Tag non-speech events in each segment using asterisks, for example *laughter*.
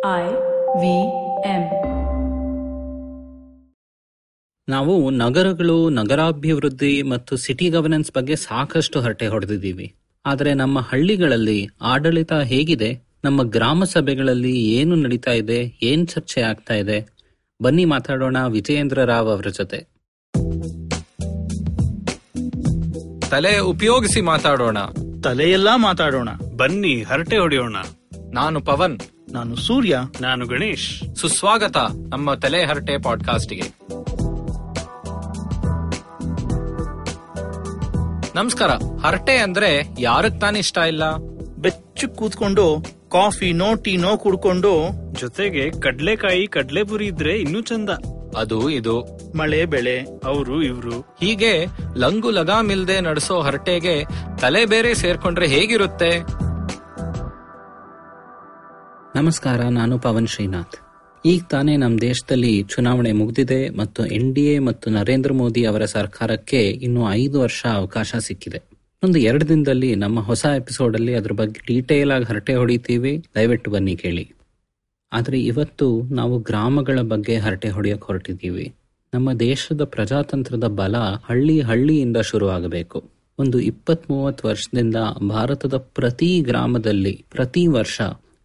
I V M. ನಾವು ನಗರಗಳು ನಗರಾಭಿವೃದ್ಧಿ ಮತ್ತು ಸಿಟಿ ಗವರ್ನೆನ್ಸ್ ಬಗ್ಗೆ ಸಾಕಷ್ಟು ಹರಟೆ ಹೊಡೆದಿದ್ದೀವಿ. ಆದರೆ ನಮ್ಮ ಹಳ್ಳಿಗಳಲ್ಲಿ ಆಡಳಿತ ಹೇಗಿದೆ? ನಮ್ಮ ಗ್ರಾಮ ಸಭೆಗಳಲ್ಲಿ ಏನು ನಡೀತಾ ಇದೆ? ಏನ್ ಚರ್ಚೆ ಆಗ್ತಾ ಇದೆ? ಬನ್ನಿ ಮಾತಾಡೋಣ ವಿಜಯೇಂದ್ರ ರಾವ್ ಅವರ ಜೊತೆ. ತಲೆ ಉಪಯೋಗಿಸಿ ಮಾತಾಡೋಣ. ತಲೆಯೆಲ್ಲಾ ಮಾತಾಡೋಣ. ಬನ್ನಿ ಹರಟೆ ಹೊಡೆಯೋಣ. ನಾನು ಪವನ್. ನಾನು ಸೂರ್ಯ. ನಾನು ಗಣೇಶ್. ಸುಸ್ವಾಗತ ನಮ್ಮ ತಲೆ ಹರಟೆ ಪಾಡ್ಕಾಸ್ಟ್ಗೆ. ನಮಸ್ಕಾರ. ಹರಟೆ ಅಂದ್ರೆ ಯಾರಕ್ ತಾನೇ ಇಷ್ಟ ಇಲ್ಲ? ಬೆಚ್ಚು ಕೂತ್ಕೊಂಡು ಕಾಫಿ ನೋ ಟೀ ನೋ ಕುಡ್ಕೊಂಡು. ಜೊತೆಗೆ ಕಡ್ಲೆಕಾಯಿ ಕಡ್ಲೆಪುರಿ ಇದ್ರೆ ಇನ್ನೂ ಚಂದ. ಅದು ಇದು. ಮಳೆ ಬೆಳೆ. ಅವರು ಇವ್ರು. ಹೀಗೆ ಲಂಗು ಲಗಾಮಿಲ್ದೆ ನಡೆಸೋ ಹರಟೆಗೆ ತಲೆ ಬೇರೆ ಸೇರ್ಕೊಂಡ್ರೆ ಹೇಗಿರುತ್ತೆ? ನಮಸ್ಕಾರ, ನಾನು ಪವನ್ ಶ್ರೀನಾಥ್. ಈಗ ತಾನೇ ನಮ್ಮ ದೇಶದಲ್ಲಿ ಚುನಾವಣೆ ಮುಗಿದಿದೆ ಮತ್ತು ಎನ್ ಮತ್ತು ನರೇಂದ್ರ ಮೋದಿ ಅವರ ಸರ್ಕಾರಕ್ಕೆ ಇನ್ನು ಐದು ವರ್ಷ ಅವಕಾಶ ಸಿಕ್ಕಿದೆ. ಒಂದು ಎರಡು ದಿನದಲ್ಲಿ ನಮ್ಮ ಹೊಸ ಎಪಿಸೋಡ್ ಅಲ್ಲಿ ಅದ್ರ ಬಗ್ಗೆ ಡೀಟೇಲ್ ಆಗಿ ಹರಟೆ ಹೊಡಿತೀವಿ. ದಯವಿಟ್ಟು ಬನ್ನಿ ಕೇಳಿ. ಆದರೆ ಇವತ್ತು ನಾವು ಗ್ರಾಮಗಳ ಬಗ್ಗೆ ಹರಟೆ ಹೊಡೆಯಕ್ ಹೊರಟಿದ್ದೀವಿ. ನಮ್ಮ ದೇಶದ ಪ್ರಜಾತಂತ್ರದ ಬಲ ಹಳ್ಳಿ ಹಳ್ಳಿಯಿಂದ ಶುರುವಾಗಬೇಕು. ಒಂದು ಇಪ್ಪತ್ತ್ ಮೂವತ್ತು ವರ್ಷದಿಂದ ಭಾರತದ ಪ್ರತಿ ಗ್ರಾಮದಲ್ಲಿ ಪ್ರತಿ ವರ್ಷ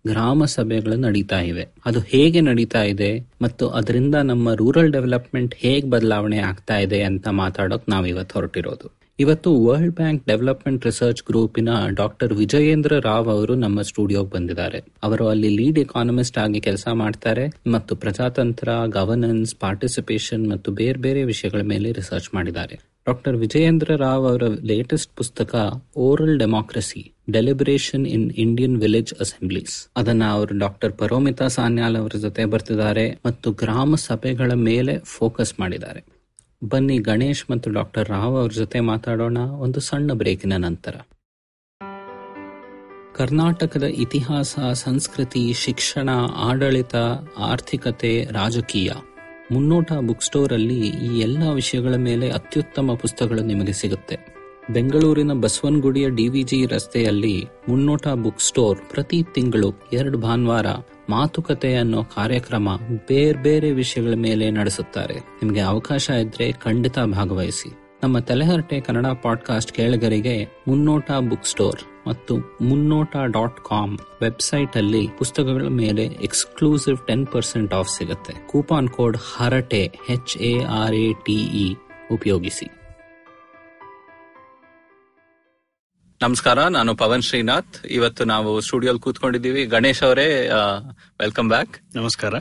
ಗ್ರಾಮ ಸಭೆಗಳು ನಡೀತಾ ಇವೆ. ಅದು ಹೇಗೆ ನಡೀತಾ ಇದೆ ಮತ್ತು ಅದರಿಂದ ನಮ್ಮ ರೂರಲ್ ಡೆವಲಪ್ಮೆಂಟ್ ಹೇಗೆ ಬದಲಾವಣೆ ಆಗ್ತಾ ಇದೆ ಅಂತ ಮಾತಾಡೋಕ್ ನಾವು ಇವತ್ತು ಹೊರಟಿರೋದು. ಇವತ್ತು ವರ್ಲ್ಡ್ ಬ್ಯಾಂಕ್ ಡೆವಲಪ್ಮೆಂಟ್ ರಿಸರ್ಚ್ ಗ್ರೂಪಿನ ಡಾಕ್ಟರ್ ವಿಜಯೇಂದ್ರ ರಾವ್ ಅವರು ನಮ್ಮ ಸ್ಟುಡಿಯೋಗೆ ಬಂದಿದ್ದಾರೆ. ಅವರು ಅಲ್ಲಿ ಲೀಡ್ ಎಕಾನಮಿಸ್ಟ್ ಆಗಿ ಕೆಲಸ ಮಾಡ್ತಾರೆ ಮತ್ತು ಪ್ರಜಾತಂತ್ರ, ಗವರ್ನೆನ್ಸ್, ಪಾರ್ಟಿಸಿಪೇಷನ್ ಮತ್ತು ಬೇರೆ ಬೇರೆ ವಿಷಯಗಳ ಮೇಲೆ ರಿಸರ್ಚ್ ಮಾಡಿದ್ದಾರೆ. ಡಾಕ್ಟರ್ ವಿಜಯೇಂದ್ರ ರಾವ್ ಅವರ ಲೇಟೆಸ್ಟ್ ಪುಸ್ತಕ oral democracy deliberation in Indian village assemblies ಅದನ್ನ ಅವರು ಡಾಕ್ಟರ್ ಪರೋಮಿತಾ ಸಾನ್ಯಾಲ್ ಅವರ ಜೊತೆ ಬರ್ತಿದ್ದಾರೆ ಮತ್ತು ಗ್ರಾಮ ಸಭೆಗಳ ಮೇಲೆ ಫೋಕಸ್ ಮಾಡಿದ್ದಾರೆ. ಬನ್ನಿ ಗಣೇಶ್ ಮತ್ತು ಡಾಕ್ಟರ್ ರಾವ್ ಅವ್ರ ಜೊತೆ ಮಾತಾಡೋಣ ಒಂದು ಸಣ್ಣ ಬ್ರೇಕಿನ ನಂತರ. ಕರ್ನಾಟಕದ ಇತಿಹಾಸ, ಸಂಸ್ಕೃತಿ, ಶಿಕ್ಷಣ, ಆಡಳಿತ, ಆರ್ಥಿಕತೆ, ರಾಜಕೀಯ ಮುನ್ನೋಟ ಬುಕ್ ಸ್ಟೋರ್ ಅಲ್ಲಿ ಈ ಎಲ್ಲ ವಿಷಯಗಳ ಮೇಲೆ ಅತ್ಯುತ್ತಮ ಪುಸ್ತಕಗಳು ನಿಮಗೆ ಸಿಗುತ್ತೆ. ಬೆಂಗಳೂರಿನ ಬಸವನಗುಡಿಯ ಡಿವಿಜಿ ರಸ್ತೆಯಲ್ಲಿ ಮುನ್ನೋಟ ಬುಕ್ ಸ್ಟೋರ್ ಪ್ರತಿ ತಿಂಗಳು ಎರಡು ಭಾನುವಾರ ಮಾತುಕತೆ ಅನ್ನೋ ಕಾರ್ಯಕ್ರಮ ಬೇರೆ ಬೇರೆ ವಿಷಯಗಳ ಮೇಲೆ ನಡೆಸುತ್ತಾರೆ. ನಿಮಗೆ ಅವಕಾಶ ಇದ್ರೆ ಖಂಡಿತ ಭಾಗವಹಿಸಿ. ನಮ್ಮ ತಲೆಹರಟೆ ಕನ್ನಡ ಪಾಡ್ಕಾಸ್ಟ್ ಕೇಳಗರಿಗೆ ಮುನ್ನೋಟ ಬುಕ್ ಸ್ಟೋರ್ ಮತ್ತು ಮುನ್ನೋಟ ಡಾಟ್ ಕಾಮ್ ವೆಬ್ಸೈಟ್ ಅಲ್ಲಿ ಪುಸ್ತಕಗಳ ಮೇಲೆ ಎಕ್ಸ್ಕ್ಲೂಸಿವ್ ಟೆನ್ ಪರ್ಸೆಂಟ್ ಆಫ್ ಸಿಗುತ್ತೆ. Coupon code Harate H A R A T E ಉಪಯೋಗಿಸಿ. ನಮಸ್ಕಾರ ನಾನು ಪವನ್ ಶ್ರೀನಾಥ್. ಇವತ್ತು ನಾವು ಸ್ಟುಡಿಯೋಲ್ ಕೂತ್ಕೊಂಡಿದ್ದೀವಿ. ಗಣೇಶ್ ಅವರೇ ವೆಲ್ಕಮ್ ಬ್ಯಾಕ್ ನಮಸ್ಕಾರ.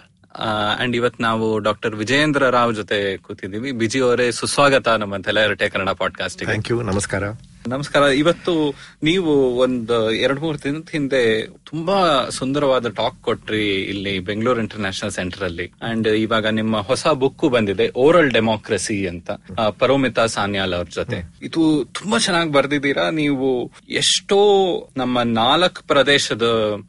ಅಂಡ್ ಇವತ್ ನಾವು ಡಾಕ್ಟರ್ ವಿಜಯೇಂದ್ರ ರಾವ್ ಜೊತೆ ಕೂತಿದ್ದೀವಿ. ಬಿಜಿ ಅವರೇ ಸುಸ್ವಾಗತ ನಮ್ಮ ತಲೆ ಕನ್ನಡ ಪಾಡ್ಕಾಸ್ಟ್ ಥ್ಯಾಂಕ್ ಯು ನಮಸ್ಕಾರ. ನಮಸ್ಕಾರ. ಇವತ್ತು ನೀವು ಒಂದು, ಎರಡ್, ಮೂರು ದಿನದ ಹಿಂದೆ ತುಂಬಾ ಸುಂದರವಾದ ಟಾಕ್ ಕೊಟ್ರಿ ಇಲ್ಲಿ ಬೆಂಗಳೂರು ಇಂಟರ್ನ್ಯಾಷನಲ್ ಸೆಂಟರ್ ಅಲ್ಲಿ. ಅಂಡ್ ಇವಾಗ ನಿಮ್ಮ ಹೊಸ ಬುಕ್ ಬಂದಿದೆ ಓರಲ್ ಡೆಮೋಕ್ರಸಿ ಅಂತ ಪರೋಮಿತಾ ಸಾನ್ಯಾಲ್ ಅವ್ರ ಜೊತೆ. ಇದು ತುಂಬಾ ಚೆನ್ನಾಗಿ ಬರ್ದಿದ್ದೀರಾ? ನೀವು ಎಷ್ಟೋ ನಮ್ಮ ನಾಲ್ಕು ಪ್ರದೇಶದ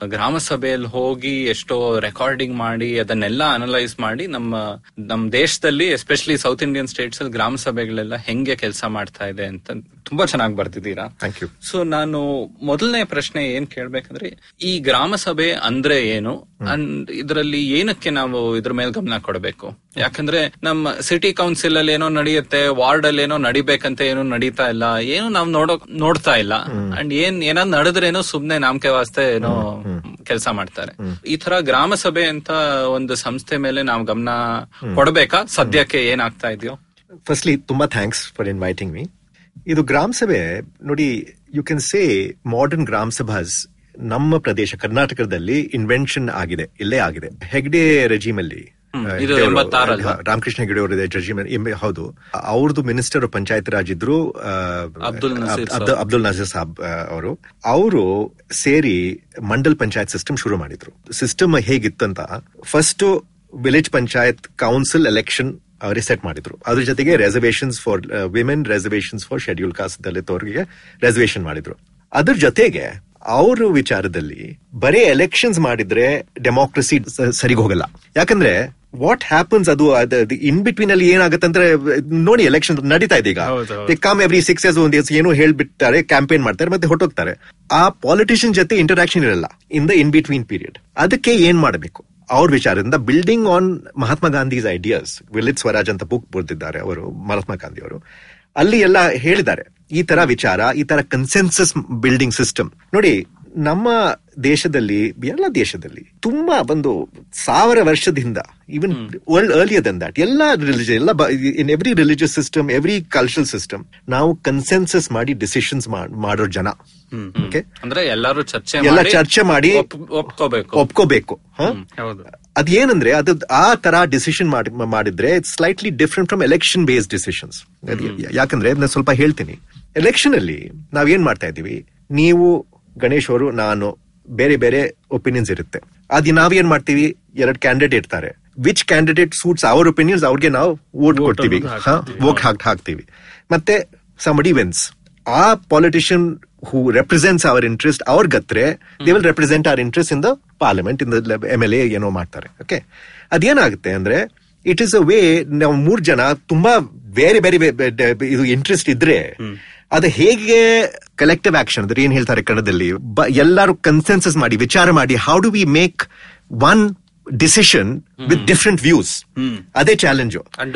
ಗ್ರಾಮ ಸಭೆಯಲ್ಲಿ ಹೋಗಿ ಎಷ್ಟೋ ರೆಕಾರ್ಡಿಂಗ್ ಮಾಡಿ, ಅದನ್ನೆಲ್ಲ ಅನಲೈಸ್ ಮಾಡಿ ನಮ್ಮ ನಮ್ಮ ದೇಶದಲ್ಲಿ ಎಸ್ಪೆಷಲಿ ಸೌತ್ ಇಂಡಿಯನ್ ಸ್ಟೇಟ್ಸ್ ಅಲ್ಲಿ ಗ್ರಾಮ ಸಭೆಗಳೆಲ್ಲ ಹೆಂಗೆ ಕೆಲಸ ಮಾಡ್ತಾ ಇದೆ ಅಂತ ತುಂಬಾ ಚೆನ್ನಾಗಿ ಬರ್ದಿದ್ದೀರಾ ಥ್ಯಾಂಕ್ ಯು ಸೊ ನಾನು ಮೊದಲನೇ ಪ್ರಶ್ನೆ ಏನ್ ಕೇಳ್ಬೇಕಂದ್ರೆ ಈ ಗ್ರಾಮ ಸಭೆ ಅಂದ್ರೆ ಏನು? ಅಂಡ್ ಇದರಲ್ಲಿ ಏನಕ್ಕೆ ನಾವು ಇದ್ರ ಮೇಲೆ ಗಮನ ಕೊಡಬೇಕು? ಯಾಕಂದ್ರೆ ನಮ್ಮ ಸಿಟಿ ಕೌನ್ಸಿಲ್ ಅಲ್ಲಿ ಏನೋ ನಡೆಯುತ್ತೆ ವಾರ್ಡ್ ಅಲ್ಲಿ ಏನೋ ನಡಿಬೇಕಂತ ಏನು ನಡೀತಾ ಇಲ್ಲ ಏನು ನಾವು ನೋಡೋ ನೋಡ್ತಾ ಇಲ್ಲ. ಅಂಡ್ ಏನ್ ಏನಾದ್ ನಡೆದ್ರೇನೋ ಸುಮ್ನೆ ನಾಮಕೆ ವಾಸ್ತೆ ಏನೋ ಕೆಲಸ ಮಾಡ್ತಾರೆ. ಈ ತರ ಗ್ರಾಮ ಸಭೆ ಅಂತ ಒಂದು ಸಂಸ್ಥೆ ಮೇಲೆ ನಾವು ಗಮನ ಕೊಡಬೇಕಾ? ಸದ್ಯಕ್ಕೆ ಏನಾಗ್ತಾ ಇದೆಯೋ? ಫಸ್ಟ್ಲಿ ತುಂಬಾ ಥ್ಯಾಂಕ್ಸ್ ಫಾರ್ ಇನ್ವೈಟಿಂಗ್ ಮೀ ಇದು ಗ್ರಾಮ ಸಭೆ ನೋಡಿ ಯು ಕ್ಯಾನ್ ಸೇ ಮಾಡರ್ನ್ ಗ್ರಾಮ ಸಭಾಸ್ ನಮ್ಮ ಪ್ರದೇಶ ಕರ್ನಾಟಕದಲ್ಲಿ ಇನ್ವೆನ್ಷನ್ ಆಗಿದೆ ಇಲ್ಲೇ ಆಗಿದೆ. ಹೆಗ್ಡೆ ರೆಜಿಮ್ ಅಲ್ಲಿ ರಾಮಕೃಷ್ಣ ಹೆಗಡೆ ಅವರು ರೆಜಿಮ್ ಹೌದು. ಅವ್ರದ್ದು ಮಿನಿಸ್ಟರ್ ಪಂಚಾಯತ್ ರಾಜ್ ಇದ್ರು ಅಬ್ದುಲ್ ನಜೀರ್ ಸಾಬ್. ಅವರು. ಅವರು ಸೇರಿ ಮಂಡಲ್ ಪಂಚಾಯತ್ ಸಿಸ್ಟಮ್ ಶುರು ಮಾಡಿದ್ರು. System ಹೇಗಿತ್ತಂತ first village panchayat council election ಅವರೇ ಸೆಟ್ ಮಾಡಿದ್ರು. ಅದ್ರ ಜೊತೆಗೆ reservations for women reservations for schedule caste ದಲಿತವರಿಗೆ reservation ಮಾಡಿದ್ರು. ಅದ್ರ ಜೊತೆಗೆ ಅವ್ರ ವಿಚಾರದಲ್ಲಿ ಬರೀ ಎಲೆಕ್ಷನ್ಸ್ ಮಾಡಿದ್ರೆ ಡೆಮೋಕ್ರಸಿ ಸರಿಗ್ ಹೋಗಲ್ಲ. ಯಾಕಂದ್ರೆ ವಾಟ್ ಹ್ಯಾಪನ್ಸ್ ಅದು ಇನ್ ಬಿಟ್ವೀನ್ ಅಲ್ಲಿ ಏನಾಗುತ್ತೆ ಅಂದ್ರೆ ನೋಡಿ ಎಲೆಕ್ಷನ್ ನಡೀತಾ ಇದೆ ಈಗ. ಕಮ್ ಎವ್ರಿ ಸಿಕ್ಸ್ ಇಯರ್ಸ್ ಒಂದ್ ಏನೋ ಹೇಳ್ಬಿಡ್ತಾರೆ ಕ್ಯಾಂಪೇನ್ ಮಾಡ್ತಾರೆ ಮತ್ತೆ ಹೊಟ್ಟೋಗ್ತಾರೆ ಆ ಪಾಲಿಟಿಷಿಯನ್ ಜೊತೆ ಇಂಟರಾಕ್ಷನ್ ಇರಲ್ಲ in the in between period ಅದಕ್ಕೆ ಏನ್ ಮಾಡಬೇಕು? ಅವ್ರ ವಿಚಾರದಿಂದ building on Mahatma Gandhi's ideas ವಿಲಿತ್ Swaraj ಅಂತ ಬುಕ್ ಬರೆದಿದ್ದಾರೆ ಅವರು, ಮಹಾತ್ಮ ಗಾಂಧಿ ಅವರು. ಅಲ್ಲಿ ಎಲ್ಲ ಹೇಳಿದ್ದಾರೆ, ಈ ತರ ವಿಚಾರ, ಈ ತರ ಕನ್ಸೆನ್ಸಸ್ ಬಿಲ್ಡಿಂಗ್ ಸಿಸ್ಟಮ್ ನೋಡಿ ನಮ್ಮ ದೇಶದಲ್ಲಿ ಎಲ್ಲ ದೇಶದಲ್ಲಿ ತುಂಬಾ ಒಂದು ಸಾವಿರ ವರ್ಷದಿಂದ even world earlier than that ಎಲ್ಲ ರಿಲಿಜನ್ ಎಲ್ಲ in every religious system every cultural system ನಾವು ಕನ್ಸೆನ್ಸಸ್ ಮಾಡಿ ಡಿಸಿಷನ್ಸ್ ಮಾಡೋ ಜನ. ಓಕೆ ಅಂದ್ರೆ ಎಲ್ಲರೂ ಚರ್ಚೆ ಎಲ್ಲ ಮಾಡಿ ಚರ್ಚೆ ಮಾಡಿ ಒಪ್- ಒಪ್ಕೋಬೇಕು. ಒಪ್ಕೋಬೇಕು. ಅದೇನಂದ್ರೆ ಅದು ಆ ತರ ಡಿಸಿಷನ್ ಮಾಡಿ ಮಾಡಿದ್ರೆ it's slightly different from election based decisions ಯಾಕಂದ್ರೆ ನಾನು ಸ್ವಲ್ಪ ಹೇಳ್ತೀನಿ. ಎಲೆಕ್ಷನ್ ಅಲ್ಲಿ ನಾವೇನ್ ಮಾಡ್ತಾ ಇದೀವಿ ನೀವು ಗಣೇಶ್ ಅವರು ನಾನು ಬೇರೆ ಬೇರೆ ಒಪಿನಿಯನ್ಸ್ ಇರುತ್ತೆ. ಅದು ನಾವೇನ್ ಮಾಡ್ತೀವಿ? ಎರಡು ಕ್ಯಾಂಡಿಡೇಟ್ ಇರ್ತಾರೆ. Which candidate suits our opinions ಅವ್ರಿಗೆ ನಾವು ವೋಟ್ ಕೊಡ್ತೀವಿ. ವೋಟ್ ಹಾಕ್ ಹಾಕ್ತೀವಿ. ಮತ್ತೆ ಸಮಡಿ ವಿನ್ಸ್ ಆ politician who represents our interest ಅವ್ರ ಗತ್ರೆ they will represent our interest in the parliament in the M L A ಏನೋ ಮಾಡ್ತಾರೆ. ಓಕೆ ಅದೇನಾಗುತ್ತೆ ಅಂದ್ರೆ ಇಟ್ ಇಸ್ ಅ ವೇ ನಾವು ಮೂರ್ ಜನ ತುಂಬಾ ಬೇರೆ ಬೇರೆ ಇದು ಇಂಟ್ರೆಸ್ಟ್ ಇದ್ರೆ ಅದು ಹೇಗೆ ಕಲೆಕ್ಟಿವ್ ಆಕ್ಷನ್ ಅಂದ್ರೆ ಏನ್ ಹೇಳ್ತಾರೆ ಕನ್ನಡದಲ್ಲಿ? ಎಲ್ಲರೂ ಕನ್ಸೆನ್ಸಸ್ ಮಾಡಿ, ವಿಚಾರ ಮಾಡಿ how do we make one decision different views views ಅದೇ Mm. Are they challenger? and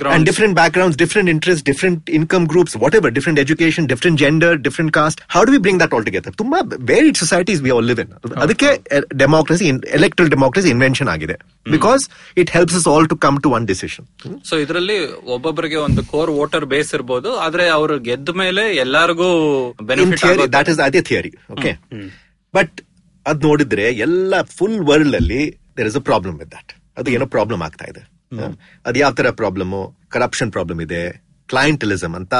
ground different backgrounds, different interests, different income groups, whatever, different education, different gender, different caste. How do we bring that all together? ತುಂಬಾ varied societies we all live in. ಅದಕ್ಕೆ democracy electoral democracy invention ಆಗಿದೆ because it helps us all to come to one decision. so ಇದರಲ್ಲಿ ಒಬ್ಬೊಬ್ಬರಿಗೆ ಒಂದು core voter base ಇರಬಹುದು ಆದ್ರೆ ಅವರು ಗೆದ್ದ ಮೇಲೆ ಎಲ್ಲರಿಗೂ ಬೆನಿಫಿಟ್ theory, that is ಅದೇ ಥಿಯರಿ ಓಕೆ ಬಟ್ ಅದ್ ನೋಡಿದ್ರೆ ಎಲ್ಲ ಫುಲ್ ವರ್ಲ್ಡ್ ಅಲ್ಲಿ there is a problem with that ಅದು ಏನೋ ಪ್ರಾಬ್ಲಮ್ ಆಗ್ತಾ ಇದೆ. ಅದು ಯಾವ ತರ ಪ್ರಾಬ್ಲಮ್ ಕರಪ್ಷನ್ ಪ್ರಾಬ್ಲಮ್ ಇದೆ. ಕ್ಲೈಂಟಲಿಸಮ್ ಅಂತ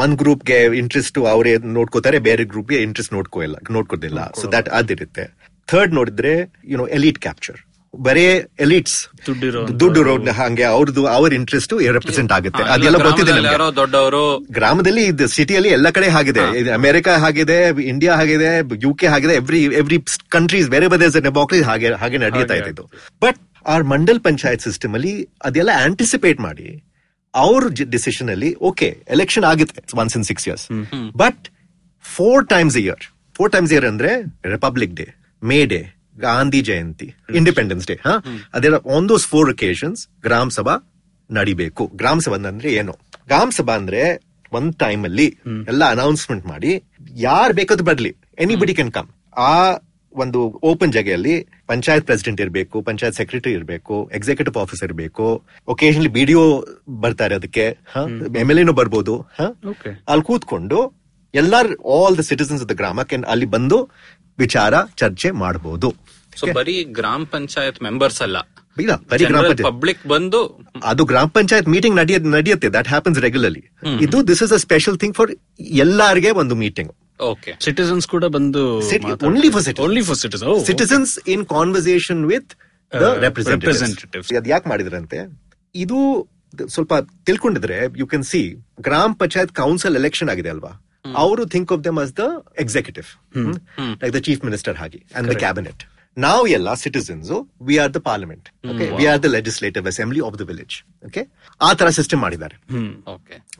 ಒಂದ್ ಗ್ರೂಪ್ಗೆ ಇಂಟ್ರೆಸ್ಟ್ ಅವರೇ ನೋಡ್ಕೋತಾರೆ ಬೇರೆ ಗ್ರೂಪ್ಗೆ ಇಂಟ್ರೆಸ್ಟ್ ನೋಡ್ಕೋ ಇಲ್ಲ ನೋಡ್ಕೋದಿಲ್ಲ. ಸೊ ದಟ್ ಅದಿರುತ್ತೆ. ಥರ್ಡ್ ನೋಡಿದ್ರೆ ಯುನೋ ಎಲಿಟ್ ಕ್ಯಾಪ್ಚರ್ ಬರೇ ಎಲಿಟ್ಸ್ ದುಡ್ಡು ರೋಡ್ ಹಂಗೆ ಅವ್ರದ್ದು ಅವ್ರ ಇಂಟ್ರೆಸ್ಟ್ ರೆಪ್ರೆಸೆಂಟ್ ಆಗುತ್ತೆ. ಅದೆಲ್ಲ ಗೊತ್ತಿದೆ ದೊಡ್ಡವರು ಗ್ರಾಮದಲ್ಲಿ ಇದು ಸಿಟಿಯಲ್ಲಿ ಎಲ್ಲ ಕಡೆ ಆಗಿದೆ. ಅಮೆರಿಕಾ ಆಗಿದೆ ಇಂಡಿಯಾ ಆಗಿದೆ ಯು ಕೆ ಆಗಿದೆ ಎವ್ರಿ ಎವ್ರಿ ಕಂಟ್ರೀಸ್ ಬೇರೆ ಬೇರೆ ಡೆಮಾಕ್ರಸಿ ಹಾಗೆ ಹಾಗೆ ನಡೆಯುತ್ತಾ ಇದೆ ಇದು but or Mandal Panchayat system ಅಲ್ಲಿ ಅದೆಲ್ಲ ಆಂಟಿಸಿಪೇಟ್ ಮಾಡಿ ಅವ್ರ ಡಿಸಿಷನ್ ಅಲ್ಲಿ ಓಕೆ ಎಲೆಕ್ಷನ್ ಆಗುತ್ತೆ once in six years but four times year four times year ಅಂದ್ರೆ Republic Day May Day Gandhi Jayanti Independence Day ಹಾ? ಅದೇ on those four occasions gram ಸಭಾ ನಡಿಬೇಕು. ಗ್ರಾಮ ಸಭಾ ಅಂದ್ರೆ ಏನು? ಗ್ರಾಮ ಸಭಾ ಅಂದ್ರೆ ಒಂದ್ ಟೈಮ್ ಅಲ್ಲಿ ಎಲ್ಲ ಅನೌನ್ಸ್ಮೆಂಟ್ ಮಾಡಿ ಯಾರ್ ಬೇಕಾದ್ರೂ ಬರ್ಲಿ. ಎನಿಬಡಿ ಕ್ಯಾನ್ ಕಮ್ ಆ ಒಂದು ಓಪನ್ ಜಾಗೆಯಲ್ಲಿ ಪಂಚಾಯತ್ ಪ್ರೆಸಿಡೆಂಟ್ ಇರಬೇಕು ಪಂಚಾಯತ್ ಸೆಕ್ರೆಟರಿ ಇರಬೇಕು ಎಕ್ಸಿಕ್ಯೂಟಿವ್ ಆಫೀಸರ್ ಇರಬೇಕು. ಒಕೇಶನಲಿ ಬಿಡಿಒ ಬರ್ತಾರೆ ಅದಕ್ಕೆ ಎಂ ಎಲ್ ಎನು ಬರ್ಬೋದು. ಅಲ್ಲಿ ಕೂತ್ಕೊಂಡು ಎಲ್ಲಾರ್ all the citizens of the can ಅಲ್ಲಿ ಬಂದು ವಿಚಾರ ಚರ್ಚೆ ಮಾಡಬಹುದು. ಸೊ ಬರೀ ಗ್ರಾಮ ಪಂಚಾಯತ್ ಮೆಂಬರ್ಸ್ ಅಲ್ಲ. ಇಲ್ಲ ಬರೀ ಗ್ರಾಮ ಪಂಚಾಯತ್. ಪಬ್ಲಿಕ್ ಬಂದು ಅದು ಗ್ರಾಮ ಪಂಚಾಯತ್ ಮೀಟಿಂಗ್ ನಡೆಯುತ್ತೆ ದಟ್ ಹ್ಯಾಪನ್ಸ್ ರೆಗ್ಯುಲರ್ಲಿ ಇದು this is a special thing for ಎಲ್ಲಾರ್ಗೆ ಒಂದು ಮೀಟಿಂಗ್ ಓಕೆ ಸಿಟಿಸನ್ಸ್ ಕೂಡ ಬಂದು only for city only for cities citizens in conversation with the representatives representatives. ಅದ್ ಯಾಕೆ ಮಾಡಿದ್ರಂತೆ? ಇದು ಸ್ವಲ್ಪ ತಿಳ್ಕೊಂಡಿದ್ರೆ ಯು ಕ್ಯಾನ್ ಸಿ ಗ್ರಾಮ ಪಂಚಾಯತ್ ಕೌನ್ಸಿಲ್ ಎಲೆಕ್ಷನ್ ಆಗಿದೆ ಅಲ್ವಾ? ಅವರು think of them as the executive like the chief minister ಹಾಗೆ ಅಂಡ್ ದ ಕ್ಯಾಬಿನೆಟ್ ನಾವು ಎಲ್ಲ citizens we are the parliament we are the legislative assembly of the village okay ಆ ತರ system ಮಾಡಿದ್ದಾರೆ.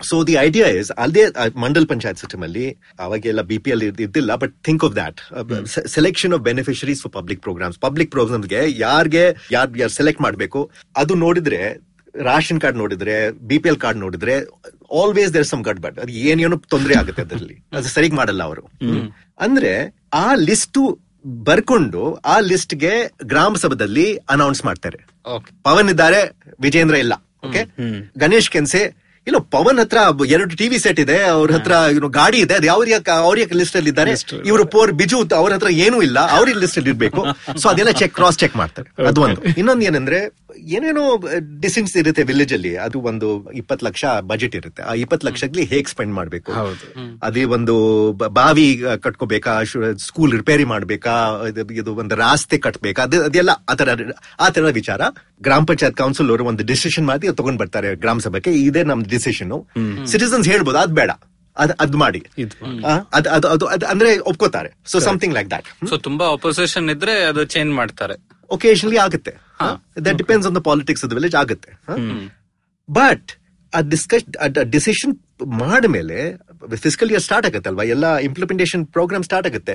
ಸೊ ದಿ ಐಡಿಯಾ ಇಸ್ ಅಲ್ಲದೆ mandal panchayat system ಅಲ್ಲಿ ಅವಾಗೆಲ್ಲ B P L ಇದ್ದಿಲ್ಲ but think of that selection of beneficiaries for public programs public ಪ್ರೋಗ್ರಾಮ್ಸ್ಗೆ ಯಾರ್ಗೆ ಯಾರ್ ಯಾರು ಸೆಲೆಕ್ಟ್ ಮಾಡಬೇಕು? ಅದು ನೋಡಿದ್ರೆ ರಾಷನ್ ಕಾರ್ಡ್ ನೋಡಿದ್ರೆ ಬಿ ಪಿ ಎಲ್ ಕಾರ್ಡ್ ನೋಡಿದ್ರೆ always there some good but ಅದು ಏನೇನು ತೊಂದರೆ ಆಗುತ್ತೆ ಅದರಲ್ಲಿ. ಅದು ಸರಿಗ್ ಮಾಡಲ್ಲ ಅವರು. ಅಂದ್ರೆ ಆ ಲಿಸ್ಟ್ ಬರ್ಕೊಂಡು ಆ ಲಿಸ್ಟ್ಗೆ ಗ್ರಾಮ ಸಭದಲ್ಲಿ ಅನೌನ್ಸ್ ಮಾಡ್ತಾರೆ. ಪವನ್ ಇದ್ದಾರೆ ವಿಜೇಂದ್ರ ಇಲ್ಲ. ಓಕೆ ಗಣೇಶ್ ಕೆನ್ಸೆ ಇಲ್ಲ ಪವನ್ ಹತ್ರ ಎರಡು ಟಿವಿ ಸೆಟ್ ಇದೆ ಅವ್ರ ಹತ್ರ ಇವ್ರು ಗಾಡಿ ಇದೆ ಅದು ಯಾವ ಅವ್ರ ಲಿಸ್ಟ್ ಅಲ್ಲಿ ಇದ್ದಾರೆ? ಇವರು ಪೋರ್ ಬಿಜು ಅವ್ರ ಹತ್ರ ಏನೂ ಇಲ್ಲ ಅವ್ರ ಲಿಸ್ಟ್ ಅಲ್ಲಿ ಇರ್ಬೇಕು. ಸೊ ಅದೆಲ್ಲ ಚೆಕ್ ಕ್ರಾಸ್ ಚೆಕ್ ಮಾಡ್ತಾರೆ. ಅದು ಒಂದು. ಇನ್ನೊಂದು ಏನಂದ್ರೆ ಏನೇನೋ ಡಿಸಿನ್ಸ್ ಇರುತ್ತೆ ವಿಲೇಜ್ ಅಲ್ಲಿ. ಅದು ಒಂದು ಇಪ್ಪತ್ ಲಕ್ಷ ಬಜೆಟ್ ಇರುತ್ತೆ. ಆ ಇಪ್ಪತ್ ಲಕ್ಷಕ್ಕೆ ಹೇಗ್ ಸ್ಪೆಂಡ್ ಮಾಡ್ಬೇಕು? ಅದೇ ಒಂದು ಬಾವಿ ಕಟ್ಕೋಬೇಕಾ ಸ್ಕೂಲ್ ರಿಪೇರಿ ಮಾಡ್ಬೇಕಾ ಇದು- ಇದು ಒಂದು ರಾಸ್ತೆ ಕಟ್ಬೇಕಾ ಅದು ಅದೆಲ್ಲ ಆ ತರ ಆ ತರ ವಿಚಾರ. ಗ್ರಾಮ ಪಂಚಾಯತ್ ಕೌನ್ಸಿಲ್ ಅವರು ಒಂದು ಡಿಸಿಷನ್ ಮಾಡಿ ತಗೊಂಡ್ ಬರ್ತಾರೆ ಗ್ರಾಮ ಸಭೆಗೆ. ಇದೇ ನಮ್ ಡಿಸಿಷನ್ ಸಿಟಿಸನ್ಸ್ ಹೇಳ್ಬೋದು ಅದ್ ಬೇಡ. ಅದ್ ಅದ್ ಮಾಡಿ. ಆ, ಅದ್ ಅದು ಅದು ಅದ್ ಅಂದ್ರೆ ಒಪ್ಕೋತಾರೆ. So something like that so ತುಂಬಾ ಅಪೋಸಿಷನ್ ಇದ್ರೆ ಅದು ಚೇಂಜ್ ಮಾಡ್ತಾರೆ. ಒಕೇಶನಲಿ ಆಗುತ್ತೆ that depends on the politics of the village ಆಗುತ್ತೆ ಬಟ್ ಆ ಡಿಸ್ಕಸ್ ಡಿಸಿಷನ್ ಮಾಡಮೇಲೆ ಫಿಸಿಕಲ್ ಇಯರ್ ಸ್ಟಾರ್ಟ್ ಆಗುತ್ತಲ್ವಾ ಎಲ್ಲ ಇಂಪ್ಲಿಮೆಂಟೇಷನ್ ಪ್ರೋಗ್ರಾಮ್ ಸ್ಟಾರ್ಟ್ ಆಗುತ್ತೆ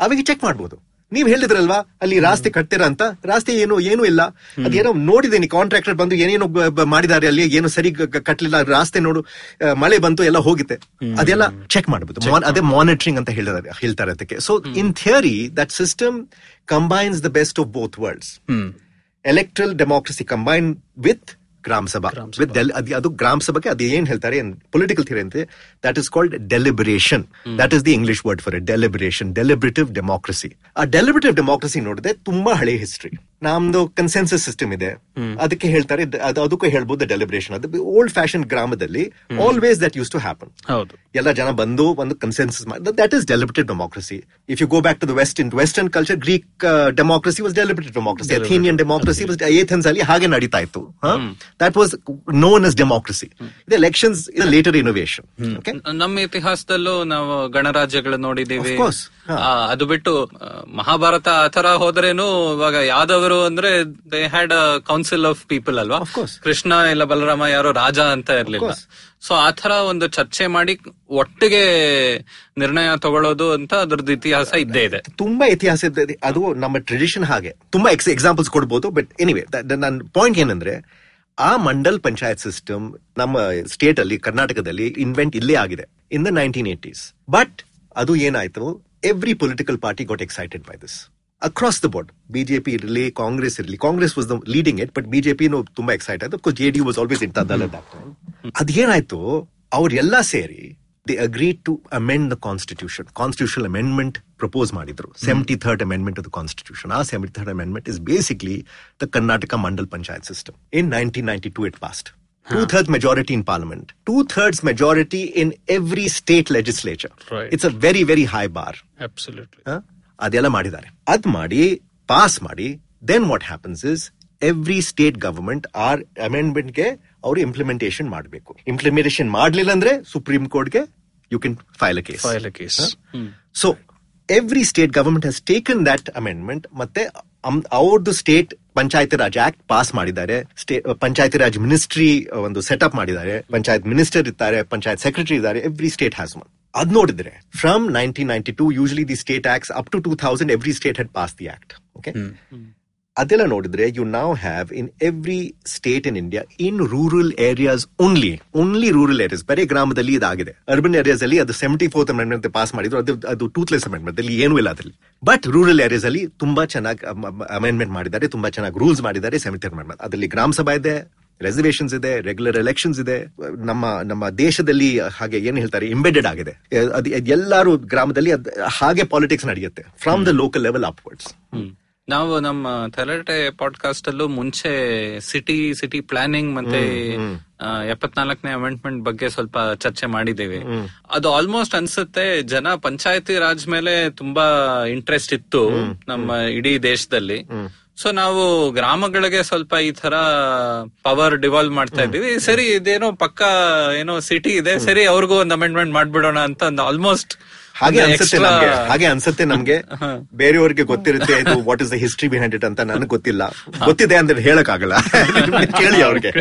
ಅವಾಗ ಚೆಕ್ ಮಾಡ್ಬೋದು ನೀವ್ ಹೇಳಿದ್ರಲ್ವಾ ಅಲ್ಲಿ ರಾಸ್ತೆ ಕಟ್ತೀರಾ ಅಂತ? ರಾಸ್ತೆ ಏನು ಏನು ಇಲ್ಲ. ಅದೇನೋ ನೋಡಿದ್ದೀನಿ ಕಾಂಟ್ರಾಕ್ಟರ್ ಬಂದು ಏನೇನೋ ಮಾಡಿದ್ದಾರೆ ಅಲ್ಲಿ ಏನು ಸರಿ ಕಟ್ಲಿಲ್ಲ ರಾಸ್ತೆ ನೋಡು ಮಳೆ ಬಂತು ಎಲ್ಲ ಹೋಗಿದೆ ಅದೆಲ್ಲ ಚೆಕ್ ಮಾಡಬಹುದು ಅದೇ ಮಾನಿಟರಿಂಗ್ ಅಂತ ಹೇಳಿದ್ದಾರೆ ಹೇಳ್ತಾರೆ ಅದಕ್ಕೆ. So in theory that system combines the best of both worlds electoral democracy combine with gram sabha. With ಅದು ಗ್ರಾಮ ಸಭೆಗೆ ಅದು ಏನ್ ಹೇಳ್ತಾರೆ ಪೊಲಿಟಿಕಲ್ ಥಿಯರಿ ಅಂತೆ that is called deliberation that is the English word for deliberation deliberative democracy ಆ deliberative democracy ನೋಡಿದ್ರೆ ತುಂಬಾ ಹಳೆ ಹಿಸ್ಟ್ರಿ ನಮ್ದು ಕನ್ಸೆನ್ಸಸ್ ಸಿಸ್ಟಮ್ ಇದೆ. ಅದಕ್ಕೆ ಹೇಳ್ತಾರೆ ಅದಕ್ಕೂ ಹೇಳ್ಬೋದು ಡೆಲಿಬ್ರೇಷನ್ ಅದು ಓಲ್ಡ್ ಫ್ಯಾಷನ್ ಗ್ರಾಮದಲ್ಲಿ always that used to happen ಎಲ್ಲ ಜನ ಬಂದು ಒಂದು consensus that is deliberated democracy if you go back to the west in western culture Greek democracy was deliberated democracy Athenian democracy was Athens ಅಲ್ಲಿ ಹಾಗೆ ನಡೀತಾ ಇತ್ತು. That was known as democracy ಇದು elections is later innovation ನಮ್ಮ ಇತಿಹಾಸದಲ್ಲೂ ನಾವು ಗಣರಾಜ್ಯಗಳು ನೋಡಿದೀವಿ. ಅದು ಬಿಟ್ಟು ಆ, ಮಹಾಭಾರತ ಆತರ ಹೋದ್ರೇನು ಇವಾಗ ಯಾದವರು ಅಂದ್ರೆ they had a council of people ಅಲ್ವಾ? ಕೃಷ್ಣ ಇಲ್ಲ ಬಲರಾಮ ಯಾರೋ ರಾಜ ಅಂತ ಇರ್ಲಿಲ್ಲ. ಸೊ ಆತರ ಒಂದು ಚರ್ಚೆ ಮಾಡಿ ಒಟ್ಟಿಗೆ ನಿರ್ಣಯ ತಗೊಳ್ಳೋದು ಅಂತ ಅದ್ರದ್ದು ಇತಿಹಾಸ ಇದ್ದೇ ಇದೆ. ತುಂಬಾ ಇತಿಹಾಸ ಇದೆ. ಅದು ನಮ್ಮ ಟ್ರೆಡಿಷನ್ ಹಾಗೆ. ತುಂಬಾ ಎಕ್ಸಾಂಪಲ್ಸ್ ಕೊಡ್ಬೋದು ಬಟ್ ಎನಿವೆ ನನ್ನ ಪಾಯಿಂಟ್ ಏನಂದ್ರೆ ಆ ಮಂಡಲ್ ಪಂಚಾಯತ್ ಸಿಸ್ಟಮ್ ನಮ್ಮ ಸ್ಟೇಟ್ ಅಲ್ಲಿ ಕರ್ನಾಟಕದಲ್ಲಿ ಇನ್ವೆಂಟ್ ಇಲ್ಲೇ ಆಗಿದೆ in the nineteen eighties but ಅದು ಏನಾಯ್ತು? Every political party got excited by this across the board BJP ಇರಲಿ ಕಾಂಗ್ರೆಸ್ ಇರಲಿ Congress was the leading it but BJP ತುಂಬಾ ಎಕ್ಸೈಟ್ ಆಯ್ತು because J D was always in ದಲ್ ಅದೇನಾಯ್ತು ಅವ್ರೆಲ್ಲ ಸೇರಿ the agree to amend the constitution constitution amendment propose ಮಾಡಿದ್ರು seventy third amendment of the constitution ಆ seventy third amendment is basically the Karnataka Mandal Panchayat system in nineteen ninety two it passed Two thirds majority in parliament, two thirds majority in every state legislature. Right. It's a very, very high bar. Absolutely ಹ? ಅದೆಲ್ಲ ಮಾಡಿದ್ದಾರೆ. ಅದ್ ಮಾಡಿ pass ಮಾಡಿ then what happens is every state government or ಅಮೆಂಡ್ಮೆಂಟ್ಗೆ ಅವರು implementation ಮಾಡಬೇಕು. Implementation ಮಾಡಲಿಲ್ಲ ಅಂದ್ರೆ ಸುಪ್ರೀಂ ಕೋರ್ಟ್ಗೆ you can file a case file case so every state government has taken that amendment ಮತ್ತೆ ಅವ್ರದ್ದು state panchayat raj act pass ಮಾಡಿದ್ದಾರೆ. Panchayat raj ministry ಒಂದು setup ಮಾಡಿದ್ದಾರೆ. ಪಂಚಾಯತ್ ಮಿನಿಸ್ಟರ್ ಇದ್ದಾರೆ ಪಂಚಾಯತ್ ಸೆಕ್ರೆಟರಿ ಇದ್ದಾರೆ. ಎವ್ರಿ ಸ್ಟೇಟ್ ಹ್ಯಾಸ್ ಒನ್ ಅದ್ ನೋಡಿದ್ರೆ from nineteen ninety two usually the state acts up to two thousand every state had passed the act okay ಅದೆಲ್ಲ ನೋಡಿದ್ರೆ you ನಾವ್ have in every state in India in rural areas only only rural areas ಬರೀ ಗ್ರಾಮದಲ್ಲಿ ಇದಾಗಿದೆ. Urban areas ಅಲ್ಲಿ ಅದು seventy fourth amendment pass ಮಾಡಿದ್ರು ಅದು ಅದು ಟೂತ್ಲೆಸ್ ಅಮೆಂಡ್ಮೆಂಟ್ ಅಲ್ಲಿ ಏನೂ ಇಲ್ಲ ಅದರಲ್ಲಿ. ಬಟ್ ರೂರಲ್ ಏರಿಯಾಸ್ ಅಲ್ಲಿ ತುಂಬಾ ಚೆನ್ನಾಗಿ ಅಮೆಂಡ್ಮೆಂಟ್ ಮಾಡಿದ್ದಾರೆ ತುಂಬಾ ಚೆನ್ನಾಗಿ ರೂಲ್ಸ್ ಮಾಡಿದ್ದಾರೆ ಸೆವೆಂಟಿ ಅಮೆಂಡ್ಮೆಂಟ್ ಅದರಲ್ಲಿ ಗ್ರಾಮ ಸಭಾ ಇದೆ ರೆಸರ್ವೇಷನ್ಸ್ ಇದೆ ರೆಗ್ಯುಲರ್ ಎಲೆಕ್ಷನ್ಸ್ ಇದೆ. ನಮ್ಮ ನಮ್ಮ ದೇಶದಲ್ಲಿ ಹಾಗೆ ಏನ್ ಹೇಳ್ತಾರೆ ಇಂಬೆಡೆಡ್ ಆಗಿದೆ. ಅದು ಎಲ್ಲಾರು ಗ್ರಾಮದಲ್ಲಿ ಹಾಗೆ ಪಾಲಿಟಿಕ್ಸ್ ನಡೆಯುತ್ತೆ. From the local level upwards ನಾವು ನಮ್ಮ ಥೆರಟೆ ಪಾಡ್ಕಾಸ್ಟ್ ಅಲ್ಲೂ ಮುಂಚೆ ಸಿಟಿ ಸಿಟಿ ಪ್ಲಾನಿಂಗ್ ಮತ್ತೆ ಎಪ್ಪತ್ನಾಲ್ಕನೇ ಅಮೆಂಡ್ಮೆಂಟ್ ಬಗ್ಗೆ ಸ್ವಲ್ಪ ಚರ್ಚೆ ಮಾಡಿದ್ದೇವೆ. ಅದು ಆಲ್ಮೋಸ್ಟ್ ಅನ್ಸುತ್ತೆ ಜನ ಪಂಚಾಯತಿ ರಾಜ್ ಮೇಲೆ ತುಂಬಾ ಇಂಟ್ರೆಸ್ಟ್ ಇತ್ತು ನಮ್ಮ ಇಡೀ ದೇಶದಲ್ಲಿ. ಸೊ ನಾವು ಗ್ರಾಮಗಳಿಗೆ ಸ್ವಲ್ಪ ಈ ತರ ಪವರ್ ಡಿವಾಲ್ವ್ ಮಾಡ್ತಾ ಇದ್ದೀವಿ. ಸರಿ ಇದೇನೋ ಪಕ್ಕ ಏನೋ ಸಿಟಿ ಇದೆ. ಸರಿ ಅವ್ರಿಗೂ ಒಂದು ಅಮೆಂಡ್ಮೆಂಟ್ ಮಾಡ್ಬಿಡೋಣ ಅಂತ ಆಲ್ಮೋಸ್ಟ್ ಹಾಗೆ ಅನ್ಸುತ್ತೆ ನಮ್ಗೆ. ಹಾಗೆ ಅನ್ಸುತ್ತೆ ನಮ್ಗೆ. *laughs* ಬೇರೆಯವ್ರಿಗೆ ಗೊತ್ತಿರುತ್ತೆ ಇದು what is the history behind it ಅಂತ ನನಗೆ ಗೊತ್ತಿಲ್ಲ. ಗೊತ್ತಿದೆ ಅಂದ್ರೆ ಹೇಳಕ್ ಆಗಲ್ಲ *laughs* ಕೇಳಿ ಅವ್ರಿಗೆ.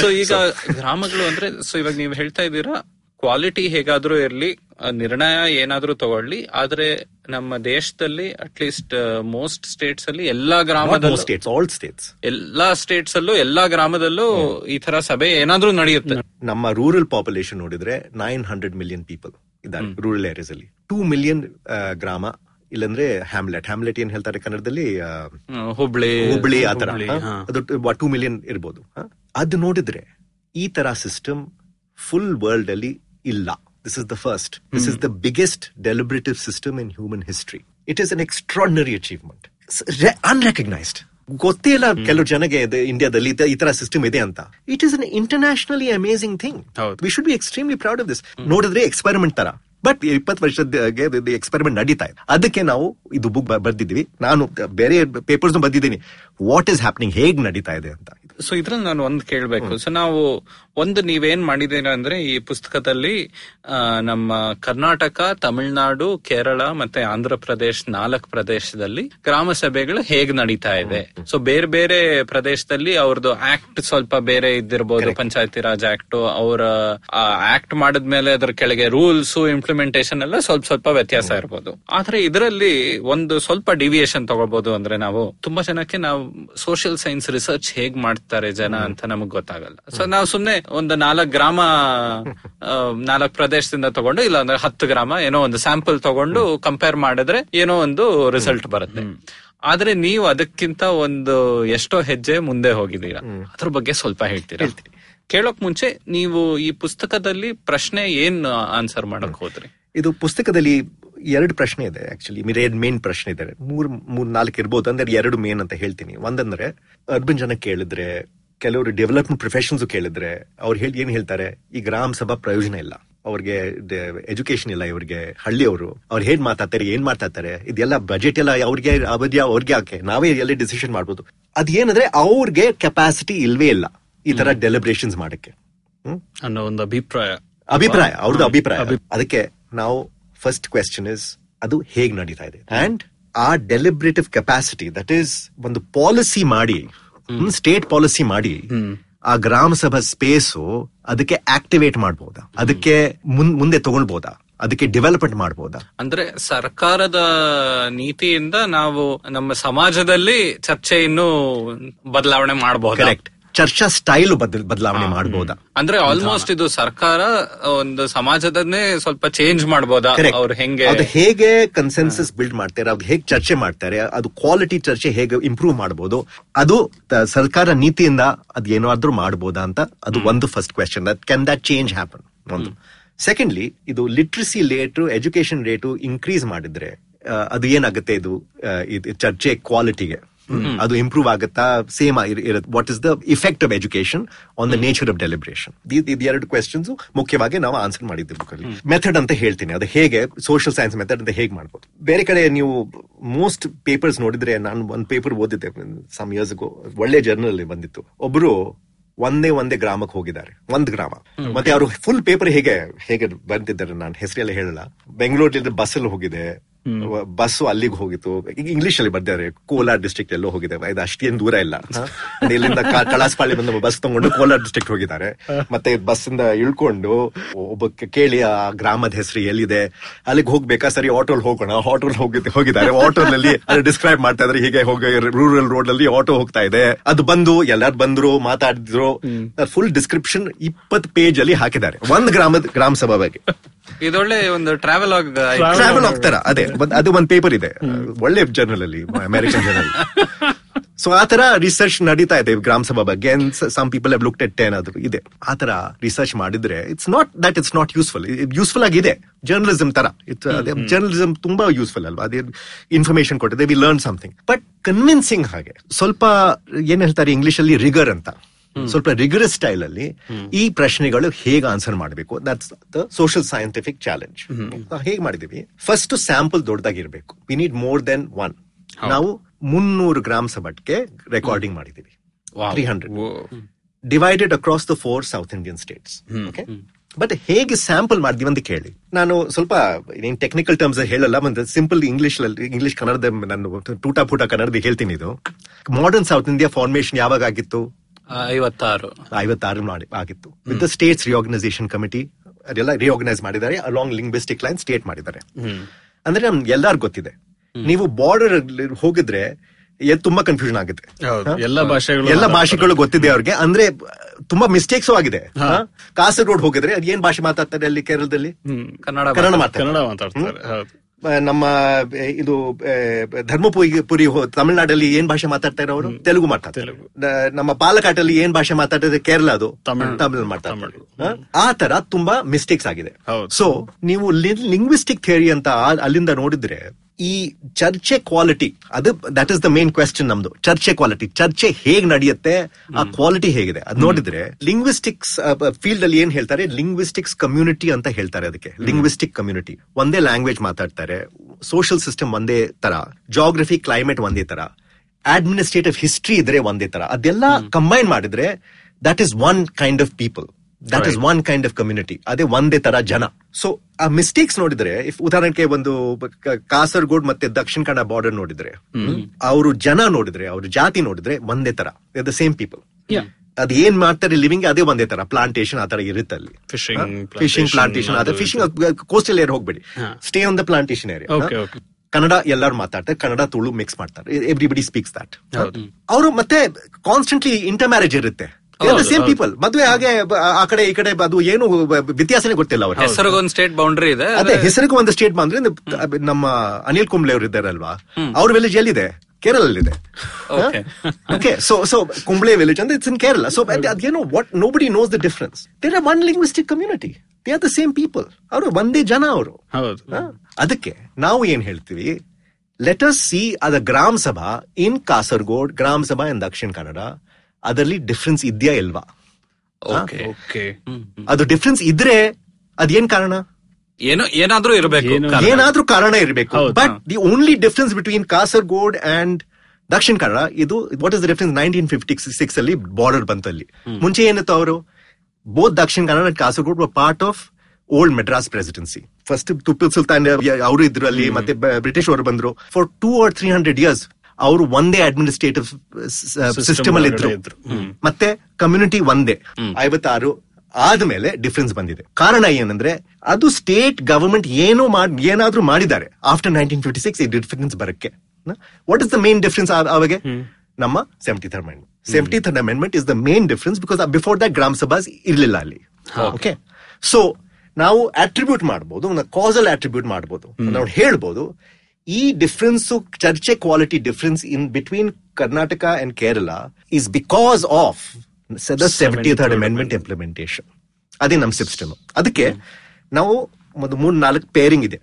ಸೊ ಈಗ ಗ್ರಾಮಗಳು ಅಂದ್ರೆ ಸೊ ಇವಾಗ ನೀವು ಹೇಳ್ತಾ ಇದ್ದೀರಾ ಕ್ವಾಲಿಟಿ ಹೇಗಾದ್ರೂ ಇರ್ಲಿ ಆ ನಿರ್ಣಯ ಏನಾದ್ರೂ ತಗೊಳ್ಳಿ ಆದ್ರೆ ನಮ್ಮ ದೇಶದಲ್ಲಿ ಅಟ್ಲೀಸ್ಟ್ ಮೋಸ್ಟ್ ಸ್ಟೇಟ್ಸ್ ಅಲ್ಲಿ ಎಲ್ಲಾ ಗ್ರಾಮದಲ್ಲೂ ಸ್ಟೇಟ್ಸ್ ಆಲ್ ಸ್ಟೇಟ್ಸ್ ಎಲ್ಲಾ ಸ್ಟೇಟ್ಸ್ ಅಲ್ಲೂ ಎಲ್ಲಾ ಗ್ರಾಮದಲ್ಲೂ ಈ ತರ ಸಭೆ ಏನಾದ್ರೂ ನಡೆಯುತ್ತೆ. ನಮ್ಮ ರೂರಲ್ ಪಾಪ್ಯುಲೇಷನ್ ನೋಡಿದ್ರೆ ನೈನ್ ಹಂಡ್ರೆಡ್ ಮಿಲಿಯನ್ ಪೀಪಲ್ ಇದ್ದಾರೆ ರೂರಲ್ ಏರಿಯಾಸ್ ಅಲ್ಲಿ. ಟೂ ಮಿಲಿಯನ್ ಗ್ರಾಮ ಇಲ್ಲಂದ್ರೆ ಹ್ಯಾಮ್ಲೆಟ್ ಹ್ಯಾಮ್ಲೆಟ್ ಏನ್ ಹೇಳ್ತಾರೆ ಕನ್ನಡದಲ್ಲಿ? ಹುಬ್ಳಿ ಹುಬ್ಳಿ ಆತರ. ಅದು ಟೂ ಮಿಲಿಯನ್ ಇರ್ಬೋದು? ಅದು ನೋಡಿದ್ರೆ ಈ ತರ ಸಿಸ್ಟಮ್ ಫುಲ್ ವರ್ಲ್ಡ್ ಅಲ್ಲಿ ಇಲ್ಲ. This is the first this is the biggest deliberative system in human history it is an extraordinary achievement unrecognised ಗೊತ್ತೇ ಇಲ್ಲ ಕೆಲವು ಜನಗೆ ಇಂಡಿಯಾದಲ್ಲಿ ಈ ತರ ಸಿಸ್ಟಮ್ ಇದೆ ಅಂತ. It is an internationally amazing thing we should be extremely proud of this ನೋಡಿದ್ರೆ experiment ತರ. ಬಟ್ ಇಪ್ಪತ್ತು ವರ್ಷದ ಎಕ್ಸ್ಪೆರಿಮೆಂಟ್ ನಡೀತಾ ಇದೆ. ಅದಕ್ಕೆ ನಾವು ಇದು ಬುಕ್ ಬರ್ದಿದ್ವಿ ನಾನು ಬೇರೆ ಪೇಪರ್ಸ್ ಬರ್ದಿದ್ದೀನಿ. ವಾಟ್ ಇಸ್ ಹ್ಯಾಪ್ನಿಂಗ್ ಹೇಗ್ ನಡೀತಾ ಇದೆ ಅಂತ. ಸೊ ಇದ್ರಲ್ಲಿ ನಾನು ಒಂದ್ ಕೇಳ್ಬೇಕು. ಸೊ ನಾವು ಒಂದು ನೀವೇನ್ ಮಾಡಿದೀರ ಅಂದ್ರೆ ಈ ಪುಸ್ತಕದಲ್ಲಿ ನಮ್ಮ ಕರ್ನಾಟಕ ತಮಿಳುನಾಡು ಕೇರಳ ಮತ್ತೆ ಆಂಧ್ರ ಪ್ರದೇಶ್ ನಾಲ್ಕು ಪ್ರದೇಶದಲ್ಲಿ ಗ್ರಾಮ ಸಭೆಗಳು ಹೇಗ್ ನಡೀತಾ ಇದೆ? ಸೊ ಬೇರೆ ಬೇರೆ ಪ್ರದೇಶದಲ್ಲಿ ಅವ್ರದ್ದು ಆಕ್ಟ್ ಸ್ವಲ್ಪ ಬೇರೆ ಇದ್ದಿರಬಹುದು ಪಂಚಾಯತಿ ರಾಜ್ ಆಕ್ಟ್ ಅವರ ಆಕ್ಟ್ ಮಾಡಿದ್ಮೇಲೆ ಅದ್ರ ಕೆಳಗೆ ರೂಲ್ಸ್ ಇಂಪ್ಲಿಮೆಂಟೇಷನ್ ಎಲ್ಲ ಸ್ವಲ್ಪ ಸ್ವಲ್ಪ ವ್ಯತ್ಯಾಸ ಇರಬಹುದು ಆದ್ರೆ ಇದರಲ್ಲಿ ಒಂದು ಸ್ವಲ್ಪ ಡಿವಿಯೇಷನ್ ತಗೋಬಹುದು ಅಂದ್ರೆ ನಾವು ತುಂಬಾ ಜನಕ್ಕೆ ನಾವು ಸೋಷಿಯಲ್ ಸೈನ್ಸ್ ರಿಸರ್ಚ್ ಹೇಗ್ ಮಾಡ್ತಾರೆ ಜನ ಅಂತ ನಮಗ್ ಗೊತ್ತಾಗಲ್ಲ. ಸೊ ನಾವು ಸುಮ್ನೆ ಒಂದು ನಾಲ್ಕು ಗ್ರಾಮ ನಾಲ್ಕ್ ಪ್ರದೇಶದಿಂದ ತಗೊಂಡು ಇಲ್ಲ ಅಂದ್ರೆ ಹತ್ತು ಗ್ರಾಮ ಏನೋ ಒಂದು ಸ್ಯಾಂಪಲ್ ತಗೊಂಡು ಕಂಪೇರ್ ಮಾಡಿದ್ರೆ ಏನೋ ಒಂದು ರಿಸಲ್ಟ್ ಬರುತ್ತೆ. ಆದ್ರೆ ನೀವು ಅದಕ್ಕಿಂತ ಒಂದು ಎಷ್ಟೋ ಹೆಜ್ಜೆ ಮುಂದೆ ಹೋಗಿದ್ದೀರಾ. ಅದ್ರ ಬಗ್ಗೆ ಸ್ವಲ್ಪ ಹೇಳ್ತೀರಾ? ಕೇಳೋಕ್ ಮುಂಚೆ ನೀವು ಈ ಪುಸ್ತಕದಲ್ಲಿ ಪ್ರಶ್ನೆ ಏನ್ ಆನ್ಸರ್ ಮಾಡಕ್ ಹೋದ್ರಿ? ಇದು ಪುಸ್ತಕದಲ್ಲಿ ಎರಡು ಪ್ರಶ್ನೆ ಇದೆ ಆಕ್ಚುಲಿ ಎರಡು ಮೇನ್ ಪ್ರಶ್ನೆ ಇದೆ. ಮೂರ್ ಮೂರ್ ನಾಲ್ಕು ಇರ್ಬೋದು ಅಂದ್ರೆ ಎರಡು ಮೇನ್ ಅಂತ ಹೇಳ್ತೀನಿ. ಒಂದಂದ್ರೆ ಅರ್ಬನ್ ಜನ ಕೇಳಿದ್ರೆ ಕೆಲವರು ಡೆವಲಪ್ಮೆಂಟ್ ಪ್ರೊಫೆಷನ್ಸ್ ಕೇಳಿದ್ರೆ ಅವ್ರು ಹೇಳಿ ಏನ್ ಹೇಳ್ತಾರೆ? ಈ ಗ್ರಾಮ ಸಭಾ ಪ್ರಯೋಜನ ಇಲ್ಲ. ಅವ್ರಿಗೆ ಎಜುಕೇಶನ್ ಇಲ್ಲ ಇವ್ರಿಗೆ. ಹಳ್ಳಿಯವರು ಅವ್ರು ಹೇಗ್ ಮಾತಾಡ್ತಾರೆ ಏನ್ ಮಾತಾಡ್ತಾರೆ ಇದೆಲ್ಲ ಬಜೆಟ್ ಎಲ್ಲ ಅವ್ರಿಗೆ ಅವಧಿ ಅವ್ರಿಗೆ ಹಾಕೆ ನಾವೇ ಎಲ್ಲ ಡಿಸಿಷನ್ ಮಾಡ್ಬೋದು. ಅದೇನಂದ್ರೆ ಅವ್ರಿಗೆ ಕೆಪಾಸಿಟಿ ಇಲ್ವೇ ಇಲ್ಲ ಈ ತರ ಡೆಲಿಬ್ರೇಷನ್ಸ್ ಮಾಡಕ್ಕೆ. ಅನ್ನೋ ಒಂದು ಅಭಿಪ್ರಾಯ. ಅಭಿಪ್ರಾಯ ಅವ್ರದ್ದು ಅಭಿಪ್ರಾಯ. ಅದಕ್ಕೆ ನಾವು ಫಸ್ಟ್ ಕ್ವೆಶನ್ ಇಸ್ ಅದು ಹೇಗ್ ನಡೀತಾ ಇದೆ? ಅಂಡ್ ಆ ಡೆಲಿಬ್ರೇಟಿವ್ ಕೆಪಾಸಿಟಿ ದಟ್ ಈಸ್ ಒಂದು ಪಾಲಿಸಿ ಮಾಡಿ ಸ್ಟೇಟ್ ಪಾಲಿಸಿ ಮಾಡಿ ಆ ಗ್ರಾಮ ಸಭಾ ಸ್ಪೇಸು ಅದಕ್ಕೆ ಆಕ್ಟಿವೇಟ್ ಮಾಡಬಹುದಾ ಅದಕ್ಕೆ ಮುಂದೆ ತಗೊಳ್ಬಹುದಾ ಅದಕ್ಕೆ ಡೆವಲಪ್ಮೆಂಟ್ ಮಾಡಬಹುದಾ ಅಂದ್ರೆ ಸರ್ಕಾರದ ನೀತಿಯಿಂದ ನಾವು ನಮ್ಮ ಸಮಾಜದಲ್ಲಿ ಚರ್ಚೆಯನ್ನು ಬದಲಾವಣೆ ಮಾಡಬಹುದು ಕರೆಕ್ಟ್ ಚರ್ಚಾ ಸ್ಟೈಲ್ ಬದಲಾವಣೆ ಮಾಡ್ಬೋದಾ? ಅಂದ್ರೆ ಆಲ್ಮೋಸ್ಟ್ ಇದು ಸರ್ಕಾರ ಒಂದು ಸಮಾಜದನ್ನೇ ಸ್ವಲ್ಪ ಚೇಂಜ್ ಮಾಡಬಹುದಾ. ಅವ್ರು ಹೆಂಗೆ ಅದು ಹೇಗೆ ಕನ್ಸೆನ್ಸಸ್ ಬಿಲ್ಡ್ ಮಾಡ್ತಾರೆ ಅದು ಹೇಗೆ ಚರ್ಚೆ ಮಾಡ್ತಾರೆ ಅದು ಕ್ವಾಲಿಟಿ ಚರ್ಚೆ ಹೇಗೆ ಇಂಪ್ರೂವ್ ಮಾಡಬಹುದು ಅದು ಸರ್ಕಾರ ನೀತಿಯಿಂದ ಅದು ಏನಾದ್ರೂ ಮಾಡಬಹುದಾ ಅಂತ ಅದು ಒಂದು first question that can that change happen ಒಂದು. ಸೆಕೆಂಡ್ಲಿ ಇದು literacy rate education rate increase ಮಾಡಿದ್ರೆ ಅದು ಏನಾಗುತ್ತೆ ಇದು ಚರ್ಚೆ ಕ್ವಾಲಿಟಿಗೆ ಅದು ಇಂಪ್ರೂವ್ ಆಗುತ್ತಾ? Same what is the effect of education on the nature of deliberation ಎರಡು ಕ್ವೆಶನ್ಸ್ ಮುಖ್ಯವಾಗಿ ನಾವು ಆನ್ಸರ್ ಮಾಡಿದ್ದೆ ಬುಕ್ ಅಲ್ಲಿ. ಮೆಥಡ್ ಅಂತ ಹೇಳ್ತೀನಿ. ಅದು ಹೇಗೆ ಸೋಷಿಯಲ್ ಸೈನ್ಸ್ ಮೆಥಡ್ ಅಂತ ಹೇಗೆ ಮಾಡ್ಬೋದು? ಬೇರೆ ಕಡೆ ನೀವು ಮೋಸ್ಟ್ ಪೇಪರ್ಸ್ ನೋಡಿದ್ರೆ ನಾನು ಒಂದು ಪೇಪರ್ ಓದಿದ್ದೆ ಸಮ್ ಇಯರ್ಸ್ ಗೋ ಒಳ್ಳೆ ಜರ್ನಲ್ ಅಲ್ಲಿ ಬಂದಿತ್ತು. ಒಬ್ರು ಒಂದೇ ಒಂದೇ ಗ್ರಾಮಕ್ಕೆ ಹೋಗಿದ್ದಾರೆ. ಒಂದ್ ಗ್ರಾಮ. ಮತ್ತೆ ಅವರು ಫುಲ್ ಪೇಪರ್ ಹೇಗೆ ಹೇಗೆ ಬಂದಿದ್ದಾರೆ ನಾನು ಹೆಸರೆಲ್ಲ ಹೇಳಲ್ಲ. ಬೆಂಗಳೂರಲ್ಲಿ ಬಸ್ ಅಲ್ಲಿ ಹೋಗಿದೆ ಬಸ್ ಅಲ್ಲಿಗೆ ಹೋಗಿತ್ತು. ಈಗ ಇಂಗ್ಲಿಷ್ ಅಲ್ಲಿ ಬರ್ತಾರೆ ಕೋಲಾರ್ ಡಿಸ್ಟ್ರಿಕ್ಟ್ ಎಲ್ಲೋ ಹೋಗಿದೆ. ಇದು ಅಷ್ಟೇನು ದೂರ ಇಲ್ಲ? ಇಲ್ಲಿಂದ ಕಳಾಸ್ಪಾಳಿ ಬಂದ ಬಸ್ ತಗೊಂಡು ಕೋಲಾರ್ ಡಿಸ್ಟ್ರಿಕ್ಟ್ ಹೋಗಿದ್ದಾರೆ. ಮತ್ತೆ ಬಸ್ ಇಂದ ಇಳ್ಕೊಂಡು ಒಬ್ಬ ಕೇಳಿ ಆ ಗ್ರಾಮದ ಹೆಸರು ಎಲ್ಲಿದೆ? ಅಲ್ಲಿಗೆ ಹೋಗ್ಬೇಕಾ? ಸರಿ ಆಟೋಲ್ ಹೋಗೋಣ. ಆಟೋಲ್ ಹೋಗಿ ಹೋಗಿದ್ದಾರೆ. ಆಟೋನಲ್ಲಿ ಅದು ಡಿಸ್ಕ್ರೈಬ್ ಮಾಡ್ತಾ ಇದ್ರೆ ಹೀಗೆ ಹೋಗಿ ರೂರಲ್ ರೋಡ್ ಅಲ್ಲಿ ಆಟೋ ಹೋಗ್ತಾ ಇದೆ. ಅದು ಬಂದು ಎಲ್ಲಾರು ಬಂದ್ರು ಮಾತಾಡಿದ್ರು. ಫುಲ್ ಡಿಸ್ಕ್ರಿಪ್ಷನ್ ಇಪ್ಪತ್ ಪೇಜ್ ಅಲ್ಲಿ ಹಾಕಿದ್ದಾರೆ. ಒಂದ್ ಗ್ರಾಮದ ಗ್ರಾಮ ಸಭಾ ಬಗ್ಗೆ. ಇದೊಳ್ಳೆ ಒಂದು ಟ್ರಾವೆಲ್ ಆಗ್ ಟ್ರಾವೆಲ್ ಆಗ್ತಾರ ಅದೇ. ಒಂದ್- ಅದು ಒಂದು ಪೇಪರ್ ಇದೆ. ಒಳ್ಳೆ ಜರ್ನಲ್ ಅಲ್ಲಿ ಅಮೆರಿಕನ್ ಜರ್ನಲ್ ಸೊ ಆ ತರ ರಿಸರ್ಚ್ ನಡೀತಾ ಇದೆ ಗ್ರಾಮ ಸಭಾ ಬಗ್ಗೆ. Some people have looked at ten ಅದು ಇದೆ. ಆ ತರ ರಿಸರ್ಚ್ ಮಾಡಿದ್ರೆ it's not that it's not useful useful ಆಗಿದೆ. ಜರ್ನಲಿಸಂ ತರ. ಇಟ್ಸ್ ಜರ್ನಲಿಸಂ ತುಂಬಾ ಯೂಸ್ಫುಲ್ ಅಲ್ವಾ? ಅದೇ ಇನ್ಫಾರ್ಮೇಶನ್ ಕೊಟ್ಟಿದೆ we learn something but convincing ಹಾಗೆ ಸ್ವಲ್ಪ ಏನ್ ಹೇಳ್ತಾರೆ ಇಂಗ್ಲಿಷ್ ಅಲ್ಲಿ ರಿಗರ್ ಅಂತ. ಸ್ವಲ್ಪ ರಿಗರಸ್ ಸ್ಟೈಲ್ ಅಲ್ಲಿ ಈ ಪ್ರಶ್ನೆಗಳು ಹೇಗೆ ಆನ್ಸರ್ ಮಾಡಬೇಕು? That's the social scientific challenge ಹೇಗೆ ಮಾಡಿದೀವಿ first sample ದೊಡ್ಡದಾಗಿರ್ಬೇಕು. We need more than one ನಾವು ಮುನ್ನೂರು ಗ್ರಾಮ್ ಸಬಟ್ಗೆ ರೆಕಾರ್ಡಿಂಗ್ ಮಾಡಿದೀವಿ three hundred divided across the four South Indian states okay but ಹೇಗೆ ಸ್ಯಾಂಪಲ್ ಮಾಡಿದೀವಿ ಅಂತ ಕೇಳಿ. ನಾನು ಸ್ವಲ್ಪ ಟೆಕ್ನಿಕಲ್ ಟರ್ಮ್ಸ್ ಹೇಳಲ್ಲ ಒಂದು ಸಿಂಪಲ್ ಇಂಗ್ಲಿಷ್ ಇಂಗ್ಲಿಷ್ ಕನ್ನಡದ ನಾನು ಟೂಟಾ ಪೂಟಾ ಕನ್ನಡದ ಹೇಳ್ತೀನಿ ಇದು. ಮಾಡರ್ನ್ ಸೌತ್ ಇಂಡಿಯಾ ಫಾರ್ಮೇಶನ್ ಯಾವಾಗ ಆಗಿತ್ತು? ಐವತ್ತಾರು. ಐವತ್ತಾರು ಮಾಡಿ ಆಗಿತ್ತು. With the states reorganisation committee ಅದೆಲ್ಲ ರಿಆರ್ಗನೈಸ್ ಮಾಡಿದ್ದಾರೆ ಅಲಾಂಗ್ ಲಿಂಗ್ವಿಸ್ಟಿಕ್ ಲೈನ್ ಸ್ಟೇಟ್ ಮಾಡಿದ್ದಾರೆ. ಅಂದ್ರೆ ನಮ್ಗೆ ಎಲ್ಲಾರು ಗೊತ್ತಿದೆ. ನೀವು ಬಾರ್ಡರ್ ಹೋಗಿದ್ರೆ ತುಂಬಾ ಕನ್ಫ್ಯೂಷನ್ ಆಗುತ್ತೆ? ಎಲ್ಲ ಭಾಷೆಗಳು ಎಲ್ಲ ಭಾಷೆಗಳು ಗೊತ್ತಿದೆ ಅವ್ರಿಗೆ. ಅಂದ್ರೆ ತುಂಬಾ ಮಿಸ್ಟೇಕ್ಸ್ ಆಗಿದೆ? ಕಾಸರಗೋಡ್ ಹೋಗಿದ್ರೆ ಏನ್ ಭಾಷೆ ಮಾತಾಡ್ತಾರೆ ಅಲ್ಲಿ ಕೇರಳದಲ್ಲಿ? ಕನ್ನಡ ಕನ್ನಡ ಮಾತಾಡ್ತಾರೆ. ನಮ್ಮ ಇದು ಧರ್ಮಪುರಿ ಪುರಿ ತಮಿಳ್ನಾಡಲ್ಲಿ ಏನ್ ಭಾಷೆ ಮಾತಾಡ್ತಾರೆ ಅವರು ತೆಲುಗು ಮಾತಾಡ್ತಾರೆ. ನಮ್ಮ ಪಾಲಕಾಟಲ್ಲಿ ಏನ್ ಭಾಷೆ ಮಾತಾಡ್ತಾರೆ ಕೇರಳ ಅದು? ತಮಿಳ್. ತಮಿಳ್ ಮಾತಾಡ್ತಾರೆ? ಆ ತರ ತುಂಬಾ ಮಿಸ್ಟೇಕ್ಸ್ ಆಗಿದೆ. ಸೊ ನೀವು ಲಿಂಗ್ವಿಸ್ಟಿಕ್ ಥಿಯರಿ ಅಂತ ಅಲ್ಲಿಂದ ನೋಡಿದ್ರೆ ಈ ಚರ್ಚೆ ಕ್ವಾಲಿಟಿ ಅದು that is the main question ನಮ್ದು. ಚರ್ಚೆ ಕ್ವಾಲಿಟಿ ಚರ್ಚೆ ಹೇಗ್ ನಡೆಯುತ್ತೆ ಆ ಕ್ವಾಲಿಟಿ ಹೇಗಿದೆ? ಅದ್ ನೋಡಿದ್ರೆ ಲಿಂಗ್ವಿಸ್ಟಿಕ್ಸ್ ಫೀಲ್ಡ್ ಅಲ್ಲಿ ಏನ್ ಹೇಳ್ತಾರೆ? ಲಿಂಗ್ವಿಸ್ಟಿಕ್ಸ್ ಕಮ್ಯುನಿಟಿ ಅಂತ ಹೇಳ್ತಾರೆ ಅದಕ್ಕೆ. ಲಿಂಗ್ವಿಸ್ಟಿಕ್ ಕಮ್ಯುನಿಟಿ ಒಂದೇ ಲ್ಯಾಂಗ್ವೇಜ್ ಮಾತಾಡ್ತಾರೆ. ಸೋಷಿಯಲ್ ಸಿಸ್ಟಮ್ ಒಂದೇ ತರ. ಜಾಗ್ರಫಿ ಕ್ಲೈಮೇಟ್ ಒಂದೇ ತರ. ಅಡ್ಮಿನಿಸ್ಟ್ರೇಟಿವ್ ಹಿಸ್ಟ್ರಿ ಇದ್ರೆ ಒಂದೇ ತರ. ಅದೆಲ್ಲ ಕಂಬೈನ್ ಮಾಡಿದ್ರೆ that is one kind of people that is one kind of community ಅದೇ ಒಂದೇ ತರ ಜನ. ಸೊ ಆ ಮಿಸ್ಟೇಕ್ಸ್ ನೋಡಿದ್ರೆ ಇಫ್ ಉದಾಹರಣೆಗೆ ಒಂದು ಕಾಸರ್ಗೋಡ್ ಮತ್ತೆ ದಕ್ಷಿಣ ಕನ್ನಡ ಬಾರ್ಡರ್ ನೋಡಿದ್ರೆ ಅವರು ಜನ ನೋಡಿದ್ರೆ ಅವ್ರ ಜಾತಿ ನೋಡಿದ್ರೆ ಒಂದೇ ತರ. ದ ಸೇಮ್ ಪೀಪಲ್ ಅದ್ ಏನ್ ಮಾಡ್ತಾರೆ ಲಿವಿಂಗ್ ಅದೇ ಒಂದೇ ತರ. ಪ್ಲಾಂಟೇಶನ್ ಆತರ ತರ ಇರುತ್ತೆ ಅಲ್ಲಿ. ಫಿಶಿಂಗ್ ಫಿಶಿಂಗ್ plantation, ಪ್ಲಾಂಟೇಶನ್ ಅದೇ ಅದು ಫಿಶಿಂಗ್ ಕೋಸ್ಟಲ್ ಏರಿಯಾ ಹೋಗ್ಬೇಡಿ. Stay on the plantation Okay, area okay. Kannada ಎಲ್ಲರೂ ಮಾತಾಡ್ತಾರೆ. ಕನ್ನಡ ತುಳು ಮಿಕ್ಸ್ ಮಾಡ್ತಾರೆ. ಎವ್ರಿಬಡಿ ಸ್ಪೀಕ್ಸ್ ದಟ್ ಅವರು ಮತ್ತೆ ಕಾನ್ಸ್ಟೆಂಟ್ಲಿ ಇಂಟರ್ ಮ್ಯಾರೇಜ್ ಇರುತ್ತೆ. ಸೇಮ್ ಪೀಪಲ್ ಮದುವೆ ಹಾಗೆ ಆ ಕಡೆ ಈ ಕಡೆ ಅದು ಏನು ವ್ಯತ್ಯಾಸನೇ ಗೊತ್ತಿಲ್ಲ ಅವ್ರ ಹೆಸರಿಗೊಂದು ಸ್ಟೇಟ್ ಬೌಂಡ್ರಿ ಇದೆ ಅದೇ ಹೆಸರಿಗೂ ಒಂದು ಸ್ಟೇಟ್ ಬೌಂಡ್ರಿ ನಮ್ಮ ಅನಿಲ್ ಕುಂಬ್ಳೆ ಅವರು ಇದ್ದಾರಲ್ವಾ? ಅವ್ರ ವಿಲೇಜ್ ಎಲ್ಲಿದೆ? ಕೇರಳಲ್ಲಿದೆ. Okay. Okay so so Kumble village ಅಂದ್ರೆ ಇಟ್ಸ್ ಇನ್ ಕೇರಳ ಸೊ ಅದೇನು what nobody knows the difference there are one linguistic community they are the same people ಅವರು ಒಂದೇ ಜನ ಅವರು. ಅದಕ್ಕೆ ನಾವು ಏನ್ ಹೇಳ್ತೀವಿ? ಲೆಟ್ ಅಸ್ ಸಿ ಅದ ಗ್ರಾಮ ಸಭಾ ಇನ್ ಕಾಸರಗೋಡ್ ಗ್ರಾಮ ಸಭಾ ಇನ್ ದಕ್ಷಿಣ ಕನ್ನಡ ಅದರಲ್ಲಿ ಡಿಫ್ರೆನ್ಸ್ ಇದೆಯಾ ಇಲ್ವಾ? ಓಕೆ ಓಕೆ ಅದು ಡಿಫ್ರೆನ್ಸ್ ಇದ್ರೆ ಅದೇನ್ ಕಾರಣ? ಏನೋ ಏನಾದ್ರೂ ಇರಬೇಕು ಕಾರಣ. ಏನಾದ್ರೂ ಕಾರಣ ಇರಬೇಕು. But the only difference between Kasaragod and Dakshina Kannada ಇದು what is the difference nineteen fifty six ಅಲ್ಲಿ ಬಾರ್ಡರ್ ಬಂತು ಅಲ್ಲಿ. ಮುಂಚೆ ಏನಿತ್ತು ಅವರು? Both Dakshina Kannada and Kasaragod part of old Madras presidency first Tipu Sultan ಅವರು ಇದ್ರು ಅಲ್ಲಿ ಮತ್ತೆ ಬ್ರಿಟಿಷ್ ಅವರು ಬಂದ್ರು. For two or three hundred years ಅವರು ಒಂದೇ ಅಡ್ಮಿನಿಸ್ಟ್ರೇಟಿವ್ ಸಿಸ್ಟಮ್ ಅಲ್ಲಿ ಇದ್ರು. ಮತ್ತೆ ಕಮ್ಯುನಿಟಿ ಒಂದೇ. ಐವತ್ತಾರು ಆದ್ಮೇಲೆ ಡಿಫ್ರೆನ್ಸ್ ಬಂದಿದೆ. ಕಾರಣ ಏನಂದ್ರೆ ಅದು ಸ್ಟೇಟ್ ಗವರ್ಮೆಂಟ್ ಏನೋ ಮಾಡ್ ಏನಾದ್ರೂ ಮಾಡಿದ್ದಾರೆ. ಆಫ್ಟರ್ ನೈನ್ಟೀನ್ ಫಿಫ್ಟಿ ಸಿಕ್ಸ್ ಈ ಡಿಫ್ರೆನ್ಸ್ ಬರಕ್ಕೆ. What is the main difference ಅವಾಗ? ನಮ್ಮ seventy third amendment seventy third amendment is the main difference because before the gram sabhas ಇರ್ಲಿಲ್ಲ ಅಲ್ಲಿ. ಓಕೆ ಸೊ ನಾವು ಅಟ್ರಿಬ್ಯೂಟ್ ಮಾಡಬಹುದು ಕಾಸಲ್ ಅಟ್ರಿಬ್ಯೂಟ್ ಮಾಡಬಹುದು ನಾವು ಹೇಳ್ಬೋದು ಈ ಡಿಫ್ರೆನ್ಸ್ ಚರ್ಚೆ quality difference in between Karnataka and Kerala is because of seventy third amendment implementation ಅದೇ ನಮ್ ಸಿಸ್ಟಮ್ ಅದಕ್ಕೆ ನಾವು ಒಂದು ಮೂರ್ ನಾಲ್ಕು ಪೇರಿಂಗ್ ಇದೆ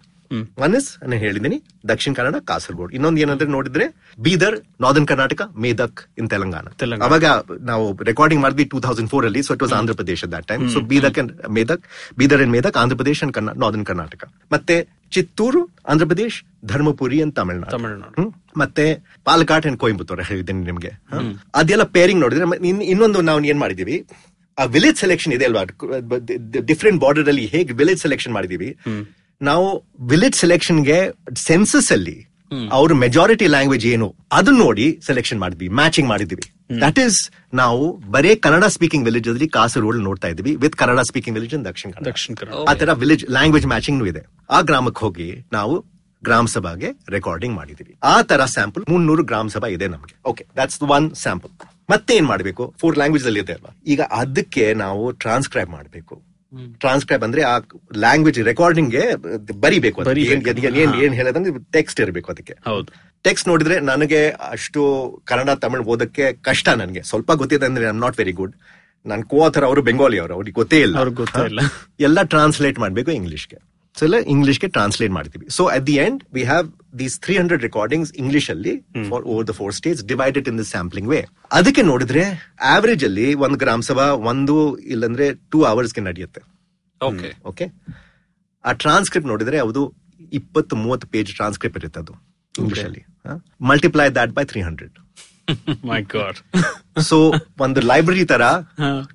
ಒನ್ ಇಸ್ ನಾನು ಹೇಳಿದ್ದೀನಿ ದಕ್ಷಿಣ ಕನ್ನಡ ಕಾಸರಗೋಡು ಇನ್ನೊಂದು ಏನಂದ್ರೆ ನೋಡಿದ್ರೆ ಬೀದರ್ ನಾರ್ದನ್ ಕರ್ನಾಟಕ ಮೇದಕ್ ಇನ್ ತೆಲಂಗಾಣ ತೆಲಂಗಾಣ. ಅವಾಗ ನಾವು ರೆಕಾರ್ಡಿಂಗ್ ಮಾಡಿದ್ವಿ ಟೂ ತೌಸಂಡ್ ಫೋರ್ ಅಲ್ಲಿ so it was Andhra Pradesh that time so ಬೀದಕ್ and Medak Bidar and Medak Andhra Pradesh and northern Karnataka ಮತ್ತೆ ಚಿತ್ತೂರು ಆಂಧ್ರಪ್ರದೇಶ್ ಧರ್ಮಪುರಿ ಅಂತ ತಮಿಳ್ನಾಡು. ತಮಿಳ್ನಾಡು. ಮತ್ತೆ ಪಾಲಕಾಟ್ ಅಂಡ್ ಕೊಯಂಬತ್ತೂರ್ ಹೇಳಿದ್ದೀನಿ ನಿಮ್ಗೆ? ಅದೆಲ್ಲ ಪೇರಿಂಗ್ ನೋಡಿದ್ರೆ ಇನ್- ಇನ್ನೊಂದು ನಾವು ಏನ್ ಮಾಡಿದೀವಿ? ಆ ವಿಲೇಜ್ ಸೆಲೆಕ್ಷನ್ ಇದೆ ಅಲ್ವಾ? ಡಿಫ್ರೆಂಟ್ ಬಾರ್ಡರ್ ಅಲ್ಲಿ ಹೇಗೆ ವಿಲೇಜ್ ಸೆಲೆಕ್ಷನ್ ಮಾಡಿದೀವಿ? ನಾವು ವಿಲೇಜ್ ಸೆಲೆಕ್ಷನ್ಗೆ ಸೆನ್ಸಸ್ ಅಲ್ಲಿ ಅವ್ರ ಮೆಜಾರಿಟಿ ಲ್ಯಾಂಗ್ವೇಜ್ ಏನು ಅದನ್ನ ನೋಡಿ ಸೆಲೆಕ್ಷನ್ ಮಾಡಿದ್ವಿ ಮ್ಯಾಚಿಂಗ್ ಮಾಡಿದ್ವಿ. ದಟ್ ಈಸ್ ನಾವು ಬರೇ ಕನ್ನಡ ಸ್ಪೀಕಿಂಗ್ ವಿಲೇಜ್ ಅಲ್ಲಿ ಕಾಸರಗೋಡು ನೋಡ್ತಾ ಇದ್ವಿ with Kannada speaking village in Dakshina Kannada. Dakshina Kannada. ಆ ತರ ವಿಲೇಜ್ ಲ್ಯಾಂಗ್ವೇಜ್ ಮ್ಯಾಚಿಂಗ್ ಇದೆ. ಆ ಗ್ರಾಮಕ್ಕೆ ಹೋಗಿ ನಾವು ಗ್ರಾಮ ಸಭಾಗೆ ರೆಕಾರ್ಡಿಂಗ್ ಮಾಡಿದೀವಿ ಆ ತರ ಸ್ಯಾಂಪಲ್ ಮುನ್ನೂರು ಗ್ರಾಮ ಸಭಾ ಇದೆ ನಮಗೆ. ಓಕೆ ದಟ್ಸ್ ಒನ್ ಸ್ಯಾಂಪಲ್ ಮತ್ತೆ ಏನ್ ಮಾಡಬೇಕು? ಫೋರ್ ಲ್ಯಾಂಗ್ವೇಜ್ ಅಲ್ಲಿ ಇದೆ ಅಲ್ವಾ? ಈಗ ಅದಕ್ಕೆ ನಾವು ಟ್ರಾನ್ಸ್ಕ್ರೈಬ್ ಮಾಡಬೇಕು. ಟ್ರಾನ್ಸ್ಕ್ರೈಬ್ ಅಂದ್ರೆ ಆ ಲ್ಯಾಂಗ್ವೇಜ್ ರೆಕಾರ್ಡಿಂಗ್ಗೆ ಬರಿಬೇಕು. ಏನ್ ಏನ್- ಏನ್ ಟೆಕ್ಸ್ಟ್ ಇರಬೇಕು ಅದಕ್ಕೆ. ಹೌದು. ಟೆಕ್ಸ್ಟ್ ನೋಡಿದ್ರೆ ನನಗೆ ಅಷ್ಟು ಕನ್ನಡ ತಮಿಳ್ ಓದಕ್ಕೆ ಕಷ್ಟ ನನಗೆ. ಸ್ವಲ್ಪ ಗೊತ್ತಿದೆ ಅಂದ್ರೆ ಐ ನಾಟ್ ವೆರಿ ಗುಡ್ ನನ್ ಕೋಥರ್ ಅವರು ಬೆಂಗಾಲಿ ಅವರು ಅವ್ರಿಗೆ ಗೊತ್ತೇ ಇಲ್ಲ. ಅವ್ರಿಗೆ ಗೊತ್ತೇ ಇಲ್ಲ. ಎಲ್ಲ ಟ್ರಾನ್ಸ್ಲೇಟ್ ಮಾಡಬೇಕು ಇಂಗ್ಲಿಷ್ಗೆ ಸೊ ಎಲ್ಲ ಇಂಗ್ಲಿಷ್ಗೆ ಟ್ರಾನ್ಸ್ಲೇಟ್ ಮಾಡ್ತೀವಿ. So at the end we have these three hundred recordings English ಅಲ್ಲಿ for over the four states divided in the sampling way ಅದಕ್ಕೆ ನೋಡಿದ್ರೆ ಆವರೇಜ್ ಅಲ್ಲಿ ಒಂದು ಗ್ರಾಮ ಸಭಾ ಒಂದು ಇಲ್ಲಂದ್ರೆ ಟೂ ಅವರ್ಸ್ಗೆ ನಡೆಯುತ್ತೆ. ಓಕೆ ಓಕೆ ಆ ಟ್ರಾನ್ಸ್ಕ್ರಿಪ್ಟ್ ನೋಡಿದ್ರೆ ಅದು ಇಪ್ಪತ್ತು ಮೂವತ್ತು ಪೇಜ್ ಟ್ರಾನ್ಸ್ಕ್ರಿಪ್ಟ್ ಇರುತ್ತೆ ಅದು ಇಂಗ್ಲಿಷ್ ಅಲ್ಲಿ multiply that by three hundred my god so ಒಂದು ಲೈಬ್ರರಿ ತರ.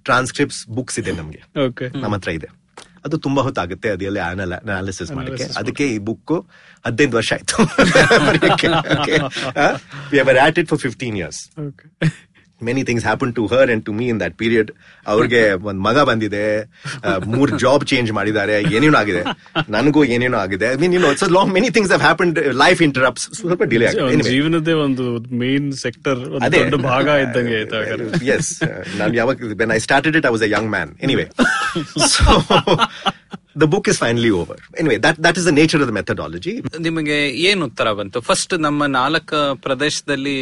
ಟ್ರಾನ್ಸ್ಕ್ರಿಪ್ಟ್ಸ್ ಬುಕ್ಸ್ ಇದೆ ನಮ್ಗೆ. ನಮ್ಮ ಹತ್ರ ಇದೆ. ಅದು ತುಂಬಾ ಹೊತ್ತಾಗುತ್ತೆ. ಅದೆಲ್ಲ ಅನಾಲಿಸಿಸ್ ಮಾಡಕ್ಕೆ ಅದಕ್ಕೆ ಈ ಬುಕ್ ಹದಿನೈದು ವರ್ಷ ಆಯ್ತು. *laughs* Fifteen years *laughs* many things happen to her and to me in that period ಅವ್ರಿಗೆ ಒಂದ್ ಮಗ ಬಂದಿದೆ. ಮೂರ್ ಜಾಬ್ ಚೇಂಜ್ ಮಾಡಿದ್ದಾರೆ. ಏನೇನು ಆಗಿದೆ. ನನಗೂ ಏನೇನು ಆಗಿದೆ. I mean long many things have happen life interrupts ಸ್ವಲ್ಪ ಡಿಲೇ ಆಗಿದೆ. ಜೀವನದೇ ಒಂದು ಮೇನ್ ಸೆಕ್ಟರ್ ಅದೇ. ಭಾಗ *laughs* ಇದ್ದಂಗೆ ಎಸ್ ನಾನು ಯಾವಾಗ when I started it I was a young man anyway so the book is finally over anyway that that is the nature of the methodology ನಿಮಗೆ ಏನು ಉತ್ತರ ಬಂತು? ಫಸ್ಟ್ ನಮ್ಮ ನಾಲ್ಕು ಪ್ರದೇಶದಲ್ಲಿ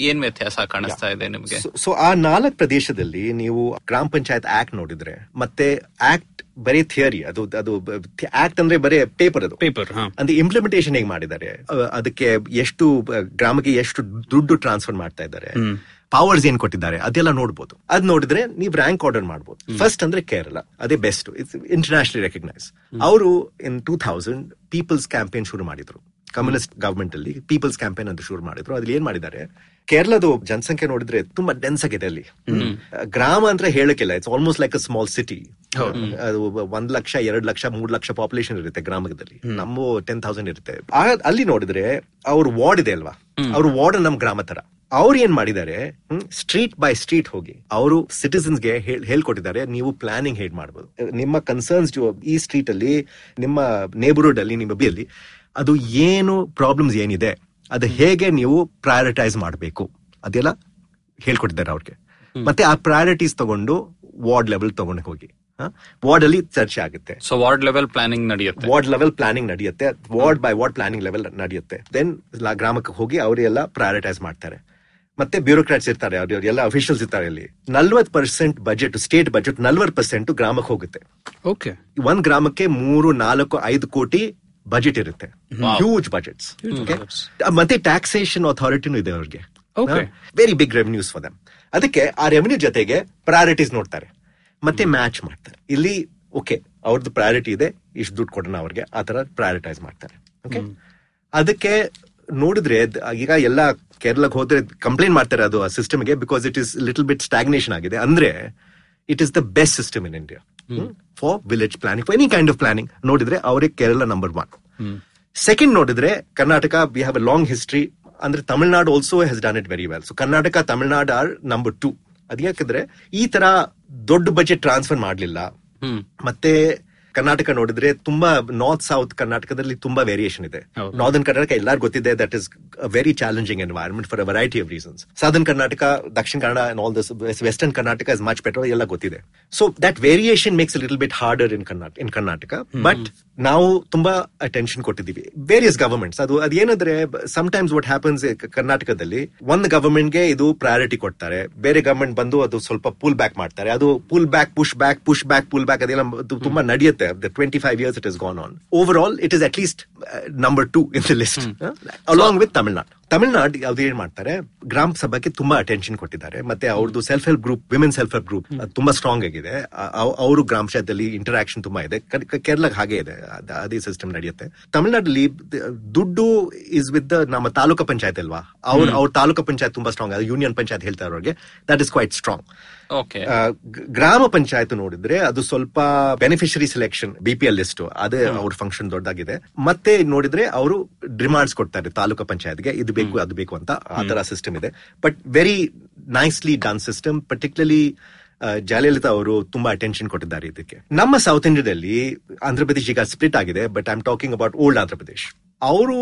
ಏನ್ ವ್ಯತ್ಯಾಸ ಕಾಣಿಸ್ತಾ ಇದೆ ನಿಮಗೆ? ಸೊ ಆ ನಾಲ್ಕು ಪ್ರದೇಶದಲ್ಲಿ ನೀವು ಗ್ರಾಮ ಪಂಚಾಯತ್ ಆಕ್ಟ್ ನೋಡಿದ್ರೆ ಮತ್ತೆ ಆಕ್ಟ್ ಬರೀ ಥಿಯರಿ ಅದು ಅದು ಆಕ್ಟ್ ಅಂದ್ರೆ ಬರೀ ಪೇಪರ್ ಅದು. ಪೇಪರ್ ಅಂದ್ರೆ ಇಂಪ್ಲಿಮೆಂಟೇಷನ್ ಹೇಗೆ ಮಾಡಿದ್ದಾರೆ? ಅದಕ್ಕೆ ಎಷ್ಟು ಗ್ರಾಮಕ್ಕೆ ಎಷ್ಟು ದುಡ್ಡು ಟ್ರಾನ್ಸ್ಫರ್ ಮಾಡ್ತಾ ಇದ್ದಾರೆ? ಪವರ್ಸ್ ಏನ್ ಕೊಟ್ಟಿದ್ದಾರೆ ಅದೆಲ್ಲ ನೋಡ್ಬೋದು. ಅದ್ ನೋಡಿದ್ರೆ ನೀವು ರ್ಯಾಂಕ್ ಆರ್ಡರ್ ಮಾಡ್ಬೋದು. ಫಸ್ಟ್ ಅಂದ್ರೆ ಕೇರಳ ಅದೇ ಬೆಸ್ಟ್ ಇಟ್ಸ್ ಇಂಟರ್ನ್ಯಾಷನಲ್ ರೆಕಗ್ನೈಸ್ ಅವರು in two thousand people's campaign ಶುರು ಮಾಡಿದ್ರು. ಕಮ್ಯುನಿಸ್ಟ್ ಗವರ್ಮೆಂಟ್ ಅಲ್ಲಿ ಪೀಪಲ್ಸ್ ಕ್ಯಾಂಪೇನ್ ಅಂತ ಶುರು ಮಾಡಿದ್ರು. ಅದ್ರಲ್ಲಿ ಏನ್ ಮಾಡಿದ್ದಾರೆ ಕೇರಳದ ಜನಸಂಖ್ಯೆ ನೋಡಿದ್ರೆ ತುಂಬಾ ಡೆನ್ಸ್ ಆಗಿದೆ ಅಲ್ಲಿ. ಗ್ರಾಮ ಅಂದ್ರೆ ಹೇಳಕ್ಕಿಲ್ಲ it's almost like a small city ಅದು ಒಂದ್ ಲಕ್ಷ ಎರಡ್ ಲಕ್ಷ ಮೂರ್ ಲಕ್ಷ ಪಾಪ್ಯುಲೇಷನ್ ಇರುತ್ತೆ ಗ್ರಾಮದಲ್ಲಿ. ನಮ್ಮ ಟೆನ್ ತೌಸಂಡ್ ಇರುತ್ತೆ. ಅಲ್ಲಿ ನೋಡಿದ್ರೆ ಅವ್ರ ವಾರ್ಡ್ ಇದೆ ಅಲ್ವಾ? ಅವ್ರ ವಾರ್ಡ್ ನಮ್ ಗ್ರಾಮ ತರ. ಅವ್ರು ಏನ್ ಮಾಡಿದ್ದಾರೆ? ಸ್ಟ್ರೀಟ್ ಬೈ ಸ್ಟ್ರೀಟ್ ಹೋಗಿ ಅವರು ಸಿಟಿಸನ್ಸ್ಗೆ ಹೇಳ್- ಹೇಳ್ಕೊಟ್ಟಿದ್ದಾರೆ. ನೀವು ಪ್ಲಾನಿಂಗ್ ಹೇಗ್ ಮಾಡಬಹುದು ನಿಮ್ಮ ಕನ್ಸರ್ನ್ಸ್ ಈ ಸ್ಟ್ರೀಟ್ ಅಲ್ಲಿ ನಿಮ್ಮ ನೇಬರ್ಹುಡ್ ಅಲ್ಲಿ ನಿಮ್ಮ ಬಿಯಲ್ಲಿ ಅದು ಏನು ಪ್ರಾಬ್ಲಮ್ಸ್ ಏನಿದೆ? ಅದು ಹೇಗೆ ನೀವು ಪ್ರಯಾರಿಟೈಸ್ ಮಾಡಬೇಕು? ಅದೆಲ್ಲ ಹೇಳ್ಕೊಟ್ಟಿದ್ದಾರೆ ಅವ್ರಿಗೆ. ಮತ್ತೆ ಆ ಪ್ರಯಾರಿಟೀಸ್ ತಗೊಂಡು ವಾರ್ಡ್ ಲೆವೆಲ್ ತಗೊಂಡು ಹೋಗಿ. ವಾರ್ಡ್ ಅಲ್ಲಿ ಚರ್ಚೆ ಆಗುತ್ತೆ. ಸೊ ವಾರ್ಡ್ ಲೆವೆಲ್ ಪ್ಲಾನಿಂಗ್ ನಡೆಯುತ್ತೆ. ವಾರ್ಡ್ ಲೆವೆಲ್ ಪ್ಲಾನಿಂಗ್ ನಡೆಯುತ್ತೆ. Ward by ward planning level ನಡೆಯುತ್ತೆ. ದೆನ್ ಗ್ರಾಮಕ್ಕೆ ಹೋಗಿ ಅವರೆಲ್ಲ ಪ್ರಯಾರಿಟೈಸ್ ಮಾಡ್ತಾರೆ. ಮತ್ತೆ ಬ್ಯೂರೋಕ್ರಾಟ್ಸ್ ಇರ್ತಾರೆ ಅವ್ರ ಎಲ್ಲ ಅಫಿಷಿಯಲ್ಸ್ ಇರ್ತಾರೆ ಅಲ್ಲಿ ನಲ್ವತ್ ಪರ್ಸೆಂಟ್ ಬಜೆಟ್ ಸ್ಟೇಟ್ ಬಜೆಟ್ ನಲ್ವತ್ ಪರ್ಸೆಂಟ್ ಗ್ರಾಮಕ್ಕೆ ಹೋಗುತ್ತೆ. ಓಕೆ ಒಂದ್ ಗ್ರಾಮಕ್ಕೆ ಮೂರು ನಾಲ್ಕು ಐದು ಕೋಟಿ ಬಜೆಟ್ ಇರುತ್ತೆ. ಹ್ಯೂಜ್ ಬಜೆಟ್ಸ್ ಮತ್ತೆ ಟ್ಯಾಕ್ಸೇಷನ್ ಅಥಾರಿಟಿನೂ ಇದೆ ಅವ್ರಿಗೆ. Very big revenues for them ಅದಕ್ಕೆ ಆ ರೆವೆನ್ಯೂ ಜೊತೆಗೆ ಪ್ರಯಾರಿಟೀಸ್ ನೋಡ್ತಾರೆ. ಮತ್ತೆ ಮ್ಯಾಚ್ ಮಾಡ್ತಾರೆ. ಇಲ್ಲಿ ಓಕೆ ಅವ್ರದ್ದು ಪ್ರಯಾರಿಟಿ ಇದೆ ಇಷ್ಟು ದುಡ್ಡು ಕೊಡೋಣ ಅವ್ರಿಗೆ ಆ ತರ ಪ್ರಯಾರಿಟೈಸ್ ಮಾಡ್ತಾರೆ. ಓಕೆ ಅದಕ್ಕೆ ನೋಡಿದ್ರೆ ಈಗ ಎಲ್ಲ ಕೇರಳಕ್ಕೆ ಹೋದ್ರೆ ಕಂಪ್ಲೇಂಟ್ ಮಾಡ್ತಾರೆ ಅದು ಆ ಸಿಸ್ಟಮ್ಗೆ because it is little bit stagnation ಆಗಿದೆ. ಅಂದ್ರೆ it is the best system in India for village planning for any kind of planning ನೋಡಿದ್ರೆ ಅವರೇ ಕೇರಳ ನಂಬರ್ ಒನ್ ಸೆಕೆಂಡ್ ನೋಡಿದ್ರೆ Karnataka we have a long history ಅಂದ್ರೆ Tamil Nadu also has done it very well so Karnataka Tamil Nadu are number two ಅದ್ ಯಾಕಂದ್ರೆ ಈ ತರ ದೊಡ್ಡ budget transfer ಮಾಡ್ಲಿಲ್ಲ. ಮತ್ತೆ ಕರ್ನಾಟಕ ನೋಡಿದ್ರೆ ತುಂಬಾ ನಾರ್ತ್ ಸೌತ್ ಕರ್ನಾಟಕದಲ್ಲಿ ತುಂಬಾ ವೇರಿಯೇಷನ್ ಇದೆ. ನಾರ್ದನ್ ಕರ್ನಾಟಕ ಎಲ್ಲಾರು ಗೊತ್ತಿದೆ that is very challenging environment for a variety of reasons southern Karnataka Dakshina Kannada and all this western Karnataka is much better ಎಲ್ಲ ಗೊತ್ತಿದೆ. So that variation makes little bit harder in Karnataka. In Karnataka but ನಾವು ತುಂಬಾ attention ಕೊಟ್ಟಿದ್ದೀವಿ. Various governments ಅದು ಅದೇನಂದ್ರೆ sometimes what happens ಕರ್ನಾಟಕದಲ್ಲಿ ಒಂದು ಗವರ್ಮೆಂಟ್ಗೆ ಇದು ಪ್ರಯಾರಿಟಿ ಕೊಡ್ತಾರೆ. ಬೇರೆ ಗವರ್ಮೆಂಟ್ ಬಂದು ಅದು ಸ್ವಲ್ಪ ಪುಲ್ ಬ್ಯಾಕ್ ಮಾಡ್ತಾರೆ. ಅದು pull back push back push back pull back ಅದೆಲ್ಲ ಅದು ತುಂಬಾ ನಡೆಯುತ್ತೆ. Twenty five years it is gone on over all it is at least number two in the list along with Tamil Nadu Tamil Nadu ಯಾವ್ದು ಏನ್ ಮಾಡ್ತಾರೆ ಗ್ರಾಮ ಸಭಾಕ್ಕೆ ತುಂಬಾ attention ಕೊಟ್ಟಿದ್ದಾರೆ. ಮತ್ತೆ ಅವ್ರದ್ದು self help group women self help group ತುಂಬಾ strong ಆಗಿದೆ. ಅವರು ಗ್ರಾಮ ಪಂಚಾಯತ್ ಇಂಟರಾಕ್ಷನ್ ತುಂಬಾ ಇದೆ. ಕೇರಳ ಹಾಗೆ ಇದೆ. ಅದೇ ಸಿಸ್ಟಮ್ ನಡೆಯುತ್ತೆ. ತಮಿಳ್ನಾಡಲ್ಲಿ ದುಡ್ಡು ಇಸ್ ವಿತ್ ನಮ್ಮ ತಾಲೂಕು ಪಂಚಾಯತ್ ಅಲ್ವಾ? ಅವ್ರ ಅವ್ರ ತಾಲೂಕು ಪಂಚಾಯತ್ ತುಂಬಾ ಸ್ಟ್ರಾಂಗ್ ಯೂನಿಯನ್ ಪಂಚಾಯತ್ ಹೇಳ್ತಾರೆ ಅವ್ರಿಗೆ. That is quite strong gram panchayat ನೋಡಿದ್ರೆ ಅದು ಸ್ವಲ್ಪ beneficiary selection B P L list ಅದೇ ಅವ್ರ ಫಂಕ್ಷನ್ ದೊಡ್ಡದಾಗಿದೆ. ಮತ್ತೆ ನೋಡಿದ್ರೆ ಅವರು ಡಿಮಾಂಡ್ಸ್ ಕೊಡ್ತಾರೆ ತಾಲೂಕು ಪಂಚಾಯತ್ಗೆ ಇದು ಬೇಕು ಅದು ಬೇಕು ಅಂತ ಆ ತರ ಸಿಸ್ಟಮ್ ಇದೆ. But very nicely done system particularly Jayalalithaa ಅವರು ತುಂಬಾ ಅಟೆನ್ಷನ್ ಕೊಟ್ಟಿದ್ದಾರೆ ಇದಕ್ಕೆ. ನಮ್ಮ ಸೌತ್ ಇಂಡಿಯಾದಲ್ಲಿ ಆಂಧ್ರ ಪ್ರದೇಶ್ ಈಗ ಸ್ಪ್ಲಿಟ್ ಆಗಿದೆ but I am talking about old Andhra Pradesh ಅವರು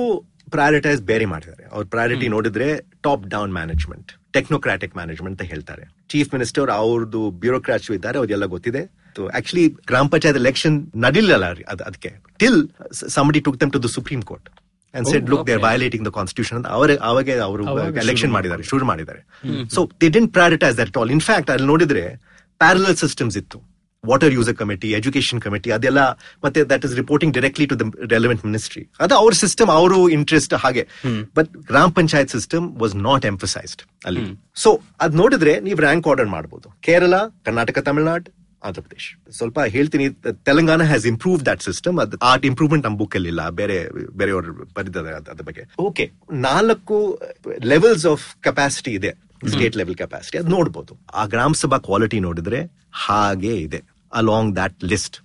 ಪ್ರಯಾರಿಟೈಸ್ ಬೇರೆ ಮಾಡಿದ್ದಾರೆ ಅವ್ರ ಪ್ರಯಾರಿಟಿ ನೋಡಿದ್ರೆ top down management technocratic management ಅಂತ ಹೇಳ್ತಾರೆ. ಚೀಫ್ ಮಿನಿಸ್ಟರ್ ಅವ್ರದ್ದು ಬ್ಯೂರೋಕ್ರಾಟ್ಸ್ ಇದ್ದಾರೆ ಅವ್ರೆಲ್ಲ ಗೊತ್ತಿದೆ. ಆಕ್ಚುಲಿ ಗ್ರಾಮ ಪಂಚಾಯತ್ ಎಲೆಕ್ಷನ್ ನಡಿಲಿಲ್ಲ ಅದ್- ಅದಕ್ಕೆ till somebody took them to the supreme court and said look they're violating the constitution ಅವರ ಅವಾಗ ಅವಾಗೆ ಅವರು ಎಲೆಕ್ಷನ್ ಮಾಡಿದ್ದಾರೆ ಶುರು ಮಾಡಿದ್ದಾರೆ. So they didn't prioritise that all in fact ಅಲ್ಲಿ ನೋಡಿದ್ರೆ ಪ್ಯಾರಲಲ್ ಸಿಸ್ಟಮ್ಸ್ ಇತ್ತು. Water user committee education committee ಅದೆಲ್ಲ ಮತ್ತೆ that is reporting directly to the relevant ministry ಅದು ಅವ್ರ ಸಿಸ್ಟಮ್ ಅವರು ಇಂಟ್ರೆಸ್ಟ್ ಹಾಗೆ. But gram panchayat system was not emphasised ಅಲ್ಲಿ. ಸೊ ಅದ್ ನೋಡಿದ್ರೆ ನೀವು ರ್ಯಾಂಕ್ ಆರ್ಡರ್ ಮಾಡಬಹುದು ಕೇರಳ ಕರ್ನಾಟಕ ತಮಿಳುನಾಡು ಆಂಧ್ರ ಪ್ರದೇಶ. ಸ್ವಲ್ಪ ಹೇಳ್ತೀನಿ Telangana has improve that system ಅದ್ ಆ ಇಂಪ್ರೂವ್ಮೆಂಟ್ ನಮ್ಮ ಬುಕ್ ಅಲ್ಲಿ ಇಲ್ಲ ಬೇರೆ ಬೇರೆಯವರು ಬರೆದಿದ್ದಾರೆ ಅದ್- ಅದ್ರ ಬಗ್ಗೆ. ಓಕೆ ನಾಲ್ಕು ಲೆವೆಲ್ಸ್ ಆಫ್ ಕೆಪಾಸಿಟಿ ಇದೆ. ಸ್ಟೇಟ್ ಲೆವೆಲ್ ಕೆಪಾಸಿಟಿ ಅದ್ ನೋಡ್ಬೋದು. ಆ ಗ್ರಾಮ ಸಭಾ ಕ್ವಾಲಿಟಿ ನೋಡಿದ್ರೆ ಹಾಗೆ ಇದೆ. ಅಲಾಂಗ್ ದಟ್ ಲಿಸ್ಟ್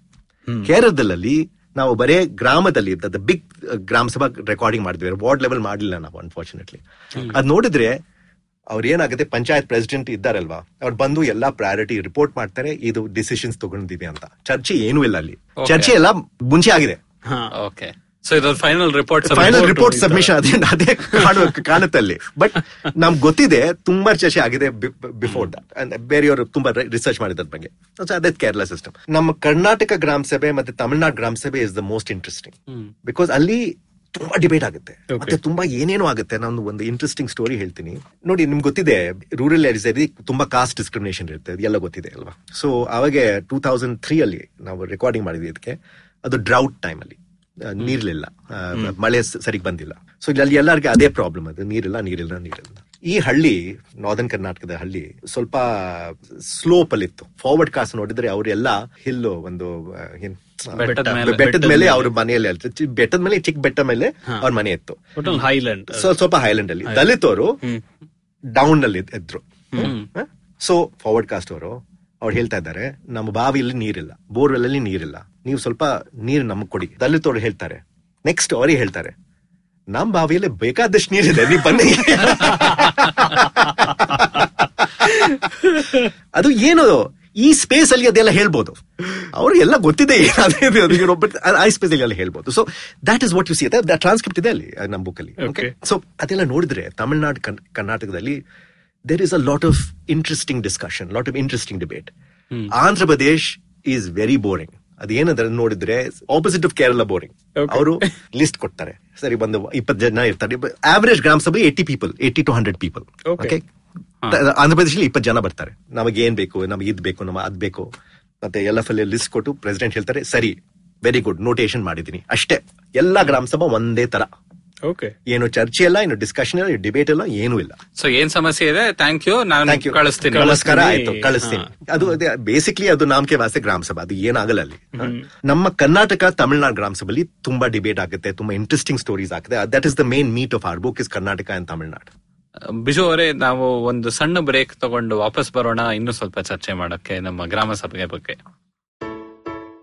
ಕೇರಳದಲ್ಲಿ ನಾವು ಬರೇ ಗ್ರಾಮದಲ್ಲಿ ಬಿಗ್ ಗ್ರಾಮ ಸಭಾ ರೆಕಾರ್ಡಿಂಗ್ ಮಾಡಿದ್ವಿ. ವಾರ್ಡ್ ಲೆವೆಲ್ ಮಾಡಲಿಲ್ಲ ನಾವು ಅನ್ಫಾರ್ಚುನೇಟ್ಲಿ ಅದ್ ನೋಡಿದ್ರೆ ಅವ್ರ ಏನಾಗುತ್ತೆ ಪಂಚಾಯತ್ ಪ್ರೆಸಿಡೆಂಟ್ ಇದ್ದಾರಲ್ವಾ ಅವ್ರು ಬಂದು ಎಲ್ಲಾ ಪ್ರಯಾರಿಟಿ ರಿಪೋರ್ಟ್ ಮಾಡ್ತಾರೆ ಇದು ಡಿಸಿಷನ್ಸ್ ತಗೊಂಡಿದೆ ಅಂತ. ಚರ್ಚೆ ಏನೂ ಇಲ್ಲ ಅಲ್ಲಿ. Okay. ಚರ್ಚೆ ಎಲ್ಲ ಮುಂಚೆ ಆಗಿದೆ. Okay so final report final report submission ಅದೇ ಅದೇ ಕಾಣು- ಕಾಣುತ್ತೆ ಅಲ್ಲಿ ಬಟ್ ನಮ್ಗೆ ಗೊತ್ತಿದೆ ತುಂಬಾ ಚರ್ಚೆ ಆಗಿದೆ ಬಿಫೋರ್ ದಟ್ ಬೇರೆಯವರು ತುಂಬಾ ರಿಸರ್ಚ್ ಮಾಡಿದ್ರ ಬಗ್ಗೆ. So ಅದೇ ಕೇರಳ ಸಿಸ್ಟಮ್ ನಮ್ಮ ಕರ್ನಾಟಕ ಗ್ರಾಮ ಸಭೆ ಮತ್ತೆ ತಮಿಳ್ನಾಡು ಗ್ರಾಮ ಸಭೆ is the most interesting because ಅಲ್ಲಿ ತುಂಬಾ ಡಿಬೇಟ್ ಆಗುತ್ತೆ. ಮತ್ತೆ ತುಂಬಾ ಏನೇನೋ ಆಗುತ್ತೆ. ನಾನು ಒಂದು ಇಂಟ್ರೆಸ್ಟಿಂಗ್ ಸ್ಟೋರಿ ಹೇಳ್ತೀನಿ. ನೋಡಿ ನಿಮ್ಗೆ ಗೊತ್ತಿದೆ ರೂರಲ್ ಏರಿಯಸ್ ತುಂಬಾ ಕಾಸ್ಟ್ ಡಿಸ್ಕ್ರಿಮಿನೇಷನ್ ಇರುತ್ತೆ. ಅದೆಲ್ಲ ಗೊತ್ತಿದೆ ಅಲ್ವಾ? ಸೊ ಅವಾಗ ಟೂ ತೌಸಂಡ್ ತ್ರೀ ಅಲ್ಲಿ ನಾವು ರೆಕಾರ್ಡಿಂಗ್ ಮಾಡಿದ್ವಿ ಇದಕ್ಕೆ. ಅದು ಡ್ರೌಟ್ ಟೈಮ್ ಅಲ್ಲಿ. ನೀರ್ಲಿಲ್ಲ. ಮಳೆ ಸರಿಗೆ ಬಂದಿಲ್ಲ. ಸೊ ಇಲ್ಲಿ ಎಲ್ಲರಿಗೆ ಅದೇ ಪ್ರಾಬ್ಲಮ್ ಅದು. ನೀರಿಲ್ಲ ನೀರಿಲ್ಲ ನೀರಿಲ್ಲ. ಈ ಹಳ್ಳಿ ನಾರ್ದನ್ ಕರ್ನಾಟಕದ ಹಳ್ಳಿ ಸ್ವಲ್ಪ ಸ್ಲೋಪ್ ಅಲ್ಲಿ ಇತ್ತು ಫಾರ್ವರ್ಡ್ ಕಾಸ್ಟ್ ನೋಡಿದ್ರೆ ಅವರೆಲ್ಲ ಹಿಲ್ಲು ಒಂದು ಏನ್ ಬೆಟ್ಟದ ಮೇಲೆ- ಅವ್ರ ಮನೆಯಲ್ಲಿ ಬೆಟ್ಟದ ಮೇಲೆ ಚಿಕ್ಕ ಬೆಟ್ಟ ಮೇಲೆ ಅವ್ರ ಮನೆ ಇತ್ತು. ಹೈಲ್ಯಾಂಡ್ ಸ್ವಲ್ಪ ಹೈಲ್ಯಾಂಡ್ ಅಲ್ಲಿ. ದಲಿತವರು ಡೌನ್ ಅಲ್ಲಿ ಇದ್ರು ಸೊ ಫಾರ್ವರ್ಡ್ ಕಾಸ್ಟ್ ಅವರು ಅವ್ರು ಹೇಳ್ತಾ ಇದ್ದಾರೆ ನಮ್ಮ ಬಾವಿಯಲ್ಲಿ ನೀರಿಲ್ಲ ಬೋರ್ವೆಲ್ ಅಲ್ಲಿ ನೀರಿಲ್ಲ. ನೀವು ಸ್ವಲ್ಪ ನೀರು ನಮಗ್ ಕೊಡಿ. ದಲಿತವ್ರು ಹೇಳ್ತಾರೆ. ನೆಕ್ಸ್ಟ್ ಅವ್ರಿಗೆ ಹೇಳ್ತಾರೆ ನಮ್ ಬಾವಿಯಲ್ಲಿ ಬೇಕಾದಷ್ಟು ನೀರಿದೆ ನೀವು ಬನ್ನಿ. *laughs* ಅದು ಏನು ಈ ಸ್ಪೇಸ್ ಅಲ್ಲಿ ಅದೆಲ್ಲ ಹೇಳ್ಬೋದು. ಅವ್ರಿಗೆಲ್ಲ ಗೊತ್ತಿದೆ ಐ ಸ್ಪೇಸ್ ಅಲ್ಲಿ ಎಲ್ಲ ಹೇಳ್ಬೋದು. So that is what you see transcript ಇದೆ ಅಲ್ಲಿ ನಮ್ಮ ಬುಕ್ ಅಲ್ಲಿ. ಸೊ ಅದೆಲ್ಲ ನೋಡಿದ್ರೆ ತಮಿಳ್ನಾಡು ಕನ್- is a is a lot of interesting lot lot of interesting Hmm. Andhra Pradesh is very boring ಅದೇನಂದ್ರೆ ನೋಡಿದ್ರೆ ಆಪೋಸಿಟ್ ಆಫ್ ಕೇರಳ ಬೋರಿಂಗ್ ಅವರು ಲಿಸ್ಟ್ ಕೊಡ್ತಾರೆ. ಸರಿ ಬಂದು ಇಪ್ಪತ್ತು ಜನ ಇರ್ತಾರೆ. ಆವರೇಜ್ ಗ್ರಾಮ ಸಭೆ eighty people eighty to hundred people okay Andhra ಪ್ರದೇಶದಲ್ಲಿ ಇಪ್ಪತ್ತು ಜನ ಬರ್ತಾರೆ. ನಮಗೆ ಏನ್ ಬೇಕು ನಮಗೆ ಇದ್ ಬೇಕು ನಮಗೆ ಅದ್ ಬೇಕು. ಮತ್ತೆ ಎಲ್ಲ ಫಲ್ ಲಿಸ್ಟ್ ಕೊಟ್ಟು ಪ್ರೆಸಿಡೆಂಟ್ ಹೇಳ್ತಾರೆ ಸರಿ ವೆರಿ ಗುಡ್ ನೋಟೇಷನ್ ಮಾಡಿದೀನಿ ಅಷ್ಟೇ. ಎಲ್ಲಾ ಗ್ರಾಮ ಸಭಾ ಒಂದೇ ತರ. ಓಕೆ ಏನು ಚರ್ಚೆ ಇಲ್ಲ ಏನು ಡಿಸ್ಕಷನ್ ಇಲ್ಲ ಡಿಬೇಟ್ ಇಲ್ಲ ಏನೂ ಇಲ್ಲ. ಸೊ ಏನ್ ಸಮಸ್ಯೆ ಇದೆ? ಥ್ಯಾಂಕ್ ಯು ನಾನು ಕಳಿಸ್ತೀನಿ. ನಮಸ್ಕಾರ ಆಯ್ತು ಕಳಿಸ್ತೀನಿ. ಅದು ಅದೇ ಬೇಸಿಕ್ಲಿ ಅದು ನಾಮಕೆ ವಾಸೆ ಗ್ರಾಮ ಸಭಾ. ಅದು ಏನಾಗಲ್ಲ ಅಲ್ಲಿ. ನಮ್ಮ ಕರ್ನಾಟಕ ತಮಿಳ್ನಾಡು ಗ್ರಾಮ ಸಭೆಯಲ್ಲಿ ತುಂಬಾ ಡಿಬೇಟ್ ಆಗುತ್ತೆ ತುಂಬಾ ಇಂಟ್ರೆಸ್ಟಿಂಗ್ ಸ್ಟೋರೀಸ್ ಆಗುತ್ತೆ. That is the main meat of our book is Karnataka and Tamil Nadu Biju ಅವರೇ ನಾವು ಒಂದು ಸಣ್ಣ ಬ್ರೇಕ್ ತಗೊಂಡು ವಾಪಸ್ ಬರೋಣ ಇನ್ನು ಸ್ವಲ್ಪ ಚರ್ಚೆ ಮಾಡಕ್ಕೆ ನಮ್ಮ ಗ್ರಾಮ ಸಭೆಯ ಬಗ್ಗೆ.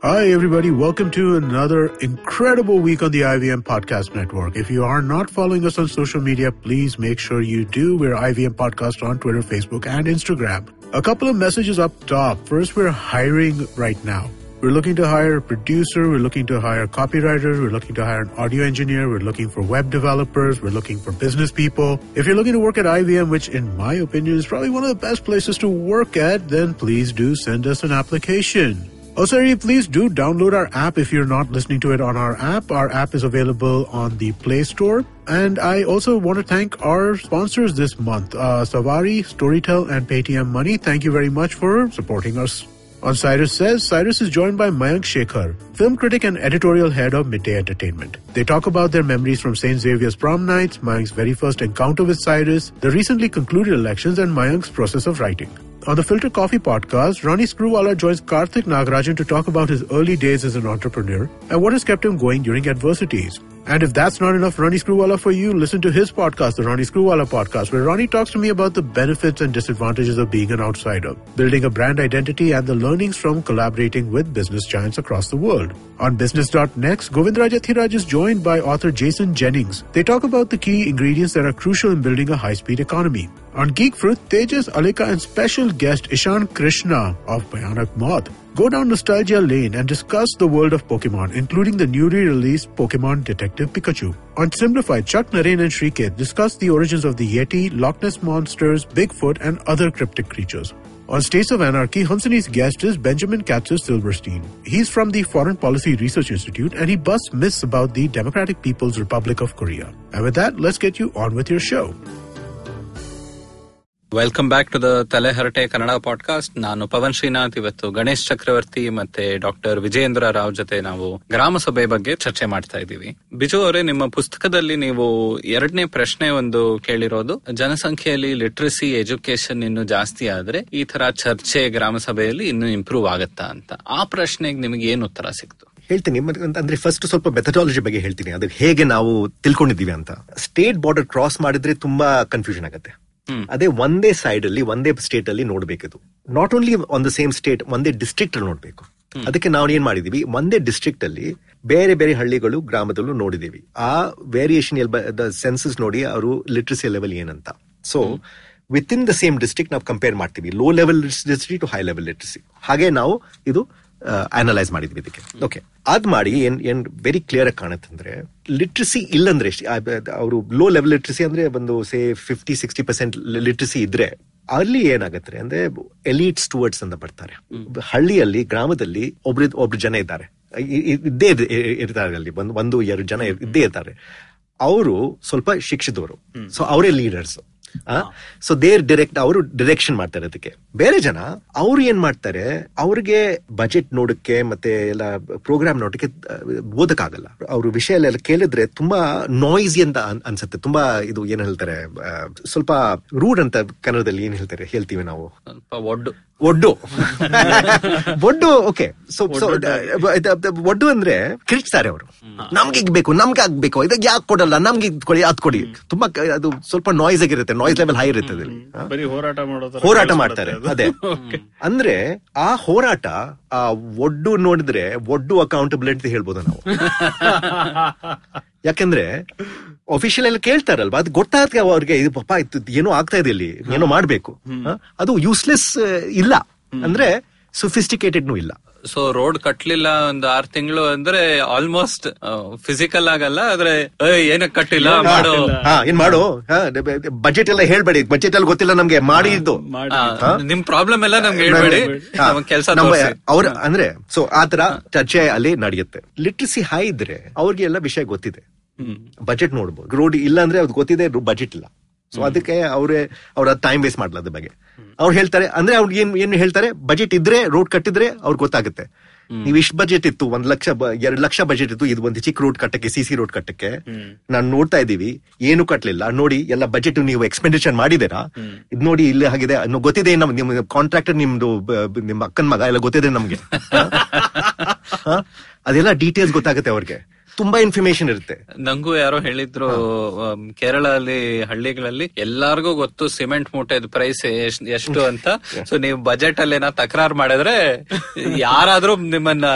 Hi, everybody. Welcome to another incredible week on the IVM Podcast Network. If you are not following us on social media, please make sure you do. We're IVM Podcast on Twitter, Facebook, and Instagram. A couple of messages up top. First, we're hiring right now. We're looking to hire a producer. We're looking to hire copywriters. We're looking to hire an audio engineer. We're looking for web developers. We're looking for business people. If you're looking to work at IVM, which in my opinion is probably one of the best places to work at, then please do send us an application. Also, please do download our app if you're not listening to it on our app. Our app is available on the Play Store. And I also want to thank our sponsors this month, uh, Savari, Storytel, and Paytm Money. Thank you very much for supporting us. On Cyrus Says, Cyrus is joined by Mayank Shekhar, film critic and editorial head of Midday Entertainment. They talk about their memories from St. Xavier's prom nights, Mayank's very first encounter with Cyrus, the recently concluded elections, and Mayank's process of writing. On the Filter Coffee podcast, Ronnie Screwwala joins Karthik Nagarajan to talk about his early days as an entrepreneur and what has kept him going during adversities. And if that's not enough Ronnie Screwwala for you, listen to his podcast, the Ronnie Screwwala podcast, where Ronnie talks to me about the benefits and disadvantages of being an outsider, building a brand identity, and the learnings from collaborating with business giants across the world. On Business.next, Govindraj Athiraj is joined by author Jason Jennings. They talk about the key ingredients that are crucial in building a high-speed economy. On Geek Fruit, Tejas Alika and special guest Ishan Krishna of Bhayanak Moth go down nostalgia lane and discuss the world of Pokemon, including the newly released Pokemon Detective Pikachu. On Simplified, Chuck Naren and Shrikit discuss the origins of the Yeti, Loch Ness monsters, Bigfoot, and other cryptic creatures. On States of Anarchy, Hansani's guest is Benjamin Katzis Silverstein. He's from the Foreign Policy Research Institute and he busts myths about the Democratic People's Republic of Korea. And with that, let's get you on with your show. Welcome back to the Taleharate Kannada podcast ನಾನು ಪವನ್ ಶ್ರೀನಾಥ್, ಇವತ್ತು ಗಣೇಶ್ ಚಕ್ರವರ್ತಿ ಮತ್ತೆ doctor Vijayendra Rao ಜೊತೆ ನಾವು ಗ್ರಾಮ ಸಭೆ ಬಗ್ಗೆ ಚರ್ಚೆ ಮಾಡ್ತಾ ಇದ್ದೀವಿ. ಬಿಜು ಅವರೇ, ನಿಮ್ಮ ಪುಸ್ತಕದಲ್ಲಿ ನೀವು ಎರಡನೇ ಪ್ರಶ್ನೆ ಒಂದು ಕೇಳಿರೋದು. ಜನಸಂಖ್ಯೆಯಲ್ಲಿ ಲಿಟ್ರಸಿ ಎಜುಕೇಶನ್ ಇನ್ನು ಜಾಸ್ತಿ ಆದ್ರೆ ಈ ತರ ಚರ್ಚೆ ಗ್ರಾಮ ಸಭೆಯಲ್ಲಿ ಇನ್ನು ಇಂಪ್ರೂವ್ ಆಗತ್ತಾ ಅಂತ. ಆ ಪ್ರಶ್ನೆಗೆ ನಿಮಗೆ ಏನು ಉತ್ತರ ಸಿಕ್ತು? ಹೇಳ್ತೀನಿ ಅಂದ್ರೆ ಫಸ್ಟ್ ಸ್ವಲ್ಪ ಮೆಥಡಾಲಜಿ ಬಗ್ಗೆ ಹೇಳ್ತೀನಿ. ಅದು ಹೇಗೆ ನಾವು ತಿಳ್ಕೊಂಡಿದ್ದೀವಿ ಅಂತ. ಸ್ಟೇಟ್ ಬಾರ್ಡರ್ ಕ್ರಾಸ್ ಮಾಡಿದ್ರೆ ತುಂಬಾ ಕನ್ಫ್ಯೂಷನ್ ಆಗುತ್ತೆ. ಅದೇ ಒಂದೇ ಸೈಡ್ ಅಲ್ಲಿ, ಒಂದೇ ಸ್ಟೇಟ್ ಅಲ್ಲಿ ನೋಡ್ಬೇಕಿದು not only on the same state ಒಂದೇ ಡಿಸ್ಟ್ರಿಕ್ಟ್ ಅಲ್ಲಿ ನೋಡ್ಬೇಕು. ಅದಕ್ಕೆ ನಾವು ಏನ್ ಮಾಡಿದೀವಿ? ಒಂದೇ ಡಿಸ್ಟ್ರಿಕ್ಟ್ ಅಲ್ಲಿ ಬೇರೆ ಬೇರೆ ಹಳ್ಳಿಗಳು ಗ್ರಾಮದಲ್ಲೂ ನೋಡಿದೀವಿ. ಆ ವೇರಿಯೇಷನ್ ಸೆನ್ಸಸ್ ನೋಡಿ ಅವರು ಲಿಟ್ರಸಿ ಲೆವೆಲ್ ಏನಂತ. So with in the same district ನಾವು ಕಂಪೇರ್ ಮಾಡ್ತೀವಿ. Low level literacy to high level literacy ಹಾಗೆ ನಾವು ಇದು ಅನಲೈಸ್ ಮಾಡಿದ್ವಿ ಇದಕ್ಕೆ. ಓಕೆ ಅದ್ ಮಾಡಿ ಏನ್ ಏನ್ ವೆರಿ ಕ್ಲಿಯರ್ ಆಗಿ ಕಾಣುತ್ತಂದ್ರೆ ಲಿಟ್ರಸಿ ಇಲ್ಲಂದ್ರೆ ಅವರು ಲೋ ಲೆವೆಲ್ ಲಿಟ್ರಸಿ ಅಂದ್ರೆ ಒಂದು say fifty sixty percent literacy ಇದ್ರೆ ಅಲ್ಲಿ ಏನಾಗುತ್ತೆ ಅಂದ್ರೆ ಎಲೀಟ್ ಸ್ಟುವರ್ಡ್ಸ್ ಅಂತ ಬರ್ತಾರೆ. ಹಳ್ಳಿಯಲ್ಲಿ ಗ್ರಾಮದಲ್ಲಿ ಒಬ್ರು ಒಬ್ರು ಜನ ಇದ್ದಾರೆ. ಇದ್ದೇ ಇರ್- ಇರ್- ಇರ್ತಾರೆ ಅಲ್ಲಿ ಒಂದು ಒಂದು ಎರಡು ಜನ ಇದ್ದೇ ಇರ್ತಾರೆ. ಅವರು ಸ್ವಲ್ಪ ಶಿಕ್ಷಿತವರು. ಸೊ ಅವರೇ ಲೀಡರ್ಸ್ ಸೊ ದೇರ್ ಡೈರೆಕ್ಟ್ ಅವರು ಡಿರೆಕ್ಷನ್ ಮಾಡ್ತಾರೆ ಅದಕ್ಕೆ. ಬೇರೆ ಜನ ಅವ್ರು ಏನ್ ಮಾಡ್ತಾರೆ ಅವ್ರಿಗೆ ಬಜೆಟ್ ನೋಡಕ್ಕೆ ಮತ್ತೆ ಎಲ್ಲ ಪ್ರೋಗ್ರಾಮ್ ನೋಡಕ್ಕೆ ಓದಕ್ಕಾಗಲ್ಲ. ಅವ್ರ ವಿಷಯ ಎಲ್ಲ ಕೇಳಿದ್ರೆ ತುಂಬಾ ನಾಯ್ಸಿ ಅಂತ ಅನ್- ಅನ್ಸುತ್ತೆ. ತುಂಬಾ ಇದು ಏನ್ ಹೇಳ್ತಾರೆ ಸ್ವಲ್ಪ ರೂಡ್ ಅಂತ ಕನ್ನಡದಲ್ಲಿ ಏನ್ ಹೇಳ್ತಾರೆ ಹೇಳ್ತೀವಿ ನಾವು? ಒಡ್ಡು. ಒಡ್ಡು. *laughs* ಒಡ್ಡು ಓಕೆ ಸೊ ಸೊ ಒಡ್ಡು ಅಂದ್ರೆ ಕಿರಿಚ್ತಾರೆ ಅವರು. ನಮ್ಗೆ ಈಗ ಬೇಕು ನಮ್ಗೆ ಆಗ್ಬೇಕು. ಇದಕ್ಕೆ ಯಾಕೆ ಕೊಡಲ್ಲ? ನಮ್ಗೆ ಕೊಡಿ ಅದ್ ಕೊಡಿ. ತುಂಬಾ ಅದು ಸ್ವಲ್ಪ ನಾಯ್ಸ್ ಆಗಿರುತ್ತೆ. Noise level high? ಇರುತ್ತೆ ಹೋರಾಟ ಹಾ? ಮಾಡೋದು ಅದೇ. *laughs* ಅಂದ್ರೆ ಆ ಹೋರಾಟ ಆ ಒಡ್ಡು ನೋಡಿದ್ರೆ ಒಡ್ಡು ಅಕೌಂಟಬಿಲಿಟಿ ಅಂತ ಹೇಳ್ಬೋದು ನಾವು. *laughs* ಯಾಕಂದ್ರೆ ಅಫಿಷಿಯಲ್ ಎಲ್ಲ ಕೇಳ್ತಾರಲ್ವಾ ಅದು ಗೊತ್ತಾಗ್ತದೆ ಅವ್ರಿಗೆ ಇದು ಪಾಪ ಇತ್ತು ಏನೋ ಆಗ್ತಾ ಇದೆ ಇಲ್ಲಿ ಏನೋ ಮಾಡ್ಬೇಕು. ಅದು ಯೂಸ್ಲೆಸ್ ಇಲ್ಲ. ಅಂದ್ರೆ ಸೊಫಿಸ್ಟಿಕೇಟೆಡ್ನು ಇಲ್ಲ ಸೊ ರೋಡ್ ಕಟ್ಲಿಲ್ಲ ಒಂದು ಆರ್ ತಿಂಗಳು ಅಂದ್ರೆ ಆಲ್ಮೋಸ್ಟ್ ಫಿಸಿಕಲ್ ಆಗಲ್ಲ ಆದ್ರೆ ಏನಕ್ಕೆ ಏನಕ್ ಕಟ್ಟಿಲ್ಲ ಮಾಡು. ಹಾ ಏನ್ ಮಾಡು. ಬಜೆಟ್ ಎಲ್ಲ ಹೇಳ್ಬೇಡಿ. ಬಜೆಟ್ ಅಲ್ಲಿ ಗೊತ್ತಿಲ್ಲ ನಮ್ಗೆ. ಮಾಡಿದ್ದು ನಿಮ್ ಪ್ರಾಬ್ಲಮ್ ಎಲ್ಲ ನಮ್ಗೆ ಹೇಳ್ಬೇಡಿ. ಕೆಲಸ ಅವ್ರ ಅಂದ್ರೆ ಸೊ ಆತರ ಚರ್ಚೆ ಅಲ್ಲಿ ನಡೆಯುತ್ತೆ. ಲಿಟ್ರಸಿ ಹೈ ಇದ್ರೆ ಅವ್ರಿಗೆಲ್ಲ ವಿಷಯ ಗೊತ್ತಿದೆ. ಬಜೆಟ್ ನೋಡ್ಬೋದು. ರೋಡ್ ಇಲ್ಲ ಅಂದ್ರೆ ಅದು ಗೊತ್ತಿದೆ ಬಜೆಟ್ ಇಲ್ಲ. ಸೊ ಅದಕ್ಕೆ ಅವರೇ ಅವ್ರ ಟೈಮ್ ವೇಸ್ಟ್ ಮಾಡಲ್ಲ ಅದ್ರ ಬಗ್ಗೆ. ಅವ್ರು ಹೇಳ್ತಾರೆ ಅಂದ್ರೆ ಅವ್ರಿಗೆ ಏನ್ ಏನ್ ಹೇಳ್ತಾರೆ? ಬಜೆಟ್ ಇದ್ರೆ ರೋಡ್ ಕಟ್ಟಿದ್ರೆ ಅವ್ರಿಗೆ ಗೊತ್ತಾಗುತ್ತೆ. ನೀವು ಇಷ್ಟು ಬಜೆಟ್ ಇತ್ತು ಒಂದ್ ಲಕ್ಷ ಎರಡು ಲಕ್ಷ ಬಜೆಟ್ ಇತ್ತು ಇದು ಒಂದು ಚಿಕ್ಕ ರೋಡ್ ಕಟ್ಟಕ್ಕೆ ಸಿ ಸಿ ರೋಡ್ ಕಟ್ಟಕ್ಕೆ. ನಾನು ನೋಡ್ತಾ ಇದೀವಿ ಏನು ಕಟ್ಲಿಲ್ಲ. ನೋಡಿ ಎಲ್ಲ ಬಜೆಟ್ ನೀವು ಎಕ್ಸ್ಪೆಂಡಿಚರ್ ಮಾಡಿದೀರಾ ಇದು ನೋಡಿ ಇಲ್ಲಿ ಆಗಿದೆ. ಅನ್ನೋ ಗೊತ್ತಿದೆ ನಮ್ ನಿಮ್ ಕಾಂಟ್ರಾಕ್ಟರ್ ನಿಮ್ದು ನಿಮ್ ಅಕ್ಕನ ಮಗ ಎಲ್ಲ ಗೊತ್ತಿದೆ ನಮ್ಗೆ. ಅದೆಲ್ಲ ಡೀಟೇಲ್ಸ್ ಗೊತ್ತಾಗುತ್ತೆ ಅವ್ರಿಗೆ. ತುಂಬಾ ಇನ್ಫಾರ್ಮೇಶನ್ ಇರುತ್ತೆ. ನಂಗೂ ಯಾರೋ ಹೇಳಿದ್ರು ಕೇರಳ ಅಲ್ಲಿ ಹಳ್ಳಿಗಳಲ್ಲಿ ಎಲ್ಲಾರ್ಗೂ ಗೊತ್ತು ಸಿಮೆಂಟ್ ಮೂಟೆದ ಪ್ರೈಸ್ ಎಷ್ಟು ಅಂತ. *laughs* ಸೊ ನೀವು ಬಜೆಟ್ ಅಲ್ಲಿ ಏನೋ ತಕರಾರು ಮಾಡಿದ್ರೆ ಯಾರಾದ್ರೂ ನಿಮ್ಮನ್ನ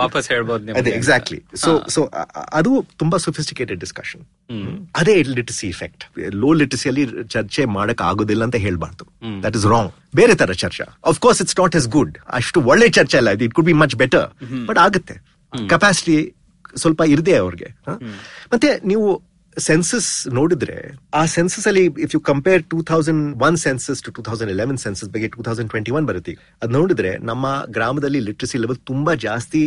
ವಾಪಸ್ ಹೇಳ್ಬೋದು ಅದೇ ಎಕ್ಸಾಕ್ಟ್ಲಿ ಸೊ ಸೊ ಅದು ತುಂಬಾ ಸೊಫಿಸ್ಟಿಕೇಟೆಡ್ ಡಿಸ್ಕಷನ್ ಅದೇ ಲಿಟರಸಿ ಇಫೆಕ್ಟ್ ಲೋ ಲಿಟಸಿಯಲ್ಲಿ ಚರ್ಚೆ ಮಾಡಕ್ ಆಗೋದಿಲ್ಲ ಅಂತ ಹೇಳ್ಬಾರ್ದು. ದಟ್ ಇಸ್ ರಾಂಗ್ ಬೇರೆ ತರ ಚರ್ಚೆ. Of course it's not is good ಅಷ್ಟು ಒಳ್ಳೆ ಚರ್ಚೆ ಅಲ್ಲ. It could be much better but ಆಗುತ್ತೆ. ಕೆಪಾಸಿಟಿ ಸ್ವಲ್ಪ ಇರದೆ ಅವ್ರಿಗೆ ಮತ್ತೆ ನೀವು ಸೆನ್ಸಸ್ ನೋಡಿದ್ರೆ ಆ ಸೆನ್ಸಸ್ ಅಲ್ಲಿ if you compare two thousand one census to two thousand eleven census ಬಗ್ಗೆ ಟೂ ತೌಸಂಡ್ ಟ್ವೆಂಟಿ ಒನ್ ಬರುತ್ತೆ. ಅದ್ ನೋಡಿದ್ರೆ ನಮ್ಮ ಗ್ರಾಮದಲ್ಲಿ ಲಿಟ್ರಸಿ ಲೆವೆಲ್ ತುಂಬಾ ಜಾಸ್ತಿ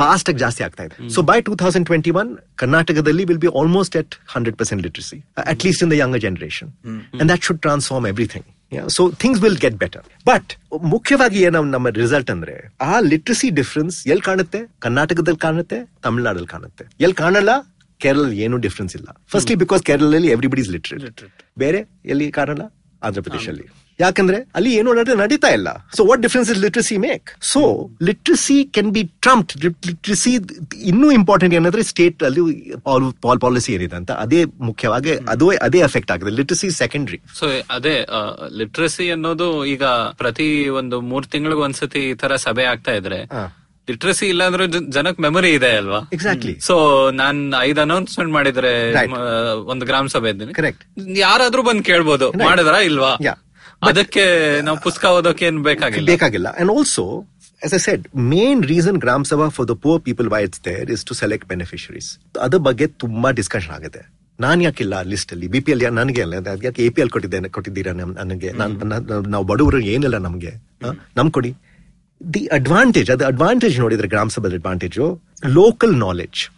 ಫಾಸ್ಟ್ ಆಗಿ ಜಾಸ್ತಿ ಆಗ್ತಾ ಇದೆ. So by two thousand twenty one ಕರ್ನಾಟಕದಲ್ಲಿ will be almost at hundred percent literacy at least in the younger generation and that should transform everything so things will get better but ಮುಖ್ಯವಾಗಿ ಏನೋ ನಮ್ಮ result ಅಂದ್ರೆ ಆ literacy difference ಎಲ್ಲಿ ಕಾಣುತ್ತೆ? ಕರ್ನಾಟಕದಲ್ಲಿ ಕಾಣುತ್ತೆ ತಮಿಳ್ನಾಡಲ್ಲಿ ಕಾಣುತ್ತೆ. ಎಲ್ಲಿ ಕಾಣಲ್ಲ? ಕೇರಳ ಏನು ಡಿಫ್ರೆನ್ಸ್ ಇಲ್ಲ. ಫಸ್ಟ್ ಬಿಕಾಸ್ ಕೇರಳದಲ್ಲಿ ಎವ್ರಿಬಡಿ ಇಸ್ ಲಿಟ್ರೇಟ್ ಬೇರೆ ಎಲ್ಲಿ ಕಾಣಲ್ಲ? ಆಂಧ್ರ ಪ್ರದೇಶಲ್ಲಿ. ಯಾಕಂದ್ರೆ ಅಲ್ಲಿ ಏನು ನಡೆ- ನಡೀತಾ ಇಲ್ಲ. So what difference is literacy make so literacy can be trump literacy ಇನ್ನೂ ಇಂಪಾರ್ಟೆಂಟ್ ಏನಂದ್ರೆ ಸ್ಟೇಟ್ ಅಲ್ಲಿ ಪಾಲ್ ಪಾಲಿಸಿ ಏನಿದೆ ಅಂತ. ಅದೇ ಮುಖ್ಯವಾಗಿ ಅದು ಅದೇ ಎಫೆಕ್ಟ್ ಆಗಿದೆ. ಲಿಟ್ರಸಿ ಸೆಕೆಂಡ್ರಿ ಸೊ ಅದೇ ಲಿಟ್ರಸಿ ಅನ್ನೋದು ಈಗ ಪ್ರತಿ ಒಂದು ಮೂರ್ ತಿಂಗಳಿಗೆ ಒಂದ್ಸತಿ ಈ ತರ ಸಭೆ ಆಗ್ತಾ ಇದ್ರೆ ಲಿಟ್ರಸಿ ಇಲ್ಲ ಅಂದ್ರೆ ಜನಕ್ ಮೆಮೊರಿ ಇದೆ ಅಲ್ವಾ? ಎಕ್ಸಾಕ್ಟ್ಲಿ ಸೊ ನಾನ್ ಐದ್ ಅನೌನ್ಸ್ಮೆಂಟ್ ಮಾಡಿದ್ರೆ. ಒಂದು ಗ್ರಾಮ ಸಭೆ ಇದ್ದೀನಿ. ಕರೆಕ್ಟ್ ಯಾರಾದ್ರೂ ಬಂದ್ ಕೇಳ್ಬೋದು. ಮಾಡಿದ್ರ ಇಲ್ವಾ. ಅದಕ್ಕೆ ನಾವು ಪುಸ್ತಕ ಓದೋಕೆ ಏನ್ ಬೇಕಾಗಿಲ್ಲ? ಬೇಕಾಗಿಲ್ಲ. And also as I said main reason gram sabha for the poor people why it's there is to select beneficiaries ಅದ್ರ ಬಗ್ಗೆ ತುಂಬಾ ಡಿಸ್ಕಷನ್ ಆಗುತ್ತೆ ನಾನ್ ಯಾಕಿಲ್ಲ ಲಿಸ್ಟ್ ಅಲ್ಲಿ? ಬಿ ಪಿ ಎಲ್ ನನಗೆ ಅಲ್ಲ. ಯಾಕೆ ಎ ಪಿ ಎಲ್ ಕೊಟ್ಟಿದ್ದೇನೆ ಕೊಟ್ಟಿದ್ದೀರಾ ನನಗೆ? ನಾನ್- ನಾನ್- ನಾವು ಬಡವರು ಏನಿಲ್ಲ ನಮ್ಗೆ? ನಮ್ ಕೊಡಿ. ದಿ ಅಡ್ವಾಂಟೇಜ್ ಅದು ಅಡ್ವಾಂಟೇಜ್ ನೋಡಿದ್ರೆ ಗ್ರಾಮ ಸಭಾದ ಅಡ್ವಾಂಟೇಜ್ ಲೋಕಲ್ ನಾಲೆಡ್ಜ್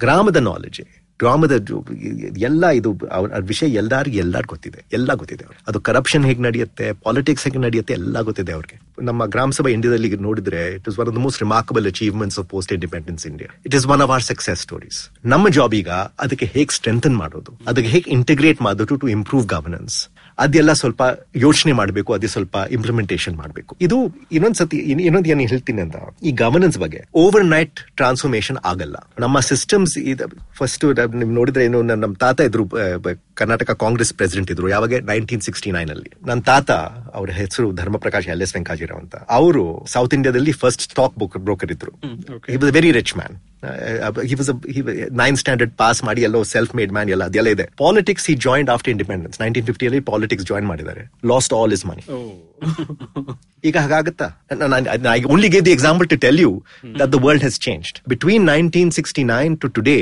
ಗ್ರಾಮದ ನಾಲೆಡ್ಜ್ ಗ್ರಾಮದ ಜು- ಎಲ್ಲ ಇದು ಅವ್ರ ವಿಷಯ ಎಲ್ಲಾರ್ಗೆ ಎಲ್ಲಾರ್ ಗೊತ್ತಿದೆ. ಎಲ್ಲ ಗೊತ್ತಿದೆ ಅವ್ರಿಗೆ. ಅದು ಕರಪ್ಷನ್ ಹೇಗೆ ನಡೆಯುತ್ತೆ ಪಾಲಿಟಿಕ್ಸ್ ಹೇಗೆ ನಡೆಯುತ್ತೆ, ಎಲ್ಲ ಗೊತ್ತಿದೆ ಅವ್ರಿಗೆ. ನಮ್ಮ ಗ್ರಾಮ ಸಭಾ ಇಂಡಿಯಾದಲ್ಲಿ ನೋಡಿದ್ರೆ it is one of the most remarkable achievements of post independence India it is one of our success stories ನಮ್ಮ ಜಾಬ್ ಈಗ ಅದಕ್ಕೆ ಹೇಗೆ ಸ್ಟ್ರೆಂಥನ್ ಮಾಡೋದು, ಅದಕ್ಕೆ ಹೇಗೆ ಇಂಟಿಗ್ರೇಟ್ ಮಾಡೋದು ಟು ಇಂಪ್ರೂವ್ ಗವರ್ನೆನ್ಸ್ ಅದೆಲ್ಲ ಸ್ವಲ್ಪ ಯೋಚನೆ ಮಾಡಬೇಕು ಅದೇ ಸ್ವಲ್ಪ ಇಂಪ್ಲಿಮೆಂಟೇಷನ್ ಮಾಡಬೇಕು. ಇದು ಇನ್ನೊಂದ್ಸತಿ ಸತಿ ಇನ್ನೊಂದ್ ಏನ್ ಹೇಳ್ತೀನಿ ಅಂತ ಈ ಗವರ್ನೆನ್ಸ್ ಬಗ್ಗೆ. ಓವರ್ ನೈಟ್ ಟ್ರಾನ್ಸ್ಫಾರ್ಮೇಶನ್ ಆಗಲ್ಲ. ನಮ್ಮ ಸಿಸ್ಟಮ್ಸ್ ಫಸ್ಟ್ ನಿಮ್ ನೋಡಿದ್ರೆ ಏನು ನಮ್ಮ ತಾತ ಇದ್ರು ಕರ್ನಾಟಕ ಕಾಂಗ್ರೆಸ್ ಪ್ರೆಸಿಡೆಂಟ್ ಇದ್ರು ಯಾವಾಗ? ನೈನ್ಟೀನ್ ಸಿಕ್ಸ್ಟಿ ನೈನ್ ಅಲ್ಲಿ. ನನ್ನ ತಾತ ಅವ್ರ ಹೆಸರು ಧರ್ಮಪ್ರಕಾಶ್ ಎಲ್ ಎಸ್ ವೆಂಕಾಜಿರಾವ್ ಅಂತ. ಅವರು ಸೌತ್ ಇಂಡಿಯಾದಲ್ಲಿ ಫಸ್ಟ್ ಸ್ಟಾಕ್ ಬ್ರೋಕರ್ ಇದ್ರು. Was very rich man nine standard pass ಮಾಡಿ ಎಲ್ಲೋ ಸೆಲ್ಫ್ ಮೇಡ್ ಮ್ಯಾನ್ ಎಲ್ಲ ಅದೆಲ್ಲ ಇದೆ. Politics he joined after independence nineteen ಫಿಫ್ಟಿಯಲ್ಲಿ politics join ಮಾಡಿದ್ದಾರೆ. ಲಾಸ್ಟ್ ಆಲ್ ಇಸ್ ಮನಿ ಈಗ ಹಾಗಾಗತ್ತಾ? I only gave the example to tell you that the world has changed between nineteen sixty nine to today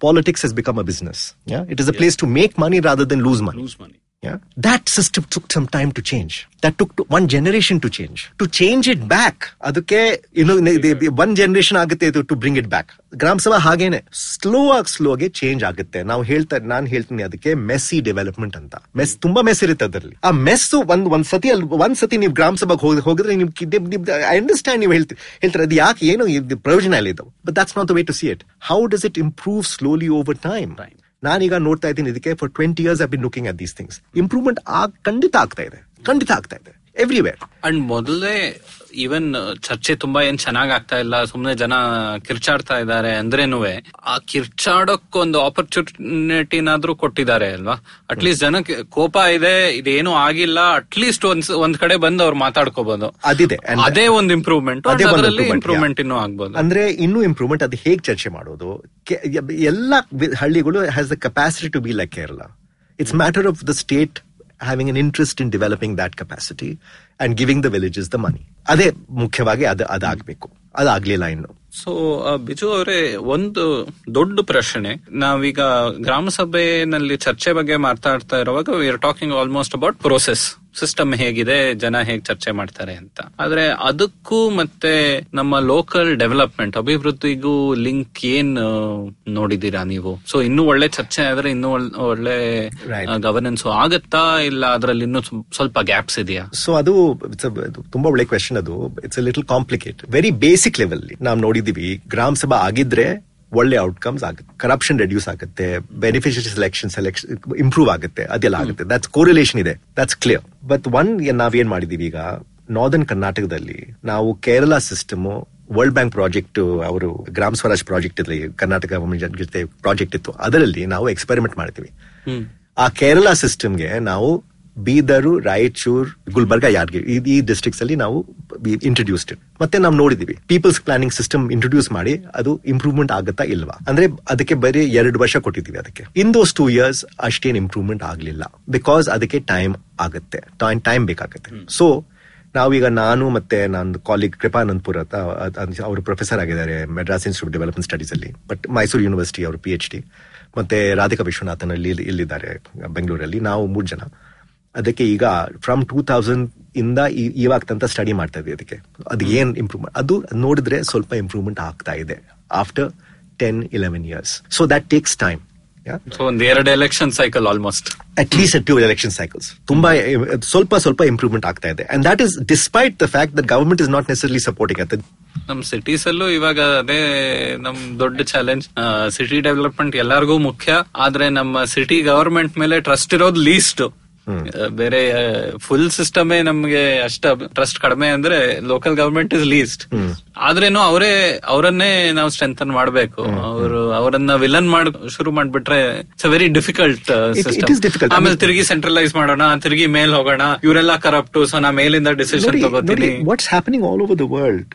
politics has become a business. Yeah, it is a place to make money rather than lose money. Lose money Yeah, that system took some time to change. That took to one generation to change. To change it back, ಅದಕ್ಕೆ ಇನ್ನು one ನೆ- the- the one generation ಆಗುತ್ತೆ ಇದು to bring it back gram sabha ಹಾಗೇನೆ. Slow ಆಗಿ slow ಆಗಿ change ಆಗುತ್ತೆ. ನಾವು ಹೇಳ್ತಾ ನಾನು ಹೇಳ್ತೀನಿ ಅದಕ್ಕೆ ಮೆಸ್ಸಿ ಡೆವಲಪ್ಮೆಂಟ್ ಅಂತ. ಮೆಸ್ ತುಂಬಾ ಮೆಸ್ ಇರುತ್ತೆ ಅದರಲ್ಲಿ. ಆ ಮೆಸ್ ಒಂದ್ ಒಂದ್ ಸತಿ ಅಲ್ಲಿ ಒಂದ್ ಸತಿ ನೀವು ಗ್ರಾಮ ಸಭೆಗೆ ಹೋಗಿ ಹೋಗಿದ್ರೆ ನೀವು ಐ ಅಂಡರ್ಸ್ಟ್ಯಾಂಡ್ ನೀವು ಹೇಳ್ತೀರಿ ಹೇಳ್ತಾರೆ. ಅದು ಯಾಕೆ ಏನು ಪ್ರಯೋಜನ ಇಲ್ಲ ಇದು. But that's not the way to see it how does it improve slowly over time ನಾನೀಗ ನೋಡ್ತಾ ಇದ್ದೀನಿ ಇದಕ್ಕೆ for twenty years I been looking at these things improvement ಖಂಡಿತ ಆಗ್ತಾ ಇದೆ. ಖಂಡಿತ ಆಗ್ತಾ ಇದೆ. ಎವ್ರಿವೇರ್ ಅಂಡ್ ಮೊದಲೇ ಈವನ್ ಚರ್ಚೆ ತುಂಬಾ ಏನ್ ಚೆನ್ನಾಗ್ ಆಗ್ತಾ ಇಲ್ಲ ಸುಮ್ನೆ ಜನ ಕಿರ್ಚಾಡ್ತಾ ಇದ್ದಾರೆ ಅಂದ್ರೇನು ಆ ಕಿರ್ಚಾಡಕ್ಕೊಂದು ಆಪರ್ಚುನಿಟಿನಾದ್ರೂ ಕೊಟ್ಟಿದ್ದಾರೆ ಅಲ್ವಾ? ಅಟ್ಲೀಸ್ಟ್ ಜನಕ್ಕೆ ಕೋಪ ಇದೆ ಇದೇನು ಆಗಿಲ್ಲ ಅಟ್ಲೀಸ್ಟ್ ಒಂದ್ ಒಂದ್ ಕಡೆ ಬಂದು ಅವ್ರು ಮಾತಾಡ್ಕೋಬಹುದು ಅದಿದೆ. ಅದೇ ಒಂದು ಇಂಪ್ರೂವ್ಮೆಂಟ್ ಅದರಲ್ಲಿ ಇಂಪ್ರೂವ್ಮೆಂಟ್ ಇನ್ನು ಆಗ್ಬೋದು. ಅಂದ್ರೆ ಇನ್ನೂ ಇಂಪ್ರೂವ್ಮೆಂಟ್ ಅದ್ ಹೇಗ್ ಚರ್ಚೆ ಮಾಡೋದು? ಎಲ್ಲ ಹಳ್ಳಿಗಳು has the capacity to be like Kerala it's matter of the state having an interest in developing that capacity and giving the villages the money ಅದೇ ಮುಖ್ಯವಾಗಿ ಅದು, ಅದಾಗಬೇಕು. ಅದಾಗ್ಲಿಲ್ಲ ಇನ್ನು ಸೊ ಬಿಜು ಅವರೇ, ಒಂದು ದೊಡ್ಡ ಪ್ರಶ್ನೆ. ನಾವೀಗ ಗ್ರಾಮ ಸಭೆನಲ್ಲಿ ಚರ್ಚೆ ಬಗ್ಗೆ ಮಾತಾಡ್ತಾ ಇರುವಾಗ we talking almost about process system ಹೇಗಿದೆ ಜನ ಹೇಗೆ ಚರ್ಚೆ ಮಾಡ್ತಾರೆ ಅಂತ. ಆದ್ರೆ ಅದಕ್ಕೂ ಮತ್ತೆ ನಮ್ಮ ಲೋಕಲ್ ಡೆವಲಪ್ಮೆಂಟ್ ಅಭಿವೃದ್ಧಿಗೂ ಲಿಂಕ್ ಏನ್ ನೋಡಿದೀರಾ ನೀವು? ಸೊ ಇನ್ನೂ ಒಳ್ಳೆ ಚರ್ಚೆ ಆದ್ರೆ ಇನ್ನೂ ಒಳ್ಳೆ. ಗವರ್ನೆನ್ಸ್ ಆಗತ್ತಾ ಇಲ್ಲ ಅದ್ರಲ್ಲಿ ಇನ್ನೂ ಸ್ವಲ್ಪ ಗ್ಯಾಪ್ಸ್ ಇದೆಯಾ? ಸೊ ಅದು ತುಂಬಾ ಒಳ್ಳೆ ಕ್ವೆಶನ್ ಅದು. It's little complicate very basic level ನಾವು ನೋಡಿದೀವಿ ಗ್ರಾಮ ಸಭಾ ಆಗಿದ್ರೆ ಒಳ್ಳೆ ಔಟ್ಕಮ್ಸ್ ಆಗುತ್ತೆ. ಕರಪ್ಷನ್ ರೆಡ್ಯೂಸ್ ಆಗುತ್ತೆ. ಬೆನಿಫಿಷರಿ ಸೆಲೆಕ್ಷನ್ ಸೆಲೆಕ್ಷನ್ ಇಂಪ್ರೂವ್ ಆಗುತ್ತೆ. ಅದೆಲ್ಲ ಆಗುತ್ತೆ. ದಟ್ಸ್ ಕೋರಿಲೇಷನ್ ಇದೆ. ದಟ್ಸ್ ಕ್ಲಿಯರ್ ಬಟ್ ಒನ್ ನಾವೇನ್ ಮಾಡಿದೀವಿ ಈಗ ನಾರ್ದನ್ ಕರ್ನಾಟಕದಲ್ಲಿ ನಾವು Kerala system World Bank project ಅವರು ಗ್ರಾಮ ಸ್ವರಾಜ್ ಪ್ರಾಜೆಕ್ಟ್ ಇದ್ರಲ್ಲಿ ಕರ್ನಾಟಕ ಜೊತೆ ಪ್ರಾಜೆಕ್ಟ್ ಇತ್ತು. ಅದರಲ್ಲಿ ನಾವು ಎಕ್ಸ್ಪೆರಿಮೆಂಟ್ ಮಾಡ್ತೀವಿ. ಆ ಕೇರಳ ಸಿಸ್ಟಮ್ಗೆ ನಾವು ಬೀದರು ರಾಯಚೂರ್ ಗುಲ್ಬರ್ಗ ಯಾದಗಿರಿ ಈ- ಡಿಸ್ಟ್ರಿಕ್ಟ್ಸ್ ಅಲ್ಲಿ ನಾವು ಇಂಟ್ರೊಡ್ಯೂಸ್ಡ್ ಮತ್ತೆ ನಾವು ನೋಡಿದೀವಿ. ಪೀಪಲ್ಸ್ ಪ್ಲಾನಿಂಗ್ ಸಿಸ್ಟಮ್ ಇಂಟ್ರೊಡ್ಯೂಸ್ ಮಾಡಿ ಅದು ಇಂಪ್ರೂವ್ಮೆಂಟ್ ಆಗುತ್ತಾ ಇಲ್ವಾ? ಅಂದ್ರೆ ಅದಕ್ಕೆ ಬರೀ ಎರಡು ವರ್ಷ ಕೊಟ್ಟಿದ್ದೀವಿ ಅದಕ್ಕೆ. ಇನ್ ದೋಸ್ ಟೂ ಇಯರ್ಸ್ ಅಷ್ಟೇನು ಇಂಪ್ರೂವ್ಮೆಂಟ್ ಆಗಲಿಲ್ಲ. ಬಿಕಾಸ್ ಅದಕ್ಕೆ ಟೈಮ್ ಆಗುತ್ತೆ. ಟೈಮ್ ಬೇಕಾಗುತ್ತೆ. ಸೊ ನಾವೀಗ ನಾನು ಮತ್ತೆ ನನ್ನ ಕಾಲಿಗ್ ಕೃಪಾನಂದ್ಪುರ್ ಅವರು ಪ್ರೊಫೆಸರ್ ಆಗಿದ್ದಾರೆ ಮೆಡ್ರಾಸ್ ಇನ್ಸ್ಟಿಟ್ಯೂಟ್ ಡೆವಲಪ್ಮೆಂಟ್ ಸ್ಟಡೀಸ್ ಅಲ್ಲಿ. ಬಟ್ ಮೈಸೂರು ಯೂನಿವರ್ಸಿಟಿ ಅವರು ಪಿ ಎಚ್ ಡಿ ಮತ್ತೆ ರಾಧಿಕಾ ವಿಶ್ವನಾಥನ್ ಅಲ್ಲಿ ಇಲ್ಲಿ- ಇಲ್ಲಿದ್ದಾರೆ ಬೆಂಗಳೂರಲ್ಲಿ. ನಾವು ಮೂರು ಜನ. ಅದಕ್ಕೆ ಈಗ ಫ್ರಮ್ ಟೂ ತೌಸಂಡ್ ಇಂದ ಇವಾಗ ತನಕ ಸ್ಟಡಿ ಮಾಡ್ತಾ ಇದ್ವಿ ಅದಕ್ಕೆ. ಅದು ಏನ್ ಇಂಪ್ರೂವ್ಮೆಂಟ್ ಅದು ನೋಡಿದ್ರೆ ಸ್ವಲ್ಪ ಇಂಪ್ರೂವ್ಮೆಂಟ್ ಆಗ್ತಾ ಇದೆ after ten eleven years so that takes time so ಒಂದ್ ಎರಡು election cycle almost at least two election cycles ತುಂಬಾ ಸ್ವಲ್ಪ ಸ್ವಲ್ಪ ಇಂಪ್ರೂವ್ಮೆಂಟ್ ಆಗ್ತಾ ಇದೆ. And that is despite the fact that government is not necessarily supporting at ನಮ್ cities ಅಲ್ಲೂ ಇವಾಗ ಅದೇ ನಮ್ ದೊಡ್ಡ ಚಾಲೆಂಜ್ ಸಿಟಿ ಡೆವಲಪ್ಮೆಂಟ್ ಎಲ್ಲರಿಗೂ ಮುಖ್ಯ. ಆದ್ರೆ ನಮ್ಮ ಸಿಟಿ ಗವರ್ಮೆಂಟ್ ಮೇಲೆ ಟ್ರಸ್ಟ್ ಇರೋದು ಲೀಸ್ಟ್ ಬೇರೆ ಫುಲ್ ಸಿಸ್ಟಮೇ ನಮ್ಗೆ ಅಷ್ಟ ಟ್ರಸ್ಟ್ ಕಡಿಮೆ ಅಂದ್ರೆ ಲೋಕಲ್ ಗವರ್ಮೆಂಟ್ ಇಸ್ ಲೀಸ್ಟ್ ಆದ್ರೇನು ಅವರೇ ಅವರನ್ನೇ ನಾವು ಸ್ಟ್ರೆಂಥನ್ ಮಾಡಬೇಕು. ಅವರು ಅವರನ್ನ ವಿಲನ್ ಮಾಡ್ ಶುರು ಮಾಡ್ಬಿಟ್ರೆ ಇಟ್ಸ್ ವೆರಿ ಡಿಫಿಕಲ್ಟ್ ಸಿಸ್ಟಮ್ ಆಮೇಲೆ ತಿರುಗಿ ಸೆಂಟ್ರಲೈಸ್ ಮಾಡೋಣ ತಿರುಗಿ ಮೇಲ್ ಹೋಗೋಣ ಇವರೆಲ್ಲ ಕರಪ್ಟು ಸೊ ನಾ ಮೇಲಿಂದ ಡಿಸಿಷನ್ ತಗೋತೀನಿ. What's happening all over the world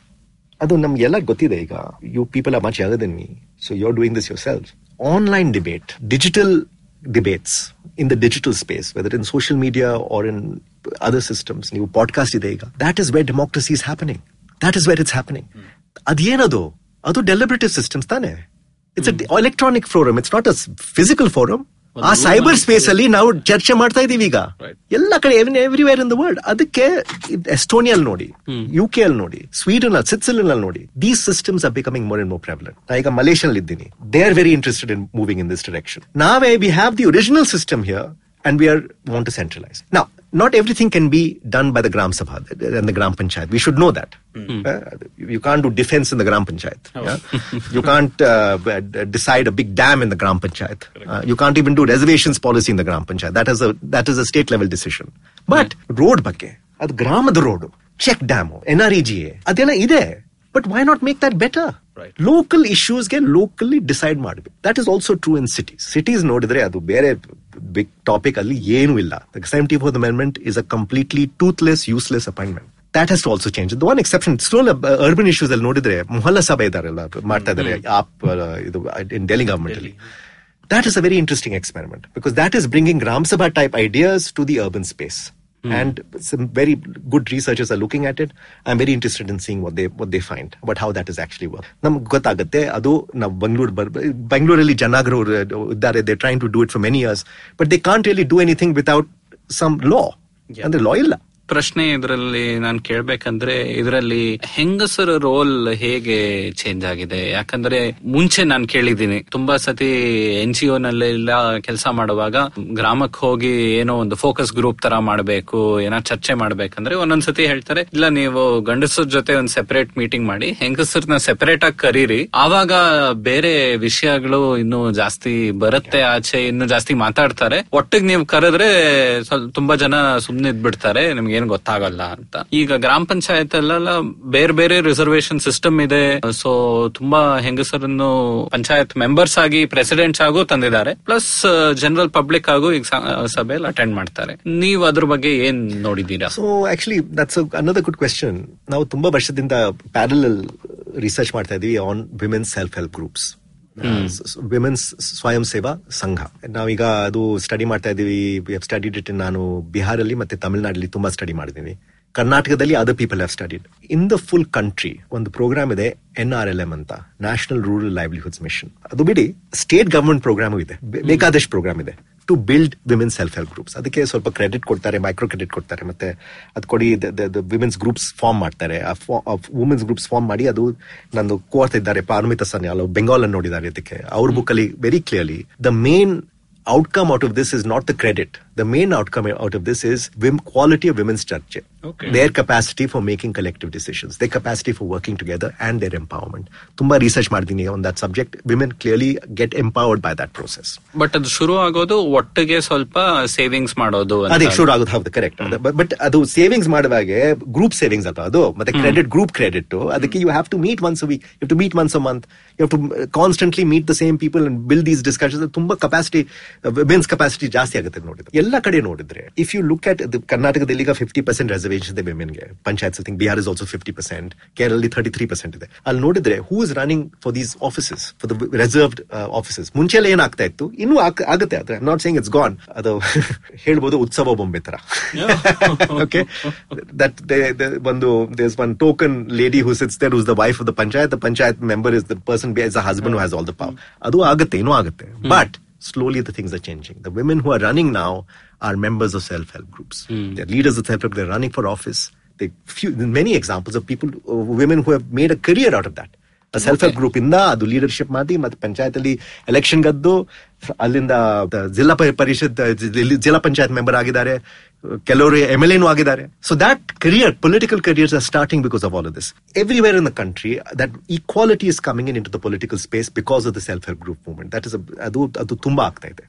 ಅದು ನಮ್ಗೆಲ್ಲ ಗೊತ್ತಿದೆ ಈಗ. You people are much other then me so you are doing this yourself online debate digital debates in the digital space whether in social media or in other systems ನೀವು podcast ಇದೆ ಈಗ that is where democracy is happening that is where it's happening ಅದೇನದು ಅದು deliberative systems ತಾನೆ it's electronic forum it's not a physical forum ಆ cyber space ಅಲ್ಲಿ ನಾವು ಚರ್ಚೆ ಮಾಡ್ತಾ ಇದೀವಿ ಈಗ. ಎಲ್ಲ ಕಡೆ ಎವ್ರಿವೇರ್ ಇನ್ ದ ವರ್ಲ್ಡ್ ಅದಕ್ಕೆ ಎಸ್ಟೋನಿಯಲ್ ನೋಡಿ ಯು ಕೆ ಅಲ್ಲಿ ನೋಡಿ ಸ್ವೀಡನ್ ಅಲ್ಲಿ ಸ್ವಿಟ್ಜರ್ಲೆಂಡ್ ಅಲ್ಲಿ ನೋಡಿ these systems are becoming more and more problem ನಾ ಈಗ ಮಲೇಷಿಯಲ್ಲಿ ಇದ್ದೀನಿ. They are very interested in moving in this direction ನಾವೇ we have the original system here and we are want to centralize. Now, not everything can be done by the Gram Sabha and the Gram Panchayat. We should know that. Uh, you can't do defense in the Gram Panchayat. yeah? you can't uh, b- decide a big dam in the Gram Panchayat. Uh, you can't even do reservations policy in the Gram Panchayat. That is a that is a state level decision. But road ಬಗ್ಗೆ ಅದು ಗ್ರಾಮದ road check dam N R E G A ಅದೆಲ್ಲ ಇದೆ but why not make that better local ಇಶ್ಯೂಸ್ಗೆ locally decide ಮಾಡಬೇಕು that is also true in cities cities ನೋಡಿದ್ರೆ ಅದು ಬೇರೆ big topic ಅಲ್ಲಿ ಏನೂ ಇಲ್ಲ seventy fourth amendment is a completely toothless useless appointment that has also change one exception stole urban issues ಅಲ್ಲಿ ನೋಡಿದ್ರೆ ಮೊಹಲ್ಲಾ ಸಭೆ ಇದಾರೆಲ್ಲ ಮಾಡ್ತಾ ಇದಾರೆ ಆಪ್ ಇದು ಇನ್ ಡೆಲ್ಲಿ ಗವರ್ಮೆಂಟ್ ಅಲ್ಲಿ that is a very interesting experiment because that is bringing Gram Sabha type ideas to the urban space. And some very good researchers are looking at it. I'm very interested in seeing what they what they find about how that is actually work. ನಮ್ಗೆ ಗೊತ್ತಾಗುತ್ತೆ ಅದು ನಾವು ಬೆಂಗಳೂರು ಬರ್ ಬೆಂಗಳೂರಲ್ಲಿ ಜನಾಗರು ಇದ್ದಾರೆ they train to do it for many years but they can't really do anything without some law ಅಂದ್ರೆ ಲಾ ಇಲ್ಲ ಪ್ರಶ್ನೆ ಇದರಲ್ಲಿ ನಾನು ಕೇಳ್ಬೇಕಂದ್ರೆ ಇದರಲ್ಲಿ ಹೆಂಗಸರ ರೋಲ್ ಹೇಗೆ ಚೇಂಜ್ ಆಗಿದೆ? ಯಾಕಂದ್ರೆ ಮುಂಚೆ ನಾನು ಕೇಳಿದ್ದೀನಿ. ತುಂಬಾ ಸತಿ ಎನ್ ಜಿ ನಲ್ಲೆಲ್ಲ ಕೆಲಸ ಮಾಡುವಾಗ ಗ್ರಾಮಕ್ಕೆ ಹೋಗಿ ಏನೋ ಒಂದು ಫೋಕಸ್ ಗ್ರೂಪ್ ತರ ಮಾಡಬೇಕು, ಏನೋ ಚರ್ಚೆ ಮಾಡ್ಬೇಕಂದ್ರೆ ಒಂದೊಂದ್ಸತಿ ಹೇಳ್ತಾರೆ, ಇಲ್ಲ ನೀವು ಗಂಡಸರ ಜೊತೆ ಒಂದು ಸೆಪರೇಟ್ ಮೀಟಿಂಗ್ ಮಾಡಿ, ಹೆಂಗಸರನ್ನ ಸೆಪರೇಟ್ ಆಗಿ ಕರೀರಿ. ಆವಾಗ ಬೇರೆ ವಿಷಯಗಳು ಇನ್ನು ಜಾಸ್ತಿ ಬರುತ್ತೆ, ಆಚೆ ಇನ್ನು ಜಾಸ್ತಿ ಮಾತಾಡ್ತಾರೆ. ಒಟ್ಟಿಗೆ ನೀವು ಕರೆದ್ರೆ ತುಂಬಾ ಜನ ಸುಮ್ನೆ ಇದ್ಬಿಡ್ತಾರೆ ನಿಮ್ಗೆ ಏನ್ ಗೊತ್ತಾಗಲ್ಲ ಅಂತ. ಈಗ ಗ್ರಾಮ ಪಂಚಾಯತ್ ಅಲ್ಲೆಲ್ಲ ಬೇರೆ ಬೇರೆ ರಿಸರ್ವೇಶನ್ ಸಿಸ್ಟಮ್ ಇದೆ. ಸೊ ತುಂಬಾ ಹೆಂಗಸರನ್ನು ಪಂಚಾಯತ್ ಮೆಂಬರ್ಸ್ ಆಗಿ ಪ್ರೆಸಿಡೆಂಟ್ಸ್ ಆಗು ತಂದಿದ್ದಾರೆ. ಪ್ಲಸ್ ಜನರಲ್ ಪಬ್ಲಿಕ್ ಆಗು ಈಗ ಸಭೆಯಲ್ಲಿ ಅಟೆಂಡ್ ಮಾಡ್ತಾರೆ. ನೀವು ಅದ್ರ ಬಗ್ಗೆ ಏನ್ ನೋಡಿದೀರಾ so actually that's another good question ನಾವು ತುಂಬಾ ವರ್ಷದಿಂದ ಪ್ಯಾರಲ್ ರಿಸರ್ಚ್ ಮಾಡ್ತಾ ಇದೀವಿ on women's self help groups women's ಸ್ವಯಂ ಸೇವಾ ಸಂಘ. ನಾವೀಗ ಅದು ಸ್ಟಡಿ ಮಾಡ್ತಾ ಇದೀವಿ ಸ್ಟಡಿ ಇಟ್ ನಾನು ಬಿಹಾರಲ್ಲಿ ಮತ್ತೆ ತಮಿಳುನಾಡಲ್ಲಿ ತುಂಬಾ ಸ್ಟಡಿ ಮಾಡಿದೀನಿ. ಕರ್ನಾಟಕದಲ್ಲಿ other people have studied in the full country ಒಂದು ಪ್ರೋಗ್ರಾಮ್ ಇದೆ ಎನ್ ಆರ್ ಎಲ್ ಎಂ ಅಂತ. ನ್ಯಾಷನಲ್ ರೂರಲ್ ಲೈವ್ಲಿಹುಡ್ಸ್ ಮಿಷನ್ ಅದು ಬಿಡಿ ಸ್ಟೇಟ್ ಗವರ್ಮೆಂಟ್ ಪ್ರೋಗ್ರಾಮ್ ಇದೆ. ಬೇಕಾದಷ್ಟು ಪ್ರೋಗ್ರಾಮ್ ಇದೆ. To build women self help groups ಅದಕ್ಕೆ ಸ್ವಲ್ಪ ಕ್ರೆಡಿಟ್ ಕೊಡ್ತಾರೆ ಮೈಕ್ರೋ ಕ್ರೆಡಿಟ್ ಕೊಡ್ತಾರೆ ಮತ್ತೆ ಅದು ಕೊಡಿ ವಿಮೆನ್ಸ್ ಗ್ರೂಪ್ಸ್ ಫಾರ್ಮ್ ಮಾಡ್ತಾರೆ. ವುಮೆನ್ಸ್ ಗ್ರೂಪ್ಸ್ ಫಾರ್ಮ್ ಮಾಡಿ ಅದು ನಂದು ಕೋರ್ತಾ ಇದ್ದಾರೆ ಪಾರ್ಮಿತ ಸನ್ಯಾಲ್ ಬೆಂಗಾಲ್ ಅನ್ನು ನೋಡಿದ್ದಾರೆ ಅದಕ್ಕೆ ಅವ್ರ ಬುಕ್ ಅಲ್ಲಿ very clearly the main outcome out of this is not the credit. The main outcome out of this is wim- quality of women's church. Their capacity for making collective decisions, their capacity for working together, and their empowerment. Tumba research ಮಾಡಿದೀನಿ on that subject. Women clearly get empowered by that process. But ಅದು ಶುರು ಆಗೋದು ಒಟ್ಟಿಗೆ ಸ್ವಲ್ಪ savings ಮಾಡೋದು ಅಂತ. ಅದೇ ಶುರು ಆಗೋದು ಹೌದು ಕರೆಕ್ಟ್ ಬಟ್ ಅದು ಸೇವಿಂಗ್ಸ್ ಮಾಡುವಾಗೆ ಗ್ರೂಪ್ ಸೇವಿಂಗ್ಸ್ ಅಲ್ವಾ ಅದು ಮತ್ತೆ ಕ್ರೆಡಿಟ್ ಗ್ರೂಪ್ ಕ್ರೆಡಿಟ್ ಅದಕ್ಕೆ you have to meet once week you to meet once a month you to constantly meet the same people and build these discussions ತುಂಬಾ capacity women's capacity ಜಾಸ್ತಿ ಆಗುತ್ತೆ ನೋಡಿದ್ರೆ ಎಲ್ಲ ಕಡೆ ನೋಡಿದ್ರೆ ಇಫ್ ಯು ಲುಕ್ ಅಟ್ ಕರ್ನಾಟಕದಲ್ಲಿ ಈಗ ಫಿಫ್ಟಿ ಪರ್ಸೆಂಟ್ ರೆಸರ್ವೇಷನ್ ಇದೆ ವಿಮೆನ್ಗೆ panchayat think Bihar is also fifty percent ಕೇರಳಲ್ಲಿ thirty three percent ಇದೆ. ಅಲ್ಲಿ ನೋಡಿದ್ರೆ who is running for these offices for the reserved offices ಮುಂಚೆ ಎಲ್ಲ ಏನಾಗ್ತಾ ಇತ್ತು? ಇನ್ನೂ ಆಗ್- ಆಗುತ್ತೆ. ಅದ್ರ ನಾಟ್ ಸೇಯಿಂಗ್ ಇಟ್ಸ್ ಗಾನ್ ಅದು *laughs* ಹೇಳ್ಬೋದು ಉತ್ಸವ ಬೊಂಬೆ ತರ. ಓಕೆ ದಟ್ *laughs* ಒಂದು there's one token lady who sits there whose the wife of the panchayat the panchayat member is the person be the husband has all the power ಅದು ಆಗುತ್ತೆ ಇನ್ನೂ ಆಗುತ್ತೆ. But slowly the things are changing. The women who are running now are members of self-help groups. They're leaders of self-help. They're running for office. They few many examples of people, uh, women who have made a career out of that. A self-help group ಇಂದ ಅದು leadership ಮಾಡಿ ಮತ್ತೆ ಪಂಚಾಯತ್ ಅಲ್ಲಿ election ಗೆದ್ದು ಅಲ್ಲಿಂದ the- ಜಿಲ್ಲಾ ಪ- ಪರಿಷತ್ G- ಜಿಲ್ಲಾ ಪಂಚಾಯತ್ ಮೆಂಬರ್ ಆಗಿದ್ದಾರೆ ಕೆಲವರು ಎಂ ಎಲ್ ಎನೂ ಆಗಿದ್ದಾರೆ. So that career political careers are starting because of all this everywhere in the country that equality is coming in into the political space because of the self help group movement that is ಅದು ಅದು ತುಂಬಾ ಆಗ್ತಾ ಇದೆ.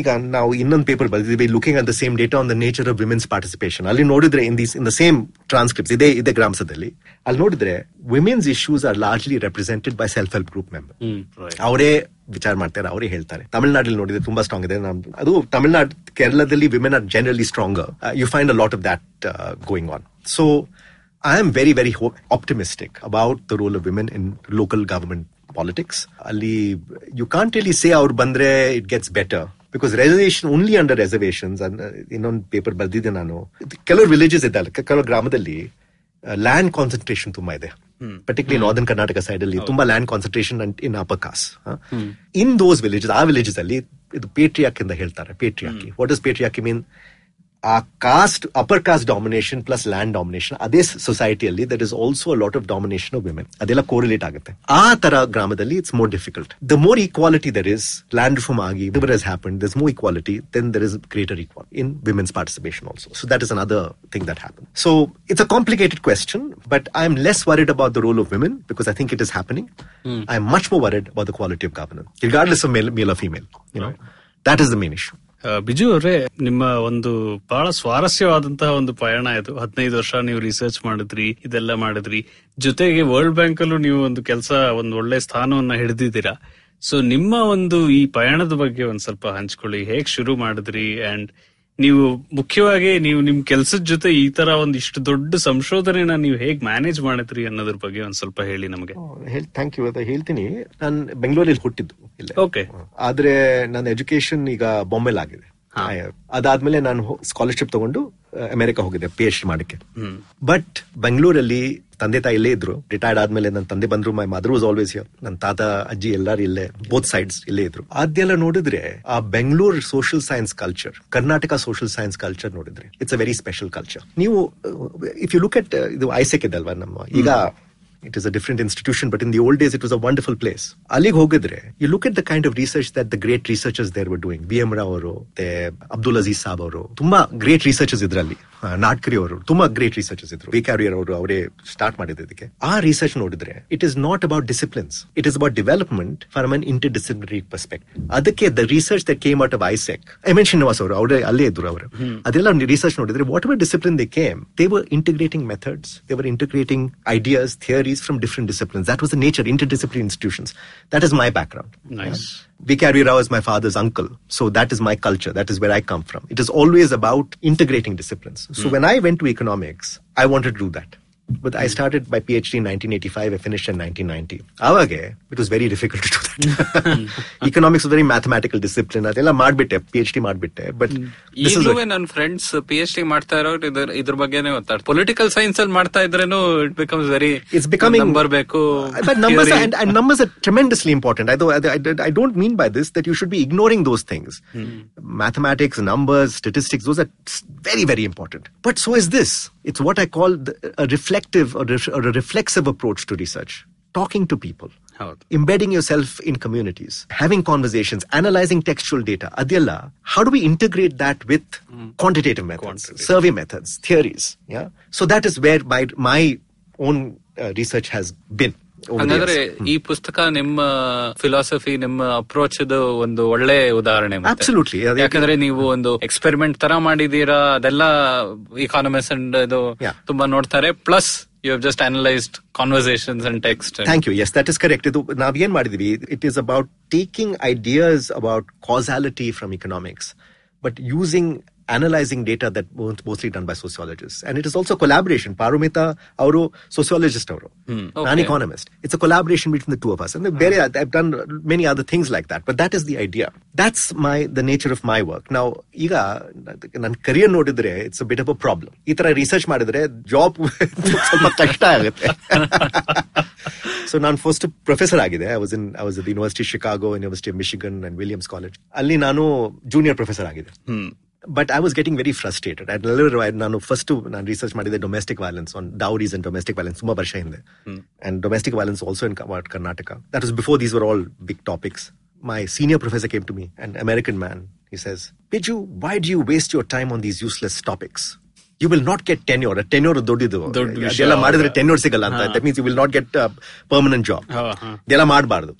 ಈಗ ನಾವು ಇನ್ನೊಂದು paper ಬರೆದಿದ್ದೀವಿ looking at the same data on the nature of women's participation ಅಲ್ಲಿ ನೋಡಿದ್ರೆ in this in the same transcripts ಇದೇ ಇದೇ ಗ್ರಾಮಸದಲ್ಲಿ ಅಲ್ಲಿ ನೋಡಿದ್ರೆ women's issues are largely represented by self help group member ಅವರೇ ವಿಚಾರ ಮಾಡ್ತಾರೆ ಅವರೇ ಹೇಳ್ತಾರೆ. ತಮಿಳ್ನಾಡಲ್ಲಿ ನೋಡಿದ್ರೆ ತುಂಬಾ ಸ್ಟ್ರಾಂಗ್ ಇದೆ. ಅದು ತಮಿಳ್ನಾಡು ಕೇರಳದಲ್ಲಿ women are generally stronger you find a lot of that going on so I am very, very ho- optimistic about the role of women in local government politics. Ali, you can't really say our bandre it gets better because reservation only under reservations and ಇನ್ನೊಂದು paper ಬರ್ದಿದ್ದೆ ನಾನು ಕೆಲವು villages ಇದ್ದಲ್ಲ ಕೆಲವು ಗ್ರಾಮದಲ್ಲಿ land concentration ತುಂಬಾ ಇದೆ particularly northern Karnataka side ಅಲ್ಲಿ ತುಂಬಾ land concentration in upper caste in those villages ಆ ವಿಲೇಜಸ್ ಅಲ್ಲಿ ಇದು ಪೇಟ್ರಿಯಾಕ್ ಇಂದ ಹೇಳ್ತಾರೆ ಪೇಟ್ರಿಯಾಕಿ ವಾಟ್ ಇಸ್ ಪೇಟ್ರಿಯಾಕಿ ಮೀನ್ ಆ caste upper caste domination plus land domination ಅದೇ ಸೊಸೈಟಿಯಲ್ಲಿ there is also lot of domination of women ಅದೆಲ್ಲ ಕೋರಿಲೇಟ್ ಆಗುತ್ತೆ ಆ ತರ ಗ್ರಾಮದಲ್ಲಿ it's more difficult the more equality there is land reform ಆಗಿ there is happen there is more equality then there is greater equal in women's participation also so that is another thing that happened. So it's a complicated question, but I'm less worried about the role of women because I think it is happening. I'm much more worried about the quality of governance, regardless of male, male or female. You know, that is the main issue. ಆ, ಬಿಜು ಅವರೇ, ನಿಮ್ಮ ಒಂದು ಬಹಳ ಸ್ವಾರಸ್ಯವಾದಂತಹ ಒಂದು ಪಯಣ ಇದು. ಹದಿನೈದು ವರ್ಷ ನೀವು ರಿಸರ್ಚ್ ಮಾಡಿದ್ರಿ, ಇದೆಲ್ಲ ಮಾಡಿದ್ರಿ. ಜೊತೆಗೆ ವರ್ಲ್ಡ್ ಬ್ಯಾಂಕ್ ಅಲ್ಲೂ ನೀವು ಒಂದು ಕೆಲಸ, ಒಂದು ಒಳ್ಳೆ ಸ್ಥಾನವನ್ನ ಹಿಡಿದಿದ್ದೀರಾ. ಸೊ ನಿಮ್ಮ ಒಂದು ಈ ಪಯಣದ ಬಗ್ಗೆ ಒಂದ್ ಸ್ವಲ್ಪ ಹಂಚ್ಕೊಳ್ಳಿ. ಹೇಗ್ ಶುರು ಮಾಡಿದ್ರಿ? ಅಂಡ್ ನೀವು ಮುಖ್ಯವಾಗಿ ನೀವು ನಿಮ್ ಕೆಲ್ಸದ ಜೊತೆ ಈ ತರ ಒಂದ್ ಇಷ್ಟು ದೊಡ್ಡ ಸಂಶೋಧನೆನ ನೀವು ಹೇಗ್ ಮ್ಯಾನೇಜ್ ಮಾಡಿದ್ರಿ ಅನ್ನೋದ್ರ ಬಗ್ಗೆ ಒಂದ್ ಸ್ವಲ್ಪ ಹೇಳಿ ನಮಗೆ. ಥ್ಯಾಂಕ್ ಯು ಅಂತ ಹೇಳ್ತೀನಿ. ನಾನು ಬೆಂಗಳೂರಲ್ಲಿ ಹುಟ್ಟಿದ್ದು ಓಕೆ. ಆದ್ರೆ ನನ್ನ ಎಜುಕೇಶನ್ ಈಗ ಬೊಂಬೆಲ್ ಆಗಿದೆ. ಅದಾದ್ಮೇಲೆ ನಾನು ಸ್ಕಾಲರ್ಶಿಪ್ ತಗೊಂಡು ಅಮೆರಿಕ ಹೋಗಿದ್ದೆ ಪಿ ಎಚ್ ಡಿ ಮಾಡಕ್ಕೆ ಬಟ್ ಬೆಂಗಳೂರಲ್ಲಿ ತಂದೆ ತಾಯಿ ಇಲ್ಲೇ ಇದ್ರು. ರಿಟೈರ್ಡ್ ಆದ್ಮೇಲೆ ನನ್ನ ತಂದೆ ಬಂದ್ರು my mother was always here ನನ್ನ ತಾತ ಅಜ್ಜಿ ಎಲ್ಲರೂ ಇಲ್ಲೇ ಬೋತ್ ಸೈಡ್ಸ್ ಇಲ್ಲೇ ಇದ್ರು. ಅದೆಲ್ಲ ನೋಡಿದ್ರೆ ಆ Bengaluru social science culture Karnataka social science culture ನೋಡಿದ್ರೆ it's a very special culture ನೀವು ಇಫ್ ಯು ಲುಕ್ ಎಟ್ ಇದು ಐಸೆಕ್ ಇದಲ್ವಾ ನಮ್ಮ ಈಗ it is a different institution but in the old days it was a wonderful place ಅಲ್ಲಿಗೆ ಹೋಗಿದ್ರೆ you look at the kind of research that the great researchers there were doing B M Rao ಅವರು ಮತ್ತೆ ಅಬ್ದುಲ್ ಅಜೀಜ್ ಸಾಬ್ ಅವರು. ತುಂಬಾ great researchers ಇದ್ರಲ್ಲಿ ಆ, ನಾಟ್ಕರಿ ಅವರು ತುಂಬಾ ಗ್ರೇಟ್ ರಿಸರ್ಚರ್ಸ್ ಇದ್ರು. ವಿ ಕ್ಯಾರಿಯರ್ ಅವರು ಅವರೇ ಸ್ಟಾರ್ಟ್ ಮಾಡಿದ ಇದಕ್ಕೆ. ಆ ರಿಸರ್ಚ್ ನೋಡಿದ್ರೆ it is not about disciplines it is about development for an interdisciplinary perspective ಅದಕ್ಕೆ the research that came out of ISEC I mean Srinivas ಅವರು ಅವರೇ ಅಲ್ಲೇ ಇದ್ರು ಅವರು. ಅದೆಲ್ಲ ರಿಸರ್ಚ್ ನೋಡಿದ್ರೆ whatever discipline they came they were integrating methods they were integrating ideas theories from different disciplines. That was the nature, interdisciplinary institutions. That is my background. Nice. Yeah. Vikarvi Rao is my father's uncle. So that is my culture. That is where I come from. It is always about integrating disciplines. So mm. when I went to economics, I wanted to do that. But I started my PhD in 1985. I finished in 1990. Avage, it was very difficult to do that. economics was very mathematical discipline. ಅದೆಲ್ಲ ಮಾಡ್ಬಿಟ್ಟೆ PhD ಮಾಡ್ಬಿಟ್ಟೆ. But this is ಈಗಲೂ a, ನನ್ನ friends P H D ಮಾಡ್ತಾ ಇರೋರು ಇದ್ರ ಇದ್ರ ಬಗ್ಗೆನೇ ಓದ್ತಾರೆ ಪೊಲಿಟಿಕಲ್ ಸೈನ್ಸ್ ಅಲ್ಲಿ ಮಾಡ್ತಾ ಇದ್ರೇನು it becomes very it's becoming number ಬೇಕು but numbers are, theory. and, and numbers are tremendously important I, don't- I, I, I don't mean by this that you should be ignoring those things mathematics numbers statistics those are s- very very important but so is this it's what i call the, a reflective or, ref- or a reflexive approach to research talking to people embedding yourself in communities, having conversations, analyzing textual data. Adela, how do we integrate that with quantitative methods, survey methods, theories? Yeah. So that is where my my own uh, research has been. ಹಂಗಂದ್ರೆ. ಈ ಪುಸ್ತಕ ನಿಮ್ಮ philosophy ನಿಮ್ಮ approach ಒಂದು ಒಳ್ಳೆ ಉದಾಹರಣೆ absolutely ಯಾಕಂದ್ರೆ ನೀವು ಒಂದು ಎಕ್ಸ್ಪೆರಿಮೆಂಟ್ ತರ ಮಾಡಿದೀರಾ ಅದೆಲ್ಲ ಇಕಾನಮಿಸ್ ಅಂಡ್ ಇದು. ತುಂಬಾ ನೋಡ್ತಾರೆ plus you have just analysed conversations and text Thank you Yes, that is correct. ಇದು ನಾವೇನ್ ಮಾಡಿದ್ವಿ it is about taking ideas about causality from economics, but using analyzing data that mostly done by sociologists. And it is also collaboration. Parumita, ಅವರು sociologist ಅವರು. okay. An economist. It's a collaboration between the two of us. And there, I've done many other things like that. But that is the idea. That's my the nature of my work. Now, ಈಗ ನನ್ನ career ನೋಡಿದ್ರೆ it's bit of a problem ಈ ತರ research ಮಾಡಿದ್ರೆ job ಸ್ವಲ್ಪ ಕಷ್ಟ ಆಗುತ್ತೆ so ನಾನು ಫಸ್ಟ್ ಪ್ರೊಫೆಸರ್ ಆಗಿದೆ I was in I was university Chicago university of Michigan and Williams college ಅಲ್ಲಿ ನಾನು ಜೂನಿಯರ್ ಪ್ರೊಫೆಸರ್ ಆಗಿದೆ but I was getting very frustrated ಎಲ್ಲರೂ ನಾನು ಫಸ್ಟ್ ನಾನು ರಿಸರ್ಚ್ ಮಾಡಿದೆ domestic violence on dowries and domestic violence ತುಂಬಾ ವರ್ಷ ಹಿಂದೆ and domestic violence also in Karnataka that was before these were all big topics my senior professor came to me and American man he says, Biju, why do you waste your time on these useless topics? You will not get tenure. tenure ದೊಡ್ಡದು ದೊಡ್ಡ ವಿಷಯ. ಅದೆಲ್ಲ ಮಾಡಿದ್ರೆ tenure ಸಿಗಲ್ಲ ಅಂತ. That means you will not get permanent job ಹಾ, ಹಾ. ಇದೆಲ್ಲ ಮಾಡಬಾರ್ದು.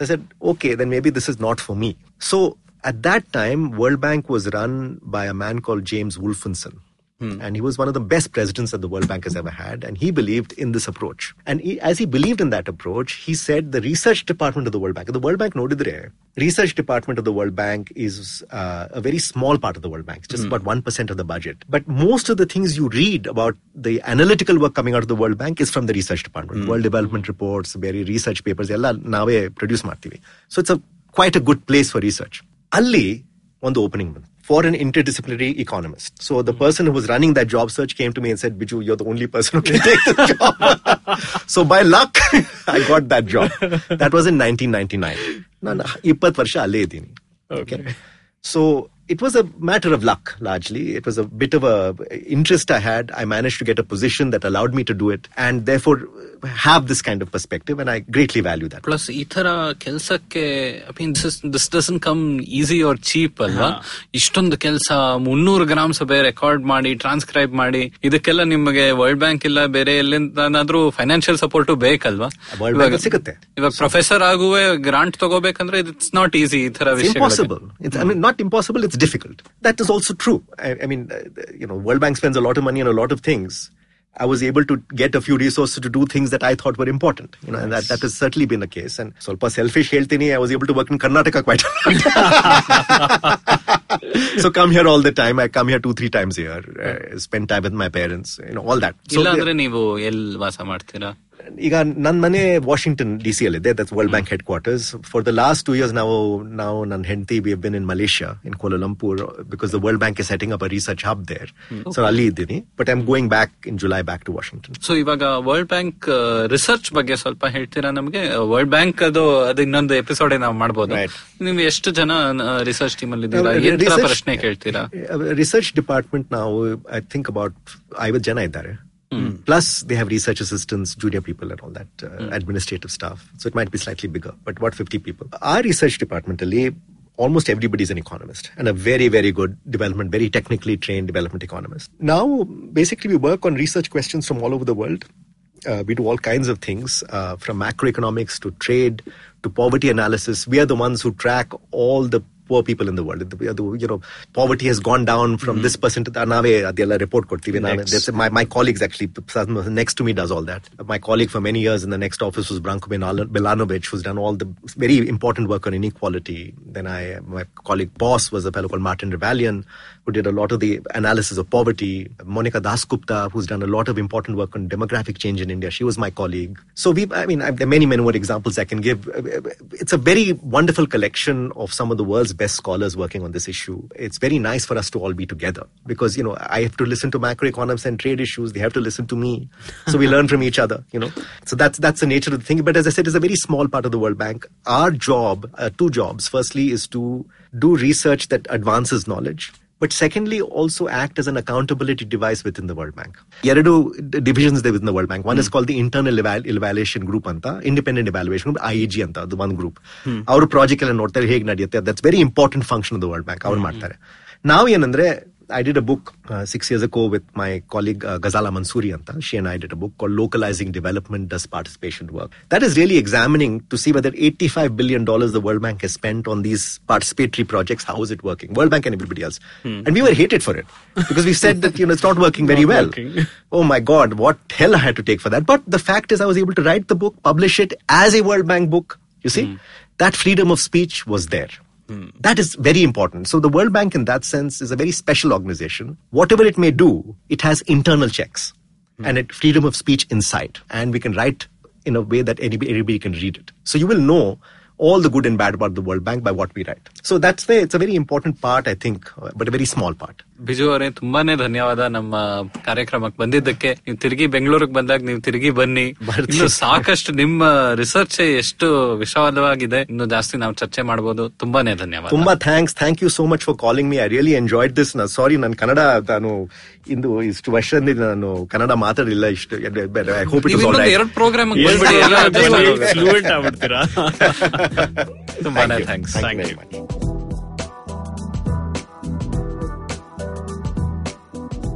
I said, okay, then maybe this is not for me. So At that time, World Bank was run by a man called James Wolfenson. Hmm. And he was one of the best presidents that the World Bank has ever had. And he believed in this approach. And he, as he believed in that approach, he said the research department of the World Bank, the World Bank no the research department of the World Bank is uh, a very small part of the World Bank, it's just hmm. about 1% of the budget. But most of the things you read about the analytical work coming out of the World Bank is from the research department. Hmm. World Development Reports, very research papers, produce So it's a quite a good place for research. ಅಲ್ಲಿ ಒಂದು opening ಬಂತು for an interdisciplinary economist. So the person who was running that job search came to me and said, Biju, you're the only person who can take the job. so by luck, I got that job. That was in 1999. ನಾನು ಇಪ್ಪತ್ತು ವರ್ಷ ಅಲ್ಲೇ ಇದ್ದೀನಿ Okay. So it was a matter of luck, largely. It was a bit of a interest I had. I managed to get a position that allowed me to do it, and therefore have this kind of perspective, and I greatly value that. Plus, ಈ ತರ ಕೆಲಸಕ್ಕೆ I mean this this doesn't come easy or cheap ಅಲ್ವಾ ಇಷ್ಟೊಂದು ಕೆಲಸ ಮುನ್ನೂರು grams ಬೇರೆ record ಮಾಡಿ transcribe ಮಾಡಿ ಇದಕ್ಕೆಲ್ಲ ನಿಮಗೆ ವರ್ಲ್ಡ್ ಬ್ಯಾಂಕ್ ಇಲ್ಲ ಬೇರೆ ಎಲ್ಲಿಂದಾದ್ರೂ ಫೈನಾನ್ಷಿಯಲ್ ಸಪೋರ್ಟ್ ಬೇಕಲ್ವಾ World Bank ಅಲ್ಲಿ ಸಿಗುತ್ತೆ. ಇವಾಗ ಪ್ರೊಫೆಸರ್ ಆಗುವೆ ಗ್ರಾಂಟ್ ತಗೋಬೇಕಂದ್ರೆ ಇಟ್ಸ್ ನಾಟ್ ಈಸಿ ಈ ತರ It's ವಿಷಯ impossible. It's, I mean, not impossible, it's difficult. That is also true. I, I mean, uh, you know, World Bank spends a lot of money on a lot of things. I was able to get a few resources to do things that I thought were important. You know, nice. and that, that has certainly been the case. And Solpa selfish heltini, I was able to work in Karnataka quite a lot. *laughs* so come here all the time. I come here two, three times a year. Uh, spend time with my parents, you know, all that. So, ಈಗ ನನ್ನ ಮನೆ Washington D C ಅಲ್ಲಿ ಇದೆ. That's World Bank headquarters for the last two years ನಾವು ನಾವು ನನ್ನ ಹೆಂಡತಿ be been in Malaysia in Kuala Lumpur because the World Bank is setting up a research hub there so ಅಲ್ಲಿ ಇದ್ದೀನಿ. But I am going back in July back to Washington so ಇವಾಗ World Bank research ಬಗ್ಗೆ ಸ್ವಲ್ಪ ಹೇಳ್ತೀರಾ ನಮಗೆ? World bank ಅದು ಅದು ಇನ್ನೊಂದು ಎಪಿಸೋಡ್ ನಾವು ಮಾಡಬಹುದು. ನೀವು ಎಷ್ಟು ಜನ ರಿಸರ್ಚ್ ಟೀಮ್ ಅಲ್ಲಿ ಇದ್ದೀರಾ? Uh, ಪ್ರಶ್ನೆ ಕೇಳ್ತೀರಾ? ರಿಸರ್ಚ್ ಡಿಪಾರ್ಟ್ಮೆಂಟ್ ನಾವು ಐ ಥಿಂಕ್ ಅಬೌಟ್ ಐವತ್ತು ಜನ ಇದ್ದಾರೆ. Mm. Plus, they have research assistants, junior people, and all that uh, mm. administrative staff. So it might be slightly bigger, but about 50 people. Our research departmentally, almost everybody is an economist and a very, very good development, very technically trained development economist. Now, basically, we work on research questions from all over the world. Uh, we do all kinds of things uh, from macroeconomics to trade to poverty analysis. We are the ones who track all the poor people in the world. You know, poverty has gone down from mm-hmm. this person to the report. My, my colleagues actually, next to me does all that. My colleague for many years in the next office was Branko Milanovic, who's done all the very important work on inequality. Then I, my colleague boss was a fellow called Martin Rebellion who did a lot of the analysis of poverty. Monica Dasgupta, who's done a lot of important work on demographic change in India. She was my colleague. So we, I mean, there are many, many more examples I can give. It's a very wonderful collection of some of the world's best scholars working on this issue. It's very nice for us to all be together because, you know, I have to listen to macroeconomics and trade issues. They have to listen to me. So we learn from each other, you know. So that's, that's the nature of the thing. But as I said, it's a very small part of the World Bank. Our job, uh, two jobs. Firstly is to do research that advances knowledge. But secondly, also act as an accountability device within the World Bank. ಎರಡು divisions there within the World Bank. One is called the Internal Eval- Evaluation Group Anta, Independent Evaluation Group, IEG ಅಂತ ಅದು ಒಂದು group ಅವರು project ಎಲ್ಲ ನೋಡ್ತಾರೆ ಹೇಗೆ ನಡೆಯುತ್ತೆ that's very important function the World Bank ಅವ್ರು ಮಾಡ್ತಾರೆ ನಾವು ಏನಂದ್ರೆ I did a book uh, six years ago with my colleague uh, Ghazala Mansouri Anta. She and I did a book called Localizing Development Does Participation Work? That is really examining to see whether $85 billion the World Bank has spent on these participatory projects, how is it working? World Bank and everybody else. And we were hated for it because we said that, you know, it's not working very Not well. working. *laughs* oh my God, what hell I had to take for that. But the fact is I was able to write the book, publish it as a World Bank book. You see, that freedom of speech was there. That is very important. So the World Bank, in that sense, is a very special organization. Whatever it may do, it has internal checks and it freedom of speech inside, and we can write in a way that anybody, anybody can read it. So you will know all the good and bad about the World Bank by what we write. So that's the it's a very important part, I think, uh, but a very small part. Biju ಅವರೇ ತುಂಬಾನೇ ಧನ್ಯವಾದ ನಮ್ಮ ಕಾರ್ಯಕ್ರಮಕ್ಕೆ ಬಂದಿದ್ದಕ್ಕೆ. ನೀವು ತಿರುಗಿ ಬೆಂಗಳೂರಿಗೆ ಬಂದಾಗ ನೀವು ತಿರುಗಿ ಬನ್ನಿ. ಇನ್ನು ಸಾಕಷ್ಟು ನಿಮ್ಮ ರಿಸರ್ಚ್ ಎಷ್ಟು ವಿಶಾಲವಾಗಿದೆ ಇನ್ನು ಜಾಸ್ತಿ ನಾವು ಚರ್ಚೆ ಮಾಡಬಹುದು ತುಂಬಾನೇ ಧನ್ಯವಾದ. ತುಂಬಾ thanks thank you so much for calling me I really enjoyed this ನಾ ಸಾರಿ ನಾನು ಕನ್ನಡ ನಾನು ಇಂದು ಇಷ್ಟು ವರ್ಷದಿಂದ ನಾನು ಕನ್ನಡ ಮಾತಾಡಲಿಲ್ಲ ಇಷ್ಟು. ಎರಡು ಪ್ರೋಗ್ರಾಮ್ *laughs* ತುಂಬಾನೇ ಥ್ಯಾಂಕ್ಸ್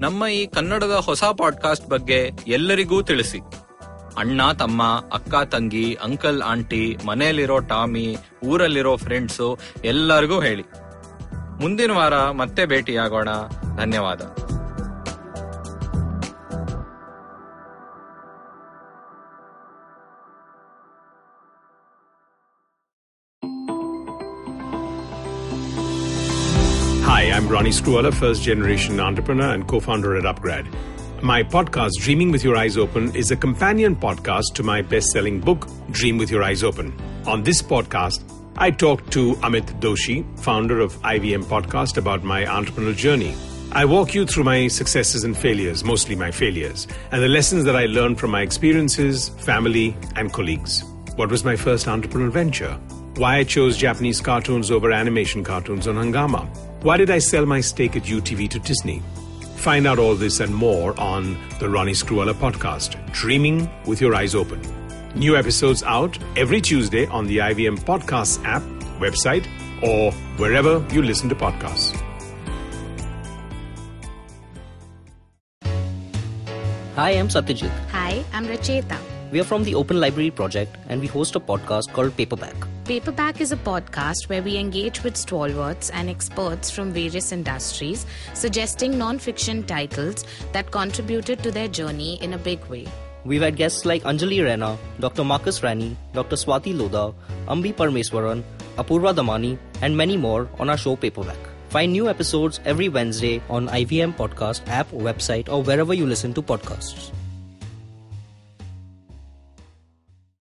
ನಮ್ಮ ಈ ಕನ್ನಡದ ಹೊಸ ಪಾಡ್ಕಾಸ್ಟ್ ಬಗ್ಗೆ ಎಲ್ಲರಿಗೂ ತಿಳಿಸಿ. ಅಣ್ಣ, ತಮ್ಮ, ಅಕ್ಕ, ತಂಗಿ, ಅಂಕಲ್, ಆಂಟಿ, ಮನೆಯಲ್ಲಿರೋ ಟಾಮಿ, ಊರಲ್ಲಿರೋ ಫ್ರೆಂಡ್ಸು ಎಲ್ಲರಿಗೂ ಹೇಳಿ. ಮುಂದಿನ ವಾರ ಮತ್ತೆ ಭೇಟಿಯಾಗೋಣ. ಧನ್ಯವಾದ. Ronnie Screwella, first generation entrepreneur and co founder at Upgrad. My podcast, Dreaming with Your Eyes Open, is a companion podcast to my best selling book, Dream with Your Eyes Open. On this podcast, I talk to Amit Doshi, founder of IVM Podcast, about my entrepreneurial journey. I walk you through my successes and failures, mostly my failures, and the lessons that I learned from my experiences, family, and colleagues. What was my first entrepreneurial venture? Why I chose Japanese cartoons over animation cartoons on Hangama? Why did I sell my stake at UTV to Disney? Find out all this and more on the Ronnie Screwella podcast, Dreaming with Your Eyes Open. New episodes out every Tuesday on the IVM Podcasts app, website, or wherever you listen to podcasts. Hi, I'm Satyajit. Hi, I'm Racheta. We are from the Open Library Project and we host a podcast called Paperback. Paperback is a podcast where we engage with stalwarts and experts from various industries, suggesting non-fiction titles that contributed to their journey in a big way. We've had guests like Anjali Rena, Dr. Marcus Rani, Dr. Swati Lodha, Ambi Parmeswaran, Apurva Damani, and many more on our show Paperback. Find new episodes every Wednesday on IVM Podcast app, website, or wherever you listen to podcasts.